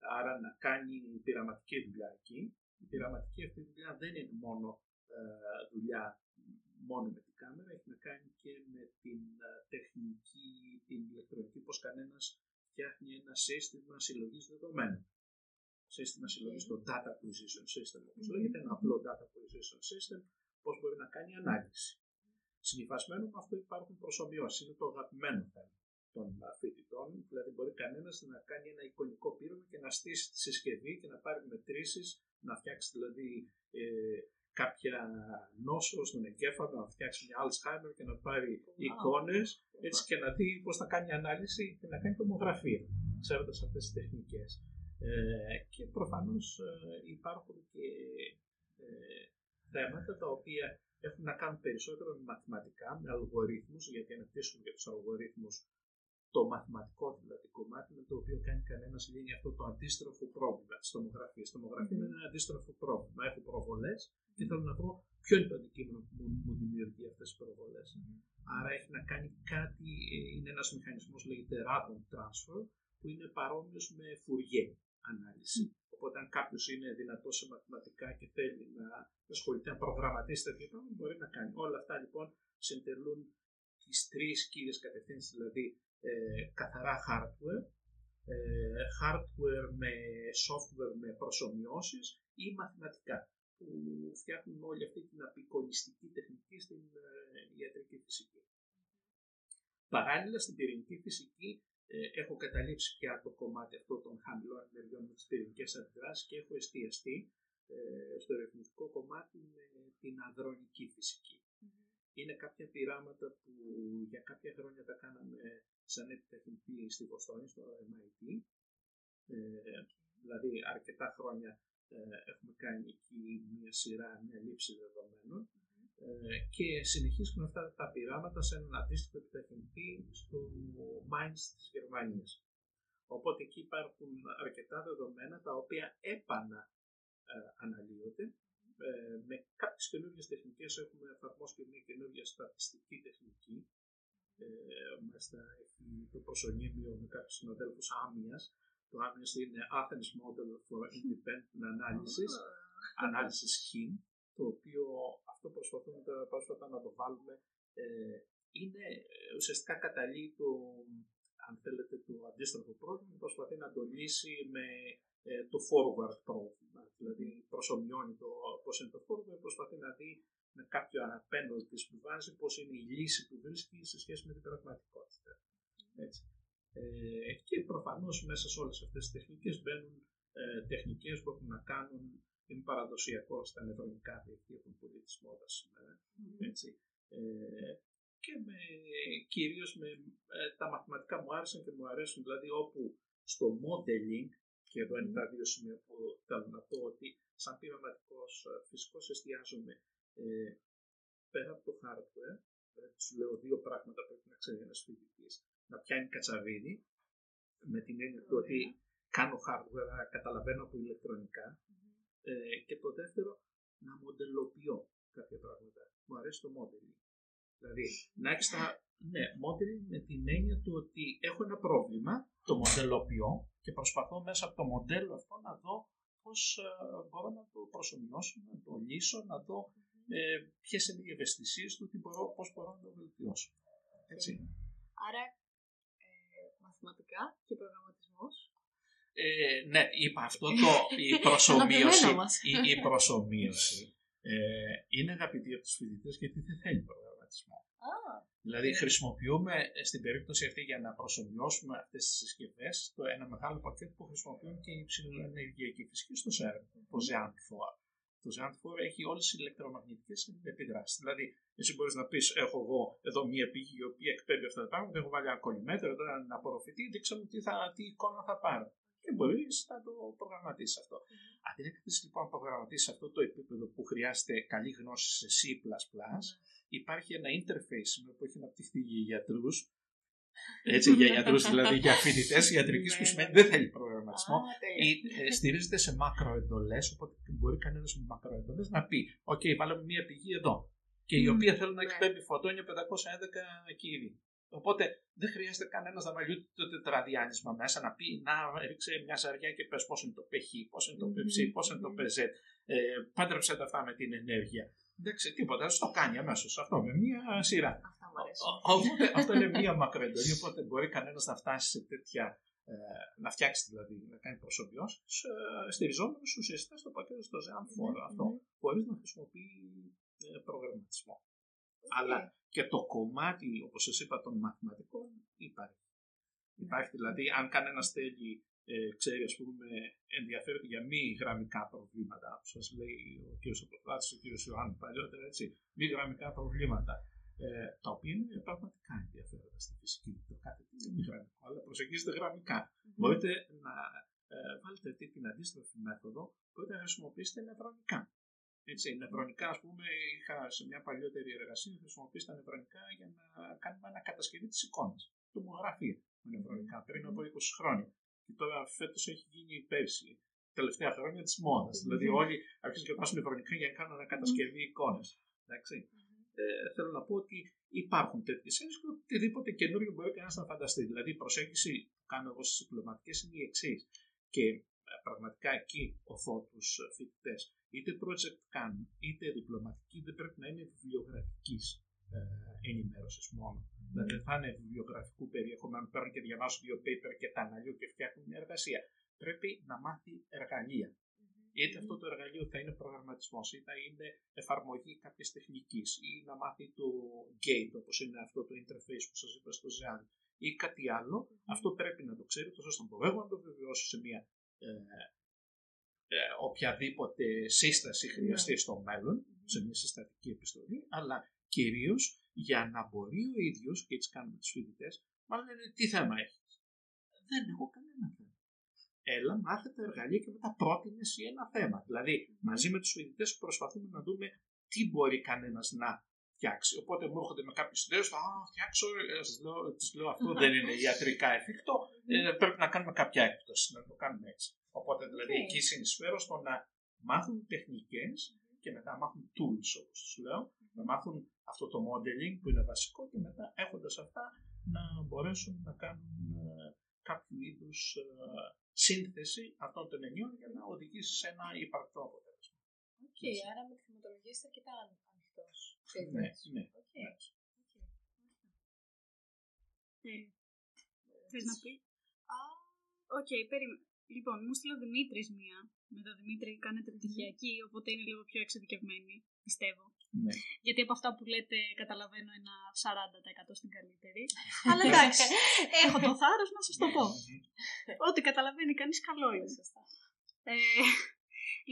άρα να κάνει πειραματική δουλειά εκεί. Η πειραματική αυτή δουλειά δεν είναι μόνο ε, δουλειά μόνο με την κάμερα, έχει να κάνει και με την ε, τεχνική, την ηλεκτρονική, πως κανένας φτιάχνει ένα σύστημα συλλογής δεδομένων. Σύστημα συλλογής, το Data Acquisition System, όπως λέγεται, ένα απλό Data Acquisition System, πώς μπορεί να κάνει ανάλυση. Συνυφασμένο με αυτό υπάρχουν προσωμιώσεις, είναι το αγαπημένο θέμα των α, φοιτητών, δηλαδή μπορεί κανένας να κάνει ένα εικονικό πείραμα και να στήσει τη συσκευή και να πάρει μετρήσεις, να φτιάξει δηλαδή ε, κάποια νόσος στον εγκέφαλο, να φτιάξει μια Alzheimer και να πάρει εικόνες έτσι και να δει πώς θα κάνει ανάλυση και να κάνει τομογραφία, ξέροντας αυτές τις τεχνικές. Ε, και προφανώς ε, υπάρχουν και ε, θέματα τα οποία έχουν να κάνουν περισσότερο με μαθηματικά, με αλγορίθμους, γιατί αναπτύσσουμε για τους αλγορίθμους το μαθηματικό δηλαδή κομμάτι με το οποίο κάνει κανένας λύνει αυτό το αντίστροφο πρόβλημα της τομογραφίας. Η τομογραφία είναι ένα αντίστροφο πρόβλημα. Έχω προβολές και θέλω να βρω ποιο είναι το αντικείμενο που μου, μου δημιουργεί αυτές τις προβολές. Άρα έχει να κάνει κάτι, ε, είναι ένας μηχανισμός λέγεται random transfer, που είναι παρόμοιος με φουριέ ανάλυση. Οπότε, αν κάποιος είναι δυνατός σε μαθηματικά και θέλει να ασχοληθεί, να προγραμματίσει τέτοια πράγματα, μπορεί να κάνει. Όλα αυτά λοιπόν συντελούν τι τρεις κύριες κατευθύνσεις, δηλαδή ε, καθαρά hardware, ε, hardware με software με προσωμιώσεις ή μαθηματικά που φτιάχνουν όλη αυτή την απεικονιστική τεχνική στην ε, ιατρική φυσική. Παράλληλα στην πυρηνική φυσική ε, έχω καταλήψει πια το κομμάτι αυτό των χαμηλών ενεργειών με τις πυρηνικές αντιδράσεις και έχω εστιαστεί ε, στο ερευνητικό κομμάτι με την αδρονική φυσική. Είναι κάποια πειράματα που για κάποια χρόνια τα κάναμε σαν επιτεχνική στη Βοστόνη, στο MIT. Ε, δηλαδή αρκετά χρόνια Ε, έχουμε κάνει εκεί μια σειρά μια λήψη δεδομένων ε, και συνεχίζουμε αυτά τα πειράματα σε έναν αντίστοιχο επιταχυντή στο Mainz της Γερμανίας. Οπότε εκεί υπάρχουν αρκετά δεδομένα τα οποία έπανα ε, αναλύονται. Ε, με κάποιες καινούργιες τεχνικές έχουμε εφαρμόσει και μια καινούργια στατιστική τεχνική. Ε, μάλιστα έχει το προσωνύμιο με κάποιους συνοδέλφους άμυας. Το άμυας είναι Athens Model for Independent Analysis, ανάλυσης σχήν, το οποίο αυτό προσπαθούμε τώρα πρόσφατα να το βάλουμε. Ε, είναι ε, ουσιαστικά καταλήγει το, αν θέλετε, το αντίστοιχο πρόβλημα, προσπαθεί να το λύσει με ε, το forward πρόβλημα. Δηλαδή προσωμιώνει το πώς είναι το forward, προσπαθεί να δει με κάποια penalties που βάζει πώς είναι η λύση που βρίσκει σε σχέση με την πραγματικότητα. Έτσι. Ε, και προφανώς μέσα σε όλες αυτές τις τεχνικές μπαίνουν ε, τεχνικές που έχουν να κάνουν είναι παραδοσιακό στα νευρονικά δίκτυα που είναι πολύ της μόδας σήμερα. Έτσι. Ε, και με, κυρίως με ε, τα μαθηματικά μου άρεσαν και μου αρέσουν, δηλαδή όπου στο modeling, και εδώ είναι τα δύο σημεία που θέλω να πω ότι σαν πειραματικός ε, φυσικός εστιάζομαι ε, πέρα από το hardware, δηλαδή σου λέω δύο πράγματα που πρέπει να ξέρει ένας φοιτητής, να πιάνει κατσαβίδι, με την έννοια του ότι κάνω hardware, αλλά καταλαβαίνω από ηλεκτρονικά, ε, και το δεύτερο, να μοντελοποιώ κάποια πράγματα. Μου αρέσει το modeling. Δηλαδή, να έχεις τα. Ναι, modeling με την έννοια του ότι έχω ένα πρόβλημα, το μοντελοποιώ και προσπαθώ μέσα από το μοντέλο αυτό να δω πώς μπορώ να το προσωμιώσω, να το λύσω, να δω ε, ποιες είναι οι ευαισθησίες του, πώς μπορώ να το βελτιώσω. Έτσι. Άρα, ε, μαθηματικά και προγραμματισμός. Ε, ναι, είπα αυτό το, η προσωμείωση, Αγαπημένο μας. η, η προσωμείωση ε, είναι αγαπητή από τους φοιτητές γιατί δεν θέλει προγραμματισμό. Α, Δηλαδή χρησιμοποιούμε ε, στην περίπτωση αυτή για να προσωμιώσουμε αυτές τις συσκευές το ένα μεγάλο πακέτο που χρησιμοποιούν και η ψηλοενεργειακή φυσική στο CERN, το ZEANT4. Το ZEANT4 έχει όλες τις ηλεκτρομαγνητικές επιδράσεις. Δηλαδή, εσύ μπορείς να πεις, έχω εγώ εδώ μία πηγή η οποία εκπέμπει αυτά τα πράγματα, έχω βάλει ένα κολλημέτρο, τώρα να απορροφηθεί, δείξα μου τι, θα, τι εικόνα θα πάρω. Και μπορείς να το προγραμματίσεις αυτό. Αντί να καθίσει λοιπόν να προγραμματίσεις αυτό το επίπεδο που χρειάζεται καλή γνώση σε C, υπάρχει ένα interface με που έχει αναπτυχθεί για γιατρούς. Έτσι, για γιατρούς, δηλαδή για φοιτητές ιατρικής, που σημαίνει δεν θέλει προγραμματισμό. α, τέλεια. Ή, ε, στηρίζεται σε μακροεντολές, οπότε μπορεί κανένας με μακροεντολές να πει: OK, βάλαμε μία πηγή εδώ. Και η Μμμ, οποία θέλω να ναι. εκπέμπει φωτόνιο 511 εκεί ήδη. Οπότε δεν χρειάζεται κανένας να βάλει ούτε το τετραδιάνισμα μέσα να πει να ρίξε μια ζαριά και πες πώς είναι το π, πώς είναι το π, πώς είναι το πζ. Ε, πάντρεψε τα αυτά με την ενέργεια. Εντάξει, τίποτα, το κάνει αμέσως αυτό με μια σειρά. Αυτά μου αρέσουν. Ο- Οπότε αυτό είναι μία μακροεντολή, οπότε μπορεί κανένας να φτάσει σε τέτοια. Ε, να φτιάξει δηλαδή, να κάνει προσωπιώσει, ε, στηριζόμενος ουσιαστικά στο πακέτο στο ZAM φόρο αυτό, χωρίς να χρησιμοποιεί ε, προγραμματισμό. Αλλά και το κομμάτι, όπως σας είπα, των μαθηματικών υπάρχει. Υπάρχει δηλαδή, αν κανένα θέλει, ε, ξέρει, ας πούμε, ενδιαφέρεται για μη γραμμικά προβλήματα, που σας λέει ο κ. Αποφράτη, ο κ. Ιωάννης παλιότερα, έτσι, μη γραμμικά προβλήματα, ε, τα οποία είναι πραγματικά ενδιαφέροντα στη φυσική. Το κάθε τι είναι μη γραμμικό, αλλά προσεγγίζεται γραμμικά. Μπορείτε να ε, βάλετε αυτή την αντίστροφη μέθοδο, μπορείτε να χρησιμοποιήσετε νευρονικά. Έτσι, νευρονικά, ας πούμε, είχα σε μια παλιότερη εργασία χρησιμοποιήσει τα νευρονικά για να κάνουμε ανακατασκευή της εικόνας. Τομογραφία με νευρονικά πριν από 20 χρόνια. Και τώρα φέτος έχει γίνει πέρσι, τελευταία χρόνια της μόδας. Δηλαδή, όλοι αρχίζουν και βάζουν νευρονικά για να κάνουν ανακατασκευή εικόνες. Εντάξει. Ε, θέλω να πω ότι υπάρχουν τέτοιες έννοιες και οτιδήποτε καινούριο μπορεί κανένας να φανταστεί. Δηλαδή, η προσέγγιση που κάνω εγώ στις διπλωματικέ είναι η εξής. Και ε, πραγματικά εκεί οθώ του φοιτητές. Είτε project κάνουν, είτε διπλωματική, δεν πρέπει να είναι βιβλιογραφικής ε, ενημέρωσης μόνο. Δηλαδή δεν θα είναι βιβλιογραφικού περιεχομένου. Παίρνουν και διαβάζουν δύο paper και τα αναλύουν και φτιάχνουν μια εργασία. Πρέπει να μάθει εργαλεία. Είτε αυτό το εργαλείο θα είναι προγραμματισμός, ή θα είναι εφαρμογή κάποια τεχνικής, ή να μάθει το gate, όπως είναι αυτό το interface που σας είπα στο ZAN, ή κάτι άλλο. Αυτό πρέπει να το ξέρει, τόσο ώστε να μπορώ εγώ να το βεβαιώσω σε μια ε, ε, οποιαδήποτε σύσταση χρειαστεί στο μέλλον, σε μια συστατική επιστολή, αλλά κυρίως για να μπορεί ο ίδιος, και έτσι κάνουμε τους φοιτητές, μάλλον λένε τι θέμα έχεις; Δεν έχω κανένα θέμα. έλα, μάθε τα εργαλεία και μετά πρότεινε εσύ ένα θέμα. Δηλαδή, μαζί με τους φοιτητές προσπαθούμε να δούμε τι μπορεί κανένας να φτιάξει. Οπότε μου έρχονται με κάποιες ιδέες, θα φτιάξω, ε, σας λέω, τους λέω αυτό δεν είναι ιατρικά εφικτό, ε, πρέπει να κάνουμε κάποια έκπτωση, να το κάνουμε έτσι. Οπότε δηλαδή Οκ. εκεί συνεισφέρω στο να μάθουν τεχνικές και μετά να μάθουν tools όπως τους λέω, να μάθουν αυτό το modeling που είναι βασικό και μετά έχοντας αυτά να μπορέσουν να κάνουν ε, κάποιο είδους ε, σύνθεση αυτών των εννοιών για να οδηγήσει σε ένα υπαρκτό αποτέλεσμα. Οκ, άρα με τη θεματολογία είστε αρκετά ανοιχτός. Ναι, ναι. Οκ. ναι. Ε, θες να πεις; Οκ, περίμενε. Λοιπόν, μου 'στειλε ο Δημήτρης μία. Με τον Δημήτρη κάνετε πτυχιακή, οπότε είναι λίγο πιο εξειδικευμένη, πιστεύω. ναι. Γιατί από αυτά που λέτε καταλαβαίνω ένα 40% στην καλύτερη. Αλλά εντάξει, έχω το θάρρος να σας το πω. Ό,τι καταλαβαίνει κανείς καλό είναι. Ε,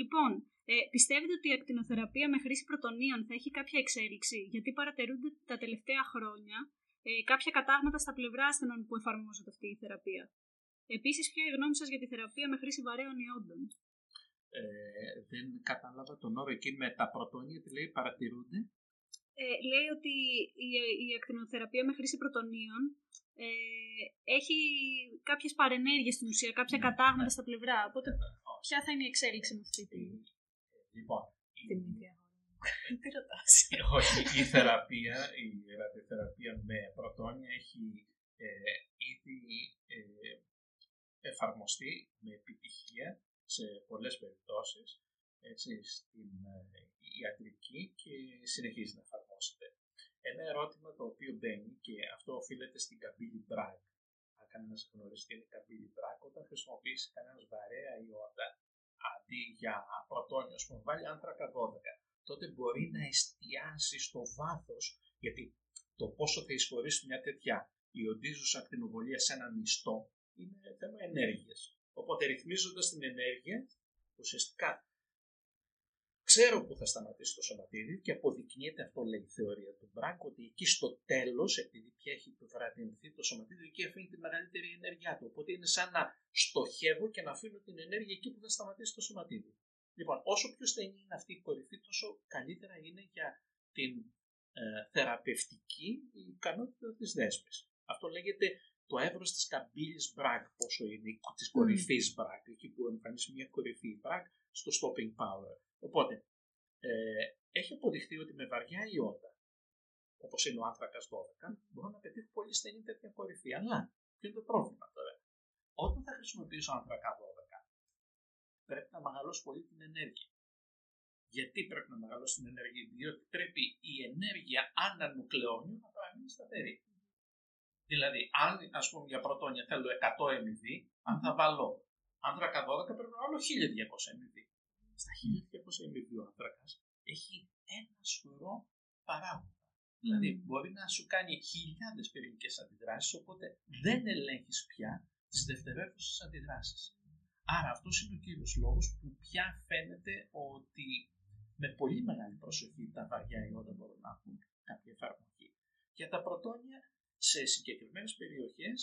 λοιπόν, ε, πιστεύετε ότι η ακτινοθεραπεία με χρήση πρωτονίων θα έχει κάποια εξέλιξη, γιατί παρατηρούνται τα τελευταία χρόνια ε, κάποια κατάγματα στα πλευρά ασθενών που εφαρμόζεται αυτή η θεραπεία. Επίσης, ποια είναι η γνώμη σας για τη θεραπεία με χρήση βαρέων ιόντων; Ε, δεν κατάλαβα τον όρο εκεί με τα πρωτόνια, τι λέει, παρατηρούνται. Ε, λέει ότι η, η ακτινοθεραπεία με χρήση πρωτονίων ε, έχει κάποιες παρενέργειες στην ουσία, κάποια Ναι, κατάγματα ναι. στα πλευρά. Οπότε, ποια θα είναι η εξέλιξη με αυτή τη... Λοιπόν, Δημήτρη, αγόρι μου. Τι ρωτάς; όχι, η θεραπεία, η ραδιοθεραπεία με πρωτόνια έχει ε, ήδη ε, εφαρμοστεί με επιτυχία σε πολλές περιπτώσεις έτσι, στην ε, ιατρική και συνεχίζει να εφαρμόζεται. Ένα ερώτημα το οποίο μπαίνει και αυτό οφείλεται στην καμπύλη Bragg. Αν κανένας γνωρίζει τι είναι καμπύλη Bragg, όταν χρησιμοποιήσει κανένας βαρέα ιόντα αντί για πρωτόνιο, ας πούμε, βάλει άνθρακα 12, τότε μπορεί να εστιάσει στο βάθος, γιατί το πόσο θα εισχωρήσει μια τέτοια ιοντίζουσα ακτινοβολία σε έναν ιστό είναι θέμα ενέργειας. Οπότε ρυθμίζοντας την ενέργεια, ουσιαστικά ξέρω που θα σταματήσει το σωματίδι και αποδεικνύεται αυτό λέει η θεωρία του Μπράκ ότι εκεί στο τέλος, επειδή πια έχει επιβραδυνθεί το σωματίδι, εκεί αφήνει τη μεγαλύτερη ενέργειά του. Οπότε είναι σαν να στοχεύω και να αφήνω την ενέργεια εκεί που θα σταματήσει το σωματίδι. Λοιπόν, όσο πιο στενή είναι αυτή η κορυφή, τόσο καλύτερα είναι για την ε, θεραπευτική ικανότητα της δέσμης. Αυτό λέγεται το εύρος της καμπύλης Bragg, πόσο είναι, της κορυφής Bragg, εκεί που εμφανίζει μια κορυφή Bragg στο stopping power. Οπότε, ε, έχει αποδειχθεί ότι με βαριά ιόντα, όπως είναι ο άνθρακας 12, μπορώ να πετύχω πολύ στενή τέτοια κορυφή. Αλλά, ποιο είναι το πρόβλημα τώρα; Όταν θα χρησιμοποιήσω άνθρακα 12, πρέπει να μεγαλώσω πολύ την ενέργεια. Γιατί πρέπει να μεγαλώσει την ενέργεια, διότι πρέπει η ενέργεια ανανουκλεόνιου να παραμείνει σταθερή. Δηλαδή, αν ας πούμε για πρωτόνια θέλω 100 MV, αν θα βάλω άνθρακα 12 πρέπει να βάλω 1200 MV. Στα 1200 MV ο άνθρακας έχει ένα σωρό παράγοντα. Δηλαδή, μπορεί να σου κάνει χιλιάδες πυρηνικές αντιδράσεις, οπότε δεν ελέγχεις πια τις δευτερεύουσες αντιδράσεις. Άρα, αυτός είναι ο κύριος λόγος που πια φαίνεται ότι με πολύ μεγάλη προσοχή τα βαριά ιόντα μπορούν να έχουν κάποια εφαρμογή. Για τα πρωτόνια, σε συγκεκριμένες περιοχές,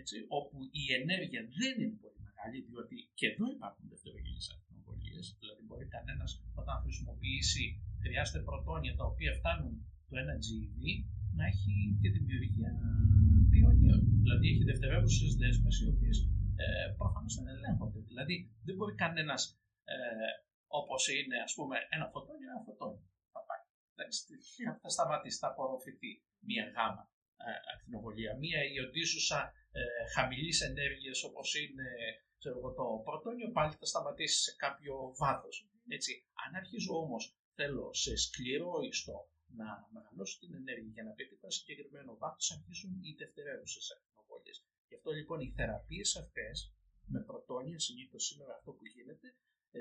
έτσι, όπου η ενέργεια δεν είναι πολύ μεγάλη, διότι και εδώ υπάρχουν δευτερογενείς ακτινοβολίες, δηλαδή μπορεί κανένας όταν χρησιμοποιήσει, χρειάζεται πρωτόνια τα οποία φτάνουν το 1 GeV, να έχει και τη δημιουργία διονύων. Δηλαδή έχει δευτερεύουσες δέσμες οι οποίες ε, προφανώς δεν ελέγχονται. Δηλαδή δεν μπορεί κανένας ε, όπως είναι ας πούμε ένα φωτόνιο, ένα φωτόνιο. Θα πάει. Εντάξει, θα σταματήσει, θα απορροφηθεί μία γάμα ε, ακτινοβολία. Μία ιοντίζουσα ε, χαμηλής ενέργειας όπως είναι ξέρω εγώ, το πρωτόνιο, πάλι θα σταματήσει σε κάποιο βάθος. Αν αρχίζω όμως θέλω σε σκληρό ιστό να μεγαλώσω την ενέργεια για να πετύχω ένα συγκεκριμένο βάθος, αρχίζουν οι δευτερεύουσες ακτινοβολίες. Γι' αυτό λοιπόν οι θεραπείες αυτές με πρωτόνια, συνήθως σήμερα αυτό που γίνεται, ε,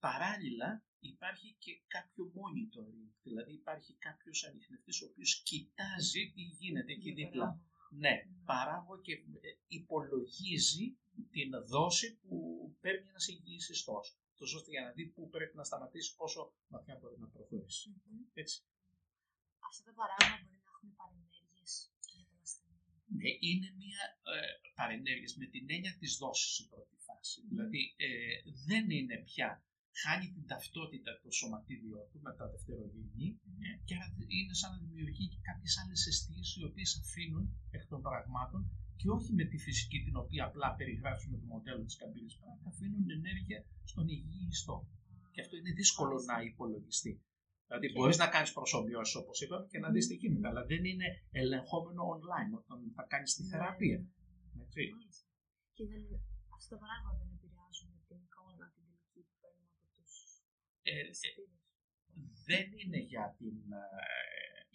παράλληλα υπάρχει και κάποιο monitoring, δηλαδή υπάρχει κάποιος ανιχνευτής ο οποίος κοιτάζει τι γίνεται εκεί δίπλα. Ναι, παράγω και ε, υπολογίζει την δόση που παίρνει ένας υγιής ιστός. Τόσο ώστε για να δει πού πρέπει να σταματήσει, πόσο βαθιά μπορεί να προχωρήσει. Έτσι. Αυτά τα παράγοντα μπορεί να έχουν παρενέργειες για τον ασθενή. Ναι, είναι μια ε, παρενέργεια με την έννοια της δόσης η πρώτη φάση. Δηλαδή ε, δεν είναι πια, χάνει την ταυτότητα το σωματίδιο του μετά δευτερογενή ε, και άρα είναι σαν να δημιουργεί και κάποιες άλλες αισθήσεις οι οποίες αφήνουν εκ των πραγμάτων και όχι με τη φυσική την οποία απλά περιγράψουμε το μοντέλο της καμπύλης πράγμα, αφήνουν ενέργεια στον υγιή ιστό. Και αυτό είναι δύσκολο να υπολογιστεί. Δηλαδή, μπορείς να κάνεις προσωμιώσει όπως είπαμε και να δεις τι γίνεται, αλλά δεν είναι ελεγχόμενο online όταν θα κάνεις τη θεραπεία. Έτσι. Και δεν, αυτά τα πράγματα δεν επηρεάζουν την εικόνα, την τελική που παίρνουμε από του Ε, ε, δεν είναι για την. ε,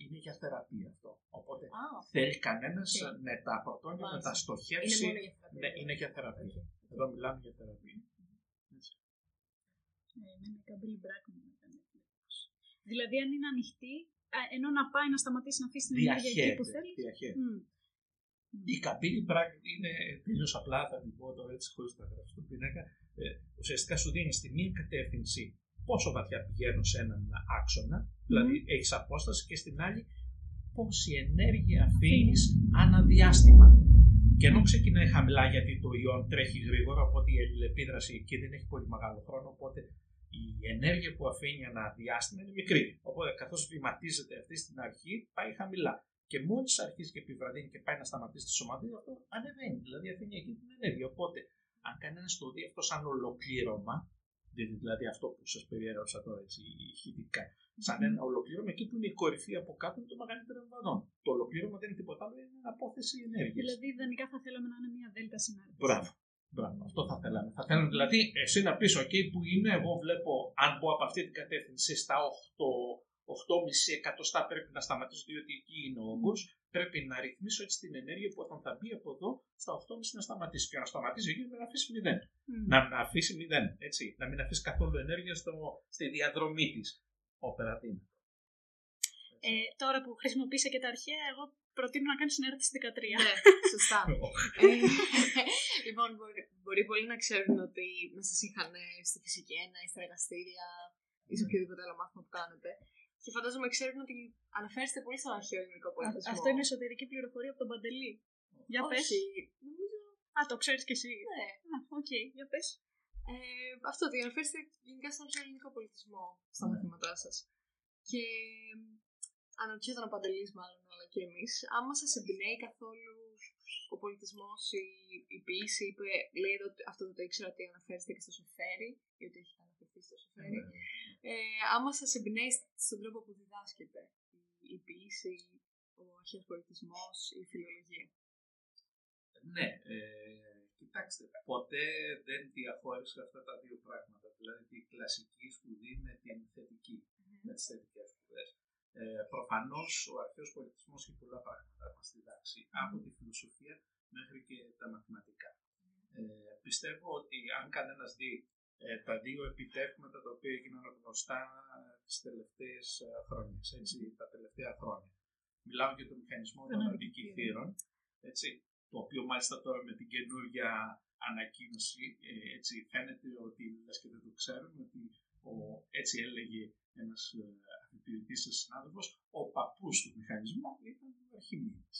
είναι για θεραπεία αυτό. Οπότε Α, θέλει κανένας οκ. με τα πρωτόνια να Μάλιστα. τα στοχεύσει. είναι μόνο για θεραπεία. Ναι, είναι για θεραπεία. Εδώ μιλάμε για θεραπεία. Έτσι. Ε, εμένα η καμπύλη Bragg μου έκανε εντύπωση. Δηλαδή, αν είναι ανοιχτή, α, ενώ να πάει να σταματήσει να αφήσει την ενέργεια εκεί που Διαχέεται. θέλει. διαχέεται. Μμ. Η καμπύλη πράγματι είναι τελείως απλά, θα την πω τώρα έτσι χωρίς να γράψω στον πίνακα. Ε, ουσιαστικά σου δίνει στη μία κατεύθυνση πόσο βαθιά πηγαίνω σε έναν άξονα, δηλαδή έχεις απόσταση, και στην άλλη πόση ενέργεια αφήνεις αναδιάστημα. Και ενώ ξεκινάει χαμηλά γιατί το ιόν τρέχει γρήγορα, οπότε η αλληλεπίδραση εκεί δεν έχει πολύ μεγάλο χρόνο, οπότε η ενέργεια που αφήνει ένα διάστημα είναι μικρή. Οπότε καθώς βηματίζεται αυτή στην αρχή, πάει χαμηλά. Και μόλις αρχίζει και επιβραδύνει και πάει να σταματήσει τη σωματίδα, αυτό ανεβαίνει. Δηλαδή αφήνει εκεί την ενέργεια. Οπότε, αν κανένα το δει αυτό σαν ολοκλήρωμα, δι- δηλαδή αυτό που σας περιέγραψα τώρα έτσι ηχητικά, σαν ένα ολοκλήρωμα, εκεί που είναι η κορυφή από κάτω είναι το μεγαλύτερο εμβαδόν. Το ολοκλήρωμα δεν είναι τίποτα άλλο, είναι μια απόθεση ενέργειας. Δηλαδή, ιδανικά θα θέλαμε να είναι μια δέλτα συνάρτηση. Μπράβο. Μπράβο. Αυτό θα θέλαμε. Θα θέλαμε δηλαδή εσύ να πεις: OK, που είναι, εγώ βλέπω, αν μπω από αυτή την κατεύθυνση στα 8, 8,5 εκατοστά πρέπει να σταματήσω, διότι εκεί είναι ο όγκος. Πρέπει να ρυθμίσω έτσι την ενέργεια που όταν θα μπει από εδώ στα 8,5 να σταματήσει. Και να σταματήσει εκεί να αφήσει 0. Μμ. Να, να αφήσει 0. Έτσι. Να μην αφήσει καθόλου ενέργεια στο, στη διαδρομή της. Οπερατίνα. Ε, τώρα που χρησιμοποίησα και τα αρχαία, εγώ προτείνω να κάνεις συνέρτηση 13. Ναι, σωστά. Ε, λοιπόν, μπορεί, μπορεί πολλοί να ξέρουν ότι να σας είχαν ε, στη φυσική ένα ή στα εργαστήρια ή σε οποιοδήποτε άλλο μάθημα που κάνετε. Και φαντάζομαι ξέρουν ότι αναφέρεστε πολύ στον αρχαίο ελληνικό Α- πολιτισμό. Αυτό είναι εσωτερική πληροφορία από τον Παντελή. Για πες. Όχι, νομίζω. Α, το ξέρεις κι εσύ. Ναι. Α, οκ, για πες. Ε, αυτό, ότι αναφέρεστε γενικά στον αρχαίο ελληνικό πολιτισμό στα Ναι. μαθήματά σας. Και αναρωτιόταν ο Παντελής μάλλον, αλλά και εμείς, άμα σας εμπνέει καθόλου ο πολιτισμός, η, η ποίηση, είπε, λέει εδώ, αυτό δεν το ήξερα ότι αναφέρεστε και στο σοφέρι, γιατί έχει αναφερθεί στο σοφέρι. Ε, άμα σας εμπνέει στον τρόπο που διδάσκεται η, η ποιήση, ο αρχαίος πολιτισμός, η φιλολογία. Ναι, ε, κοιτάξτε, ποτέ δεν διαχώρισα αυτά τα δύο πράγματα. Δηλαδή την κλασική σπουδή με την θετική, με τις θετικές σπουδές. Ε, προφανώς ο αρχαίος πολιτισμός έχει πολλά πράγματα να μας διδάξει, από τη φιλοσοφία μέχρι και τα μαθηματικά. Ε, πιστεύω ότι αν κανένας δει ε, τα δύο επιτεύγματα τα οποία έγιναν γνωστά τις τελευταίες ε, χρόνιες, έτσι, τα τελευταία χρόνια. Μιλάω για το μηχανισμό των Των αντικειθήρων, έτσι, το οποίο μάλιστα τώρα με την καινούργια ανακοίνωση ε, έτσι, φαίνεται ότι λες και δεν το ξέρουν ότι ο, έτσι έλεγε ένας ε, αφιπηρετής σας συνάδελφος ο παππούς του μηχανισμού ήταν ο Αρχιμίδης.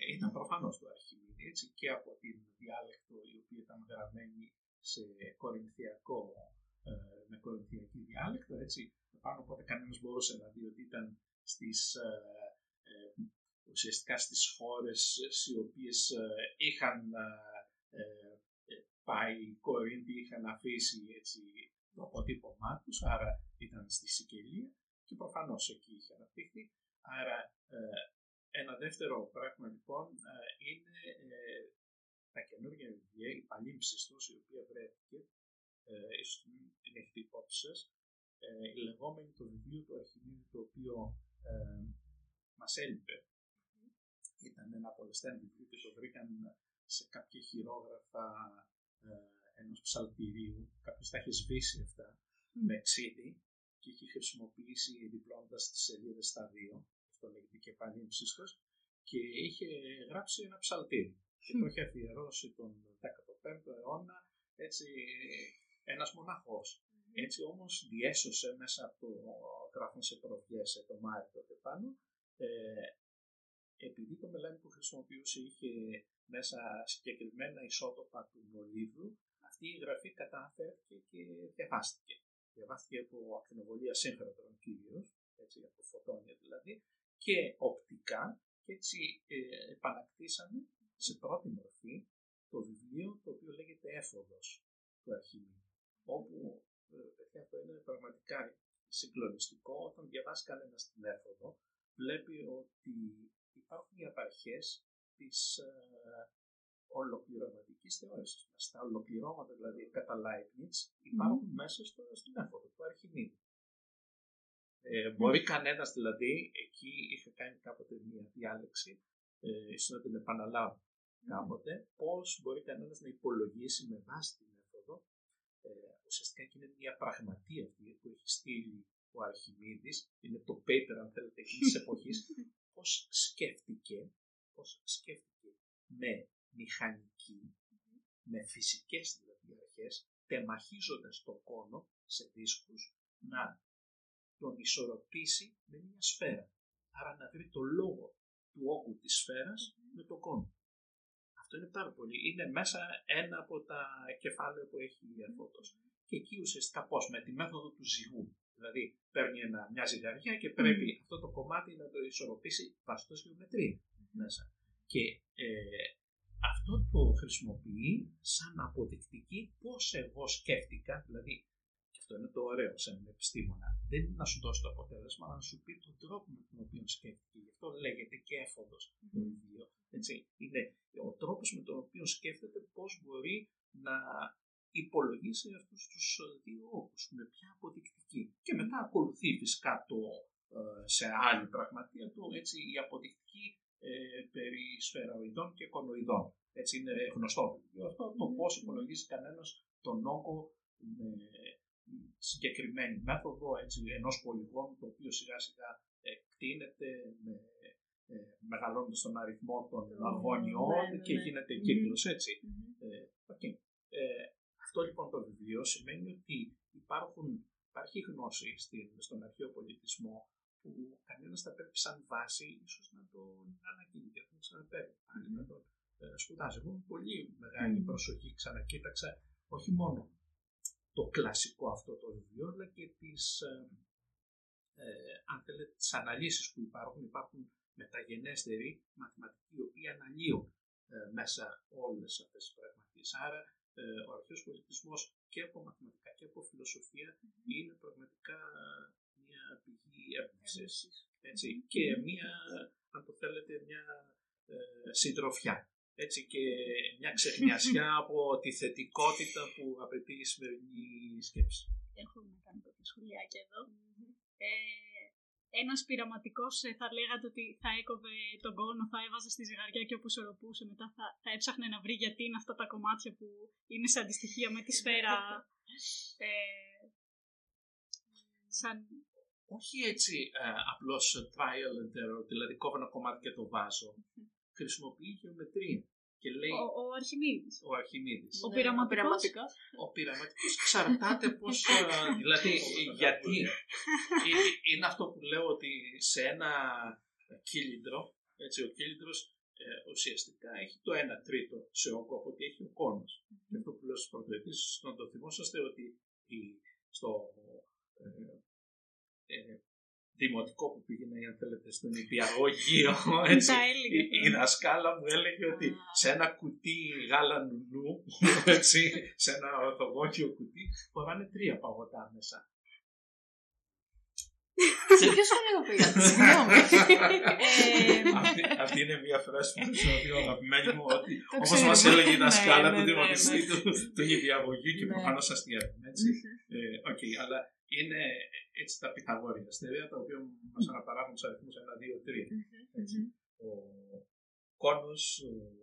Ε, ήταν προφανώς το Αρχιμίδη έτσι, και από την διάλεκτο η οποία ήταν γραμμένη σε κορινθιακό ε, με κορινθιακή διάλεκτο έτσι, πάνω οπότε κανένας μπορούσε να δει ότι ήταν στις ε, ε, ουσιαστικά στις χώρες οι οποίες ε, είχαν ε, ε, πάει η Κορίνθη, είχαν αφήσει έτσι, το αποτύπωμά τους, άρα ήταν στη Σικελία και προφανώς εκεί είχε αναπτύχθει. Άρα ε, ένα δεύτερο πράγμα λοιπόν ε, είναι ε, τα καινούργια βιβλία, η παλίμψιστος η οποία βρέθηκε, ε, ίσως μην την έχετε υπόψη σας, ε, η λεγόμενη το βιβλίο του Αρχιμίδη το οποίο ε, μας έλειπε. Ήταν ένα απολεσθέν βιβλίο και το βρήκαν σε κάποια χειρόγραφα ε, ενός ψαλτηρίου. Κάποιος τα είχε σβήσει αυτά με ξύδι και είχε χρησιμοποιήσει διπλώντας τις σελίδες στα δύο, αυτό λέγεται και πάλι ψήστος, και είχε γράψει ένα ψαλτήρι και το είχε αφιερώσει τον 15ο αιώνα έτσι ένας μοναχός. Έτσι όμως διέσωσε μέσα από το γράφουν σε προβιές το Μάρι τότε πάνω ε, επειδή το μελάνι που χρησιμοποιούσε είχε μέσα συγκεκριμένα ισότοπα του μολύβδου, αυτή η γραφή κατάφερε και διαβάστηκε. Διαβάστηκε από ακτινοβολία σύγχρονων κυρίω, έτσι από φωτόνια δηλαδή, και οπτικά και έτσι ε, επανακτήσαμε σε πρώτη μορφή το βιβλίο το οποίο λέγεται Έφοδος του Αρχιμίδη. Όπου ε, παιδιά, αυτό είναι πραγματικά συγκλονιστικό όταν διαβάσει κανένας την Έφοδο βλέπει ότι υπάρχουν οι απαρχές της ε, ολοκληρωματικής θεώρησης. Στα ολοκληρώματα δηλαδή κατά Leibniz υπάρχουν μέσα στο, στην Έφοδο του Αρχιμίδη. Ε, μπορεί κανένας δηλαδή, εκεί είχα κάνει κάποτε μια διάλεξη, ε, ίσως να την επαναλάβω κάποτε, πώς μπορεί κανένας να υπολογίσει με βάση την μέθοδο, ε, ουσιαστικά και είναι μια πραγματία αυτή που έχει στείλει ο Αρχιμίδης, είναι το paper αν θέλετε εκείνης της εποχής, πώς σκέφτηκε, πώς σκέφτηκε με μηχανική, με φυσικές δηλαδή αρχές, τεμαχίζοντας τον κόνο σε δίσκους, να τον ισορροπήσει με μια σφαίρα. Άρα να βρει το λόγο του όγκου της σφαίρας με τον κόνο. Αυτό είναι πάρα πολύ. Είναι μέσα ένα από τα κεφάλαια που έχει η Αφότος. Και εκεί ουσιαστικά πώς, με τη μέθοδο του ζυγού. Δηλαδή παίρνει ένα, μια ζυγαριά και πρέπει αυτό το κομμάτι να το ισορροπήσει βάσει γεωμετρία μέσα. Και ε, αυτό το χρησιμοποιεί σαν αποδεικτική πώς εγώ σκέφτηκα, δηλαδή αυτό είναι το ωραίο σε έναν επιστήμονα. Δεν είναι να σου δώσει το αποτέλεσμα, αλλά να σου πει τον τρόπο με τον οποίο σκέφτηκε. Γι' αυτό λέγεται και έφοδος το βιβλίο. Έτσι. Είναι ο τρόπος με τον οποίο σκέφτεται πώς μπορεί να υπολογίσει αυτούς τους δύο όγκους, με ποια αποδεικτική. Και μετά ακολουθεί φυσικά το, ε, σε άλλη πραγματεία του έτσι, η αποδεικτική ε, περί σφαιροειδών και κονοειδών. Έτσι είναι γνωστό βιβλίο αυτό, το πώς υπολογίζει κανένας τον όγκο με συγκεκριμένη μέθοδο έτσι, ενός πολυγόνου το οποίο σιγά σιγά εκτείνεται με, ε, μεγαλώνοντας τον αριθμό των γωνιών ναι, ναι, και ναι. γίνεται Μμμ. κύκλος έτσι. Μμμ. Ε, οκ. ε, αυτό λοιπόν το βιβλίο σημαίνει ότι υπάρχουν, υπάρχει γνώση στην, στον αρχαίο πολιτισμό που κανένας θα πρέπει σαν βάση ίσως να τον ανακοίνει και να ξαναπέρει πάλι να τον ε, σπουδάζει. Εγώ με πολύ μεγάλη Μμμ. προσοχή ξανακοίταξα όχι μόνο το κλασικό αυτό το βιβλίο, αλλά και τις, ε, ε, αν θέλετε, τις αναλύσεις που υπάρχουν. Υπάρχουν μεταγενέστεροι μαθηματικοί οι οποίοι αναλύουν ε, μέσα όλες αυτές τις πραγματικές. Άρα ε, ο αρχαίος πολιτισμός και από μαθηματικά και από φιλοσοφία είναι πραγματικά μια πηγή έμπνευσης. Έτσι, και μια, αν το θέλετε, μια ε, συντροφιά. Έτσι και μια ξεχνιασιά από τη θετικότητα που απαιτεί η σημερινή σκέψη. Έχω να κάνω κάποια σχολιάκια εδώ. Ε, ένας πειραματικός ε, θα λέγατε ότι θα έκοβε τον κόνο, θα έβαζε στη ζυγαριά και όπου ισορροπούσε μετά θα, θα έψαχνε να βρει γιατί είναι αυτά τα κομμάτια που είναι σε αντιστοιχεία με τη σφαίρα. Ε, σαν... Όχι έτσι ε, απλώς trial and error, δηλαδή κόβω ένα κομμάτι και το βάζω. Χρησιμοποιεί γεωμετρία και λέει Ο, ο Αρχιμίδης. ο Αρχιμίδης. Ο πειραματικός. πειραματικός. Ο πειραματικός εξαρτάται πώς, ε, δηλαδή γιατί. Ε- είναι αυτό που λέω ότι σε ένα κύλινδρο, έτσι ο κύλινδρος ε, ουσιαστικά έχει το 1 τρίτο σε όγκο από ό,τι έχει ο κόνος. Και αυτό που λέω στους πρωτοετής, να το θυμόσαστε ότι η, στο ε, ε, δημοτικό που πήγαινα, αν θέλετε, στον υπηαγωγείο, έτσι, Τα έλεγε η, η τώρα. δασκάλα μου έλεγε ότι σε ένα κουτί γάλα νουνού, έτσι, σε ένα ορθογόνιο κουτί, φοράνε τρία παγωτά μέσα. Σε ποιο σχολείο πήγατε, συγγνώμη. Ε, αυτή, αυτή είναι μια φράση που χρησιμοποιώ αγαπημένη μου, ότι Το όπως ξέρουμε. μας έλεγε η δασκάλα Ναι, του ναι, δημοτικού ναι, του, του νηπιαγωγείου και Ναι. προφανώς αστειεύομαι, έτσι. Ε, οκ, αλλά είναι έτσι τα πυθαγόρεια στερεά, τα οποία μας αναπαράγουν τους αριθμούς 1, 2, 3. Έτσι. Ο κώνος,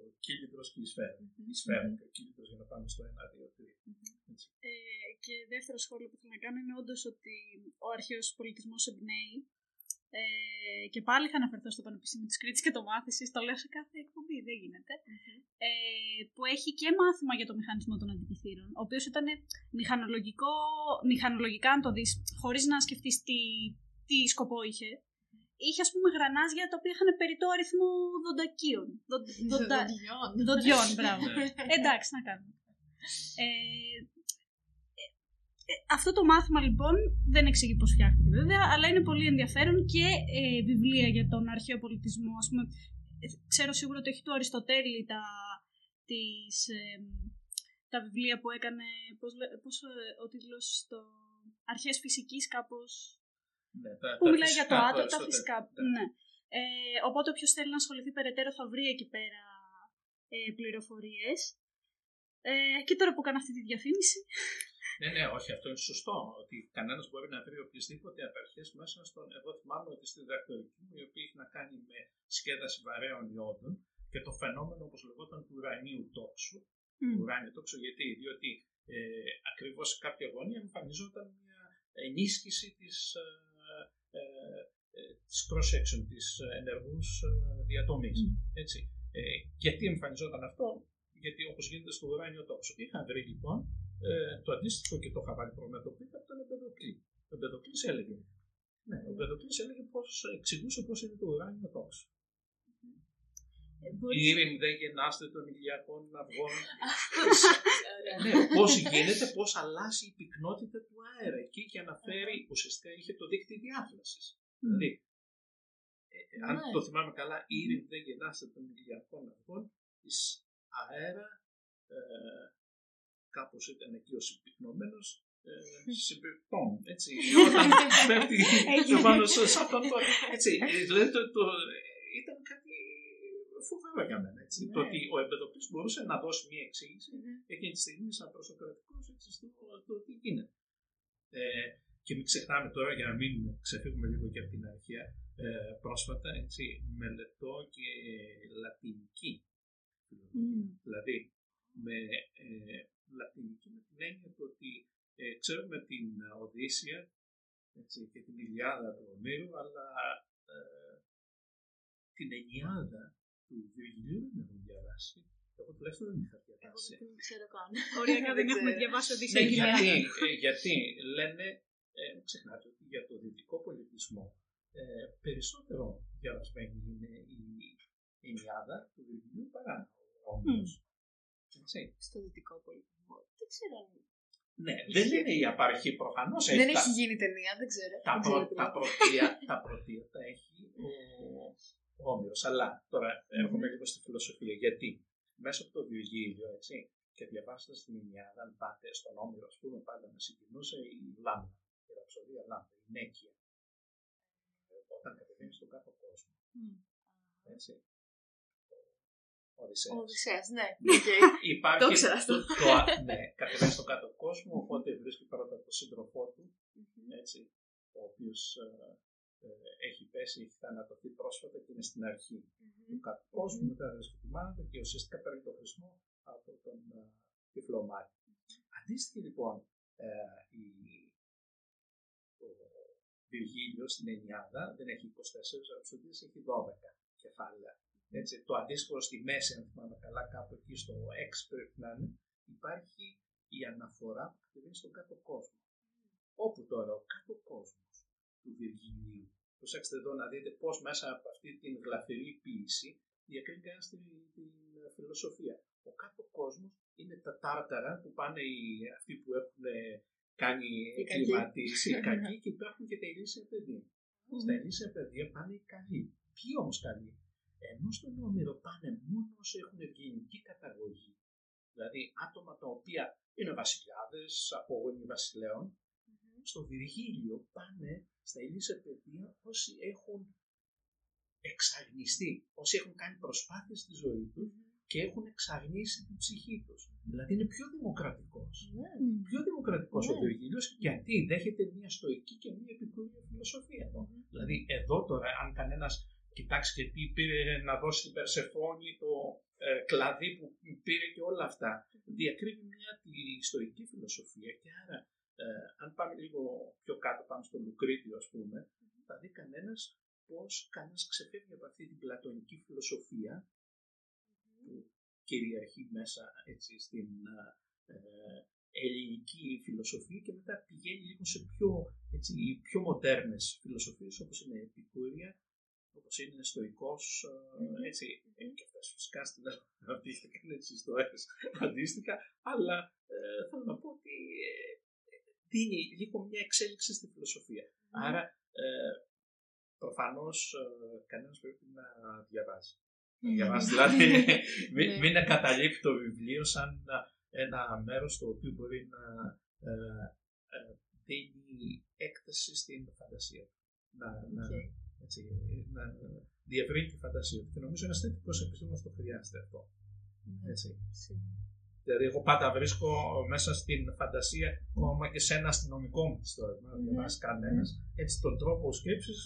ο κύλινδρος και η σφαίρα. Η σφαίρα και ο κύλινδρος για να πάμε στο 1, 2, 3. Έτσι. Ε, και δεύτερο σχόλιο που θέλω να κάνω είναι όντως ότι ο αρχαίος πολιτισμός εμπνέει. Ε, και πάλι θα αναφερθώ στο Πανεπιστήμιο της Κρήτης και το μάθηση, το λέω σε κάθε εκπομπή, δεν γίνεται. Ε, που έχει και μάθημα για το μηχανισμό των αντικειθήρων, ο οποίος ήταν μηχανολογικό, μηχανολογικά αν το δεις, χωρίς να σκεφτείς τι, τι σκοπό είχε. είχε ας πούμε γρανάζια τα οποία είχαν περιττό αριθμό δοντακίων. Δο- δοντα- Δοντιών. Δοντιών, μπράβο. Ναι. Εντάξει, να κάνουμε. Ε, ε, ε, αυτό το μάθημα λοιπόν δεν εξηγεί πώς φτιάχτηκε βέβαια, αλλά είναι πολύ ενδιαφέρον και ε, βιβλία για τον αρχαίο πολιτισμό. Ας πούμε, ε, ξέρω σίγουρα ότι έχει του Αριστοτέλη τα, τις, ε, τα βιβλία που έκανε, πώς, λέ- πώς ε, ο τίτλος στο αρχές φυσικής κάπως Ναι, τα- που τα μιλάει για το φυσικά του άτομο, τα Αριστοτέλη. φυσικά. Ναι. Ναι. Ε, οπότε όποιος θέλει να ασχοληθεί περαιτέρω θα βρει εκεί πέρα ε, πληροφορίες. Ε, και τώρα που κάνω αυτή τη διαφήμιση, Ναι, ναι, όχι, αυτό είναι σωστό. Ότι κανένας μπορεί να βρει οποιασδήποτε απαρχέ μέσα στον. Εγώ θυμάμαι ότι στη διδακτορική μου, η οποία έχει να κάνει με σκέδαση βαρέων ιόντων και το φαινόμενο, όπως λεγόταν, του ουρανίου τόξου. Μμ. Ουράνιο τόξο, γιατί, διότι ε, ακριβώς σε κάποια γωνία εμφανιζόταν μια ενίσχυση της ε, ε, ε, της cross-section, της ενεργούς ε, διατομής. Έτσι. Ε, γιατί εμφανιζόταν αυτό, γιατί όπως γίνεται στο ουράνιο τόξο. Είχα βρει λοιπόν ε, το αντίστοιχο και το είχα βάλει προμετωπίδα από τον Εμπεδοκλή. Ο Εμπεδοκλής έλεγε. Ναι, ο Εμπεδοκλής έλεγε πώς, εξηγούσε πώς είναι το ουράνιο τόξο. ε, Η μπορεί... ήρεμη δεν γεννάστε των ηλιακών αυγών. ναι, πώς γίνεται, πώς αλλάζει η πυκνότητα του αέρα. Εκεί και αναφέρει, ουσιαστικά είχε το δίκτυο διάφλασης. Δηλαδή, ε, ε, αν Ναι. το θυμάμαι καλά, η ήρεμη δεν γεννάστε των ηλιακών αυγών της αέρα ε, κάπως ήταν εκεί ο συμπυκνωμένος ε, συμπυκτών, έτσι. Όταν πέφτει Έγινε. πάνω σε σαν τον έτσι. ε, Δηλαδή το, το, ήταν κάτι φοβερό για μένα. Έτσι. Ναι. Το ότι ο εμπεδοκλής μπορούσε να δώσει μια εξήγηση εκείνη τη στιγμή σαν προσωπικratικός έτσι στο το τι γίνεται. Ε, και μην ξεχνάμε τώρα για να μην ξεφύγουμε λίγο και από την αρχαία ε, πρόσφατα έτσι, μελετώ και λατινική φιλολογία. Μμ. Δηλαδή με ε, λατινική με την έννοια του ότι ε, ξέρουμε την Οδύσσια έτσι, και την Ιλιάδα του Ομήρου, αλλά ε, την Ενιάδα του Βιργιλίου δεν έχουμε διαβάσει. Εγώ τουλάχιστον δεν είχα Εγώ διαβάσει. δεν ξέρω καν. Οριακά δεν ξέρω. έχουμε διαβάσει ότι Ναι, είσαι γιατί, ε, γιατί λένε, ε, μην ξεχνάτε ότι για το δυτικό πολιτισμό ε, περισσότερο διαβασμένη είναι η Ενιάδα του Βιργιλίου παρά ο Όμηρος. Έτσι. Στο δυτικό πολιτισμό. Δεν ξέρω αν. Ναι, δεν είναι η απαρχή προφανώς. Δεν τα- έχει γίνει ταινία, δεν ξέρω. τα, Δεν πρω, ξέρω τα, τι. πρωτεία, τα πρωτεία τα έχει ο, ο Όμηρος. Αλλά τώρα έρχομαι λίγο στη φιλοσοφία. Γιατί μέσα από το Βιργίλιο, έτσι, και διαβάζοντας την Αινειάδα, αν πάτε στον Όμηρο, ας πούμε, πάντα με συγκινούσε η Λάμδα, η ραψωδία Λάμδα, η Νέκυια. Ε, Όταν κατεβαίνει στον κάτω κόσμο. Έτσι. Ο Οδυσσέας. Ο Οδυσσέας, ναι. Ναι. Οκ. Υπάρχει Το ήξερα αυτό. το, το- ναι, κατεβαίνει στον κάτω κόσμο, οπότε βρίσκει πρώτα τον σύντροφό του, έτσι, ο οποίος έχει πέσει, έχει θανατωθεί πρόσφατα και είναι στην αρχή του κάτω κόσμου, μετά βρίσκει τη μάνα του και ουσιαστικά παίρνει τον χρησμό από τον ε, τυφλό Μάρι. Αντίστοιχη λοιπόν, ε, η, ο Βιργίλιο στην Ενιάδα δεν έχει 24 ραψοδίες, έχει 12 κεφάλαια. Έτσι, το αντίστοιχο στη μέση, αν θυμάμαι καλά, κάπου εκεί στο 6 πρέπει να είναι, υπάρχει η αναφορά που κατεβαίνει στον κάτω κόσμο. Όπου τώρα ο κάτω κόσμος του Βιργιλίου, προσέξτε εδώ να δείτε πώς μέσα από αυτή την γλαφυρή ποίηση διακρίνει κανένας την, την φιλοσοφία. Ο κάτω κόσμος είναι τα τάρταρα που πάνε οι, αυτοί που έχουν κάνει Οι κακοί. κλιματίσει, οι κακοί και υπάρχουν και τα ηλίσια παιδεία. Στα ηλίσια παιδεία πάνε οι καλοί. Ποιοι όμως καλοί, ενώ στον Όμηρο πάνε μόνο όσοι έχουν ευγενική καταγωγή. Δηλαδή άτομα τα οποία είναι βασιλιάδες, απόγονοι βασιλέων. Στο Βυργίλιο πάνε στα ηλίσια παιδεία όσοι έχουν εξαγνιστεί, όσοι έχουν κάνει προσπάθειες στη ζωή τους και έχουν εξαγνίσει την ψυχή τους. Δηλαδή είναι πιο δημοκρατικός. Πιο δημοκρατικός ο Ναι. Βυργίλιος γιατί δέχεται μια στοική και μια επικούρια φιλοσοφία εδώ. Δηλαδή εδώ τώρα αν κανένας κοιτάξει και τι πήρε να δώσει την Περσεφόνη το ε, κλαδί που πήρε και όλα αυτά. Διακρίνει μια τη στοική φιλοσοφία και άρα ε, αν πάμε λίγο πιο κάτω πάμε στο Λουκρίτιο ας πούμε θα δει κανένας πως κανένας ξεφεύγει από αυτή την πλατωνική φιλοσοφία που κυριαρχεί μέσα έτσι, στην ε, ελληνική φιλοσοφία και μετά πηγαίνει λίγο σε πιο, έτσι, πιο μοντέρνες φιλοσοφίες όπως είναι η επικούρια, όπως είναι στοικός, ε, έτσι, ε, και αυτές φυσικά στην αυτή είχε κάνει τις ιστορίες αντίστοιχα, αλλά ε, θέλω να πω ότι ε, δίνει λίγο μια εξέλιξη στη φιλοσοφία. Άρα, ε, προφανώς ε, κανένας πρέπει να διαβάζει. Να διαβάσει, δηλαδή, μην, Ναι. μην εγκαταλείπει το βιβλίο σαν ε, ένα μέρος το οποίο μπορεί να ε, ε, δίνει έκταση στην φαντασία του. Να, να, Οκ. Έτσι, να διευρύνει τη φαντασία του. Και νομίζω ένας θετικός επιστήμονας το χρειάζεται αυτό. Ναι, Έτσι. σίγουρα. Δηλαδή, εγώ πάντα βρίσκω μέσα στην φαντασία, ακόμα και σε ένα αστυνομικό μου ιστορία, να Ναι. διαβάσει κανένας, έτσι τον τρόπο σκέψης.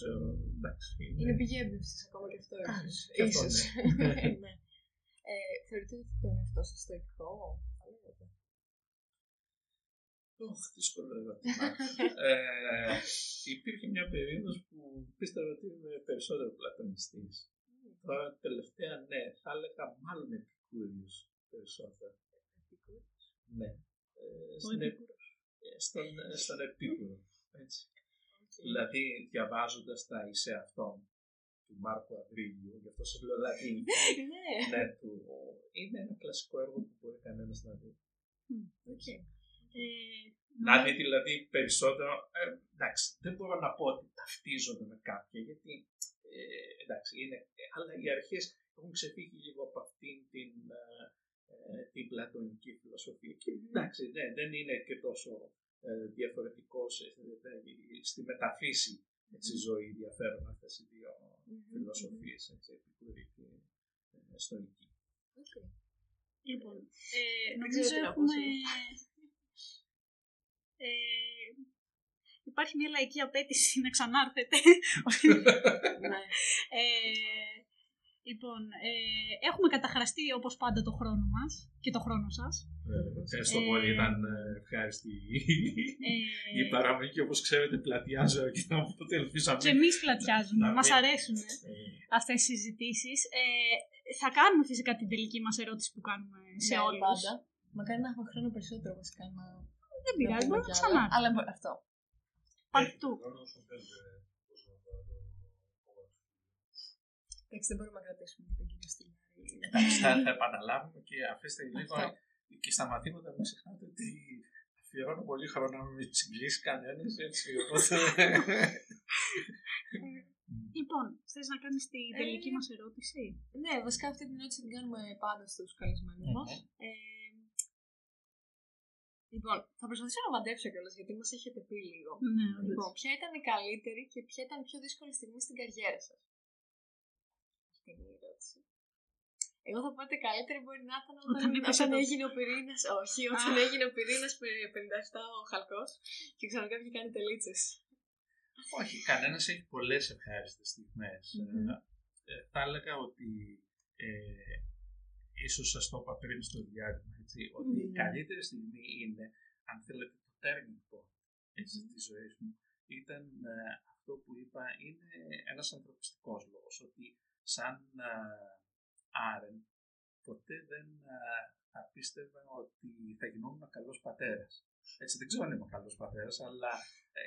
εντάξει. Είναι πηγή έμπνευσης ακόμα και αυτό. Α, ίσως. και αυτό, Ίσως. ναι. Ναι. Ε, Θεωρείτε ότι τον εαυτό σας στοικό, θα λέγατε. Ωχ, δύσκολο ερώτημα. ε, υπήρχε μια περίοδος που πίστευα ότι είμαι περισσότερο πλατωνιστής. Τώρα τελευταία ναι, θα έλεγα μάλλον επικούριος περισσότερο. Ναι. Ε, στην, ε, στον, ε, στον επίκουρο. Έτσι. Δηλαδή διαβάζοντας τα είσαι αυτόν του Μάρκου Αυρήλιου, γι' αυτό σας λέω δηλαδή Ναι. ναι, του, είναι ένα κλασικό έργο που μπορεί κανένας να δει. Οκ. Ε, Να δει δηλαδή περισσότερο. Ε, εντάξει, δεν μπορώ να πω ότι ταυτίζονται με κάποια, γιατί ε, εντάξει, είναι, ε, αλλά οι αρχές έχουν ξεφύγει λίγο από αυτήν την, ε, ε, την πλατωνική φιλοσοφία. Και εντάξει, ναι, δεν είναι και τόσο ε, διαφορετικό σε- ε, στη μεταφύση έτσι, ζωή διαφέρουν αυτές οι δύο φιλοσοφίες, έτσι, επικούρεια και ε, στοική. Οκ. Λοιπόν, ε, Δεν νομίζω ξέρω τι να πω, έχουμε... sorry. Ε, υπάρχει μια λαϊκή απαίτηση να ξανάρθετε. Ναι. ε, λοιπόν, ε, έχουμε καταχραστεί όπως πάντα το χρόνο μας και το χρόνο σας. Ε, Ευχαριστώ Ε, πολύ, ήταν ε, ευχάριστη Ε, η παραμονή και όπως ξέρετε πλατιάζω και να πω ότι ελπίζαμε. και εμείς πλατιάζουμε, Να μας μην- αρέσουν Ε, αυτές οι συζητήσεις. Ε, θα κάνουμε φυσικά την τελική μας ερώτηση που κάνουμε σε Ναι, όλους. πάντα. Μακάρι να έχουμε χρόνο περισσότερο βασικά να. Δεν πειράζει, να μπορεί πούμε να κι άλλα. ξανάρθει. Αλλά μπο- αυτό. Παρτού. Εντάξει, δεν μπορούμε να κρατήσουμε και τον κύριο Στυλιάρη. Εντάξει, θα, θα επαναλάβουμε και αφήστε λίγο Αυτό. και στα μαθήματα μην ξεχνάτε ότι αφιερώνω πολύ χρόνο να μην συγκλήσει κανένας έτσι. Οπότε. Λοιπόν, θες να κάνεις τη Ε, τελική μας ερώτηση; Ναι, βασικά αυτή την ερώτηση την κάνουμε πάντα στους καλεσμένους μας. Ε, λοιπόν, θα προσπαθήσω να μαντέψω κιόλας γιατί μας έχετε πει λίγο. Ναι, Λοιπόν, ποια ήταν η καλύτερη και ποια ήταν η πιο δύσκολη στιγμή στην καριέρα σας; Αυτή είναι η ερώτηση. Εγώ θα πω ότι η καλύτερη μπορεί να ήταν όταν, Όταν έπεσε όταν το- έγινε ο πυρήνα. Όχι, όταν Α. έγινε ο πυρήνας 57 ο Χαλκός και ξαφνικά βγήκαν οι τελίτσες. Όχι, κανένας έχει πολλές ευχάριστες στιγμές. Μμμ. Ε, ε, θα έλεγα ότι ε, ίσως σας το είπα πριν στο διάλειμμα, έτσι, ότι η Μμμ. καλύτερη στιγμή είναι, αν θέλετε, το turning point έτσι, της ζωής μου, ήταν ε, αυτό που είπα, είναι ένας ανθρωπιστικός λόγος, ότι σαν ε, Άρεν ποτέ δεν ε, θα πίστευα ότι θα γινόμουν καλός πατέρας. Έτσι, δεν ξέρω αν είμαι καλός πατέρας, αλλά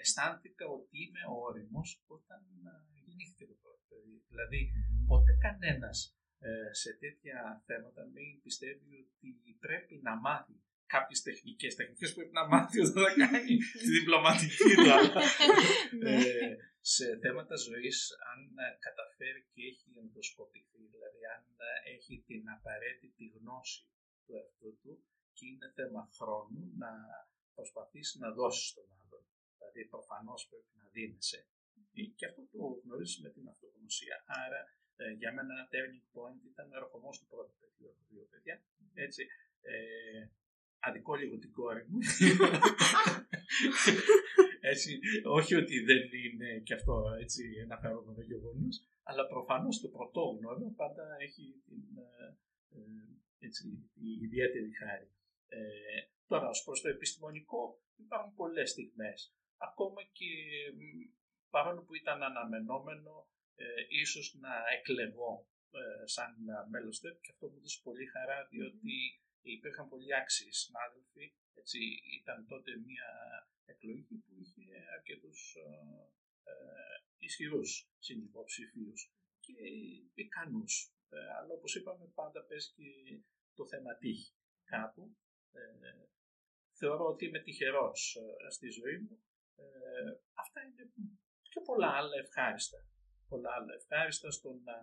αισθάνθηκα ότι είμαι όριμος όταν ε, γεννήθηκε το πρώτο παιδί. Δηλαδή, ποτέ κανένας ε, σε τέτοια θέματα μην πιστεύει ότι πρέπει να μάθει κάποιες τεχνικές. Τεχνικές πρέπει να μάθει όταν θα κάνει τη διπλωματική του. αλλά, ε, σε θέματα ζωής, αν ε, καταφέρει και έχει ενδοσκοπηθεί, δηλαδή αν ε, έχει την απαραίτητη γνώση του εαυτού του και είναι θέμα χρόνου να προσπαθήσει να δώσει στον άλλον. Δηλαδή προφανώς πρέπει να δίνεσαι. Ε, Και αυτό το γνωρίζεις με την αυτογνωσία. Άρα ε, για μένα ένα turning point ήταν ο ερχομός του πρώτου παιδιού, από δύο παιδιά. Έτσι, ε, αδικό λίγο την κόρη μου. έτσι, όχι ότι δεν είναι και αυτό έτσι, ένα χαρούμενο γεγονό, αλλά προφανώς το πρωτόγνωρο πάντα έχει την ε, ε, έτσι, η ιδιαίτερη χάρη. Ε, τώρα, ως προς το επιστημονικό, υπάρχουν πολλές στιγμές. Ακόμα και μ, παρόλο που ήταν αναμενόμενο, ε, ίσως να εκλεγώ ε, σαν ε, μέλος του και αυτό μου έδωσε πολύ χαρά, διότι υπήρχαν πολλοί άξιοι συνάδελφοι. Έτσι, ήταν τότε μια εκλογή που είχε αρκετούς ε, ε, ισχυρούς συνυποψηφίους. και ικανούς. Ε, αλλά όπως είπαμε πάντα παίζει και το θέμα τύχη κάπου. Ε, θεωρώ ότι είμαι τυχερός ε, στη ζωή μου. Ε, αυτά είναι και πολλά άλλα ευχάριστα. Πολλά άλλα ευχάριστα στο να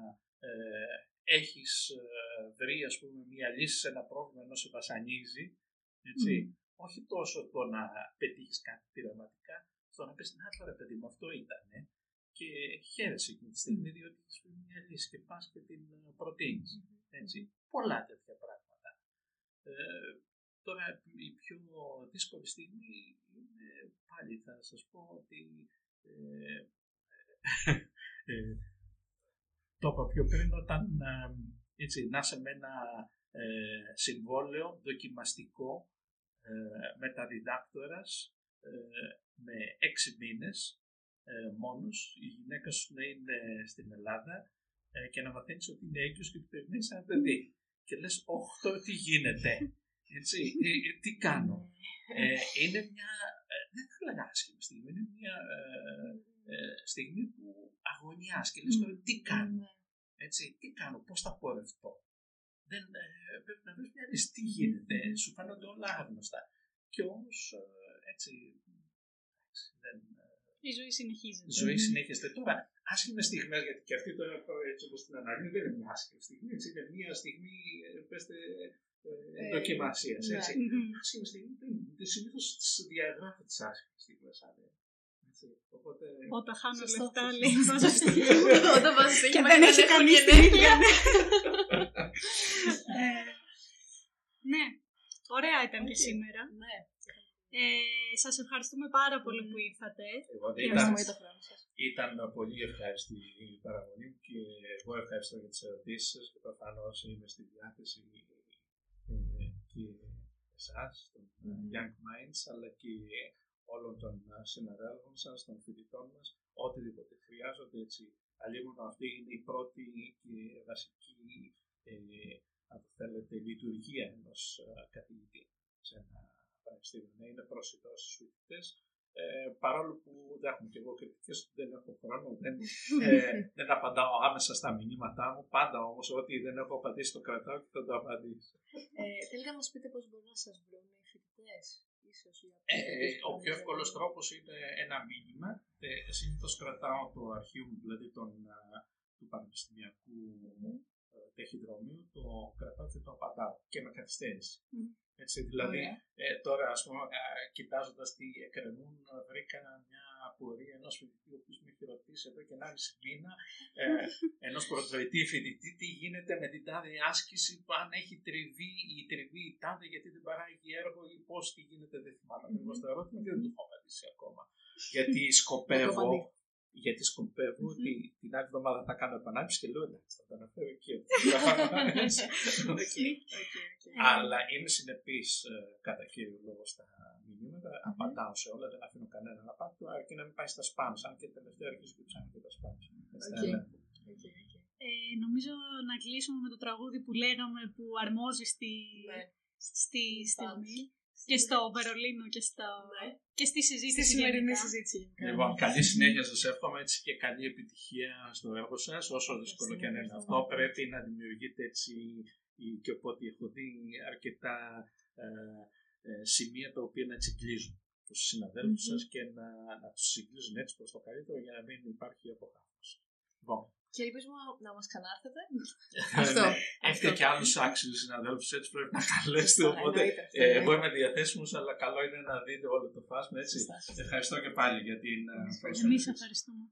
ε, έχεις ε, βρει ας πούμε μια λύση σε ένα πρόβλημα ενώ σε βασανίζει. Έτσι. Όχι τόσο το να πετύχεις κάτι πειραματικά, στο να πεις να τώρα παιδί μου αυτό ήταν και χαίρεσαι εκείνη τη στιγμή διότι έχεις βρει μια λύση και πας και την ε, προτείνεις. Έτσι. Πολλά τέτοια πράγματα. Ε, τώρα η πιο δύσκολη στιγμή είναι πάλι θα σας πω ότι ε, ε, το είπα πιο πριν όταν ε, έτσι, να είσαι με ένα ε, συμβόλαιο δοκιμαστικό ε, μεταδιδάκτορας ε, με έξι μήνες ε, μόνος, η γυναίκα σου να είναι στην Ελλάδα ε, και να μαθαίνεις ότι είναι έγκυος και ότι περιμένεις ένα παιδί. Και λες, όχι τώρα τι γίνεται, έτσι, ε, ε, τι κάνω. Ε, είναι μια, ε, δεν θα λέγα άσχημη στιγμή, είναι μια ε, ε, στιγμή που αγωνιάς και λες τώρα τι κάνω. Έτσι, τι κάνω, πώς θα πορευτώ. Δεν, ε, πρέπει να βρεις μια λύση, τι γίνεται, σου φαίνονται όλα άγνωστα. Και όμως, ε, έτσι, εντάξει, δεν, Η ζωή συνεχίζεται. η ζωή συνέχιζεται. Τώρα, άσχημες στιγμές, γιατί και αυτή τώρα έτσι όπως την αναλύεις δεν είναι μια άσχημη στιγμή. Έτσι, είναι μια στιγμή, ε, πέστε, ε, Ε, δοκιμασίας. ναι. Έτσι. Μμμ. Άσχημη στιγμή δεν είναι. Συνήθως τις διαγράφω τις άσχημες στιγμές. Οπότε. Όταν χάνω Σωστό, λεφτά, σωστό. λέει, βάζω στοίχημα. Όταν βάζεις Και στοίχημα δεν και έχει έχω κανείς γενέθλια. στοιχεία. Ε, Ναι, ωραία ήταν και Οκ. σήμερα. Ναι. Ε, σας ευχαριστούμε πάρα πολύ που ήρθατε. Εγώ δεν Ήταν- ήταν, Ευχαριστούμε για το χρόνο σας. ήταν πολύ ευχάριστη η παραγωγή μου και εγώ ευχαριστώ για τις ερωτήσεις σας και προφανώς είμαι στη διάθεση ε, και εσάς, των ε, Young Minds, αλλά και όλων των ε, συναδέλφων σας, των φοιτητών μας, οτιδήποτε χρειάζονται έτσι. Αλλήμον αυτή είναι η πρώτη και βασική, ε, αν το θέλετε, λειτουργία ενός ε, καθηγητή σε ένα πανεπιστήμιο. Να είναι προσιτός στους φοιτητές, ε, παρόλο που δεν έχουμε και εγώ κριτικές, δεν έχω χρόνο, δεν, ε, δεν απαντάω άμεσα στα μηνύματά μου. Πάντα όμως ό,τι δεν έχω απαντήσει το κρατάω και θα το απαντήσω. Ε, θέλετε να μας πείτε πώς μπορούν να σας βρουν οι φοιτητές, ίσως. για Ε, να ο πιο εύκολος τρόπος είναι ένα μήνυμα. Ε, συνήθως κρατάω το αρχείο μου, δηλαδή τον, α, του πανεπιστημιακού ε, ταχυδρομείου, το κρατάω και το απαντάω και με καθυστέρηση. Μμμ. Έτσι, δηλαδή, Ωραία. ε, τώρα, ας πούμε, κοιτάζοντας τι εκκρεμούν, βρήκα μια απορία ενό φοιτητής, ο οποίος με έχει ρωτήσει εδώ και 1,5 μήνα, ε, ενός πρωτοετή φοιτητή, τι γίνεται με την τάδε άσκηση, που αν έχει τριβή η τριβή η τάδε, γιατί δεν παράγει έργο ή πώς τι γίνεται, δεν θυμάμαι ακριβώς το ερώτημα και δεν το έχω απαντήσει ακόμα. γιατί σκοπεύω, απαντήσω. Γιατί σκοπεύω ότι την άλλη εβδομάδα θα κάνω επανάληψη και λέω εντάξει, θα το αναφέρω εκεί. Οκ, οκ, οκ. Αλλά είμαι συνεπής κατά κύριο λόγο στα μηνύματα. Απαντάω σε όλα, δεν αφήνω κανέναν απάντητο, αρκεί να μην πάει στα spams. Αν και τελευταία αρχίζω και ψάχνω και τα spams. Έτσι, Οκ. αλλά- Οκ, οκ. Ε, νομίζω να κλείσουμε με το τραγούδι που λέγαμε που αρμόζει στη, Ναι. στη στιγμή Πάμε. Και στο Βερολίνο και, στο, Ναι. και στη συζήτηση Στη σημερινή γενικά. συζήτηση. γενικά. Λοιπόν, καλή συνέχεια σας εύχομαι έτσι και καλή επιτυχία στο έργο σας. Όσο δύσκολο και αν είναι Ευχαριστούμε. αυτό, πρέπει να δημιουργείτε έτσι η- και από ό,τι έχω δει αρκετά ε, ε, σημεία τα οποία να τσιγκλίζουν τους συναδέλφους Μμμ. σας και να, να τους συγκλίζουν έτσι προς το καλύτερο για να μην υπάρχει αποκάθωση. Λοιπόν, Και ελπίζουμε να μας ξανάρθετε. Αυτό. Αυτό. Έχετε και άλλους άξιους συναδέλφους, έτσι πρέπει να καλέσετε. Α, Οπότε εννοείται αυτό, ε, εννοείται. εγώ είμαι διαθέσιμο, αλλά καλό είναι να δείτε όλο το φάσμα. Έτσι. Σωστά, σωστά. Ευχαριστώ και πάλι για την ε, πρόσκληση. Εμείς ευχαριστούμε.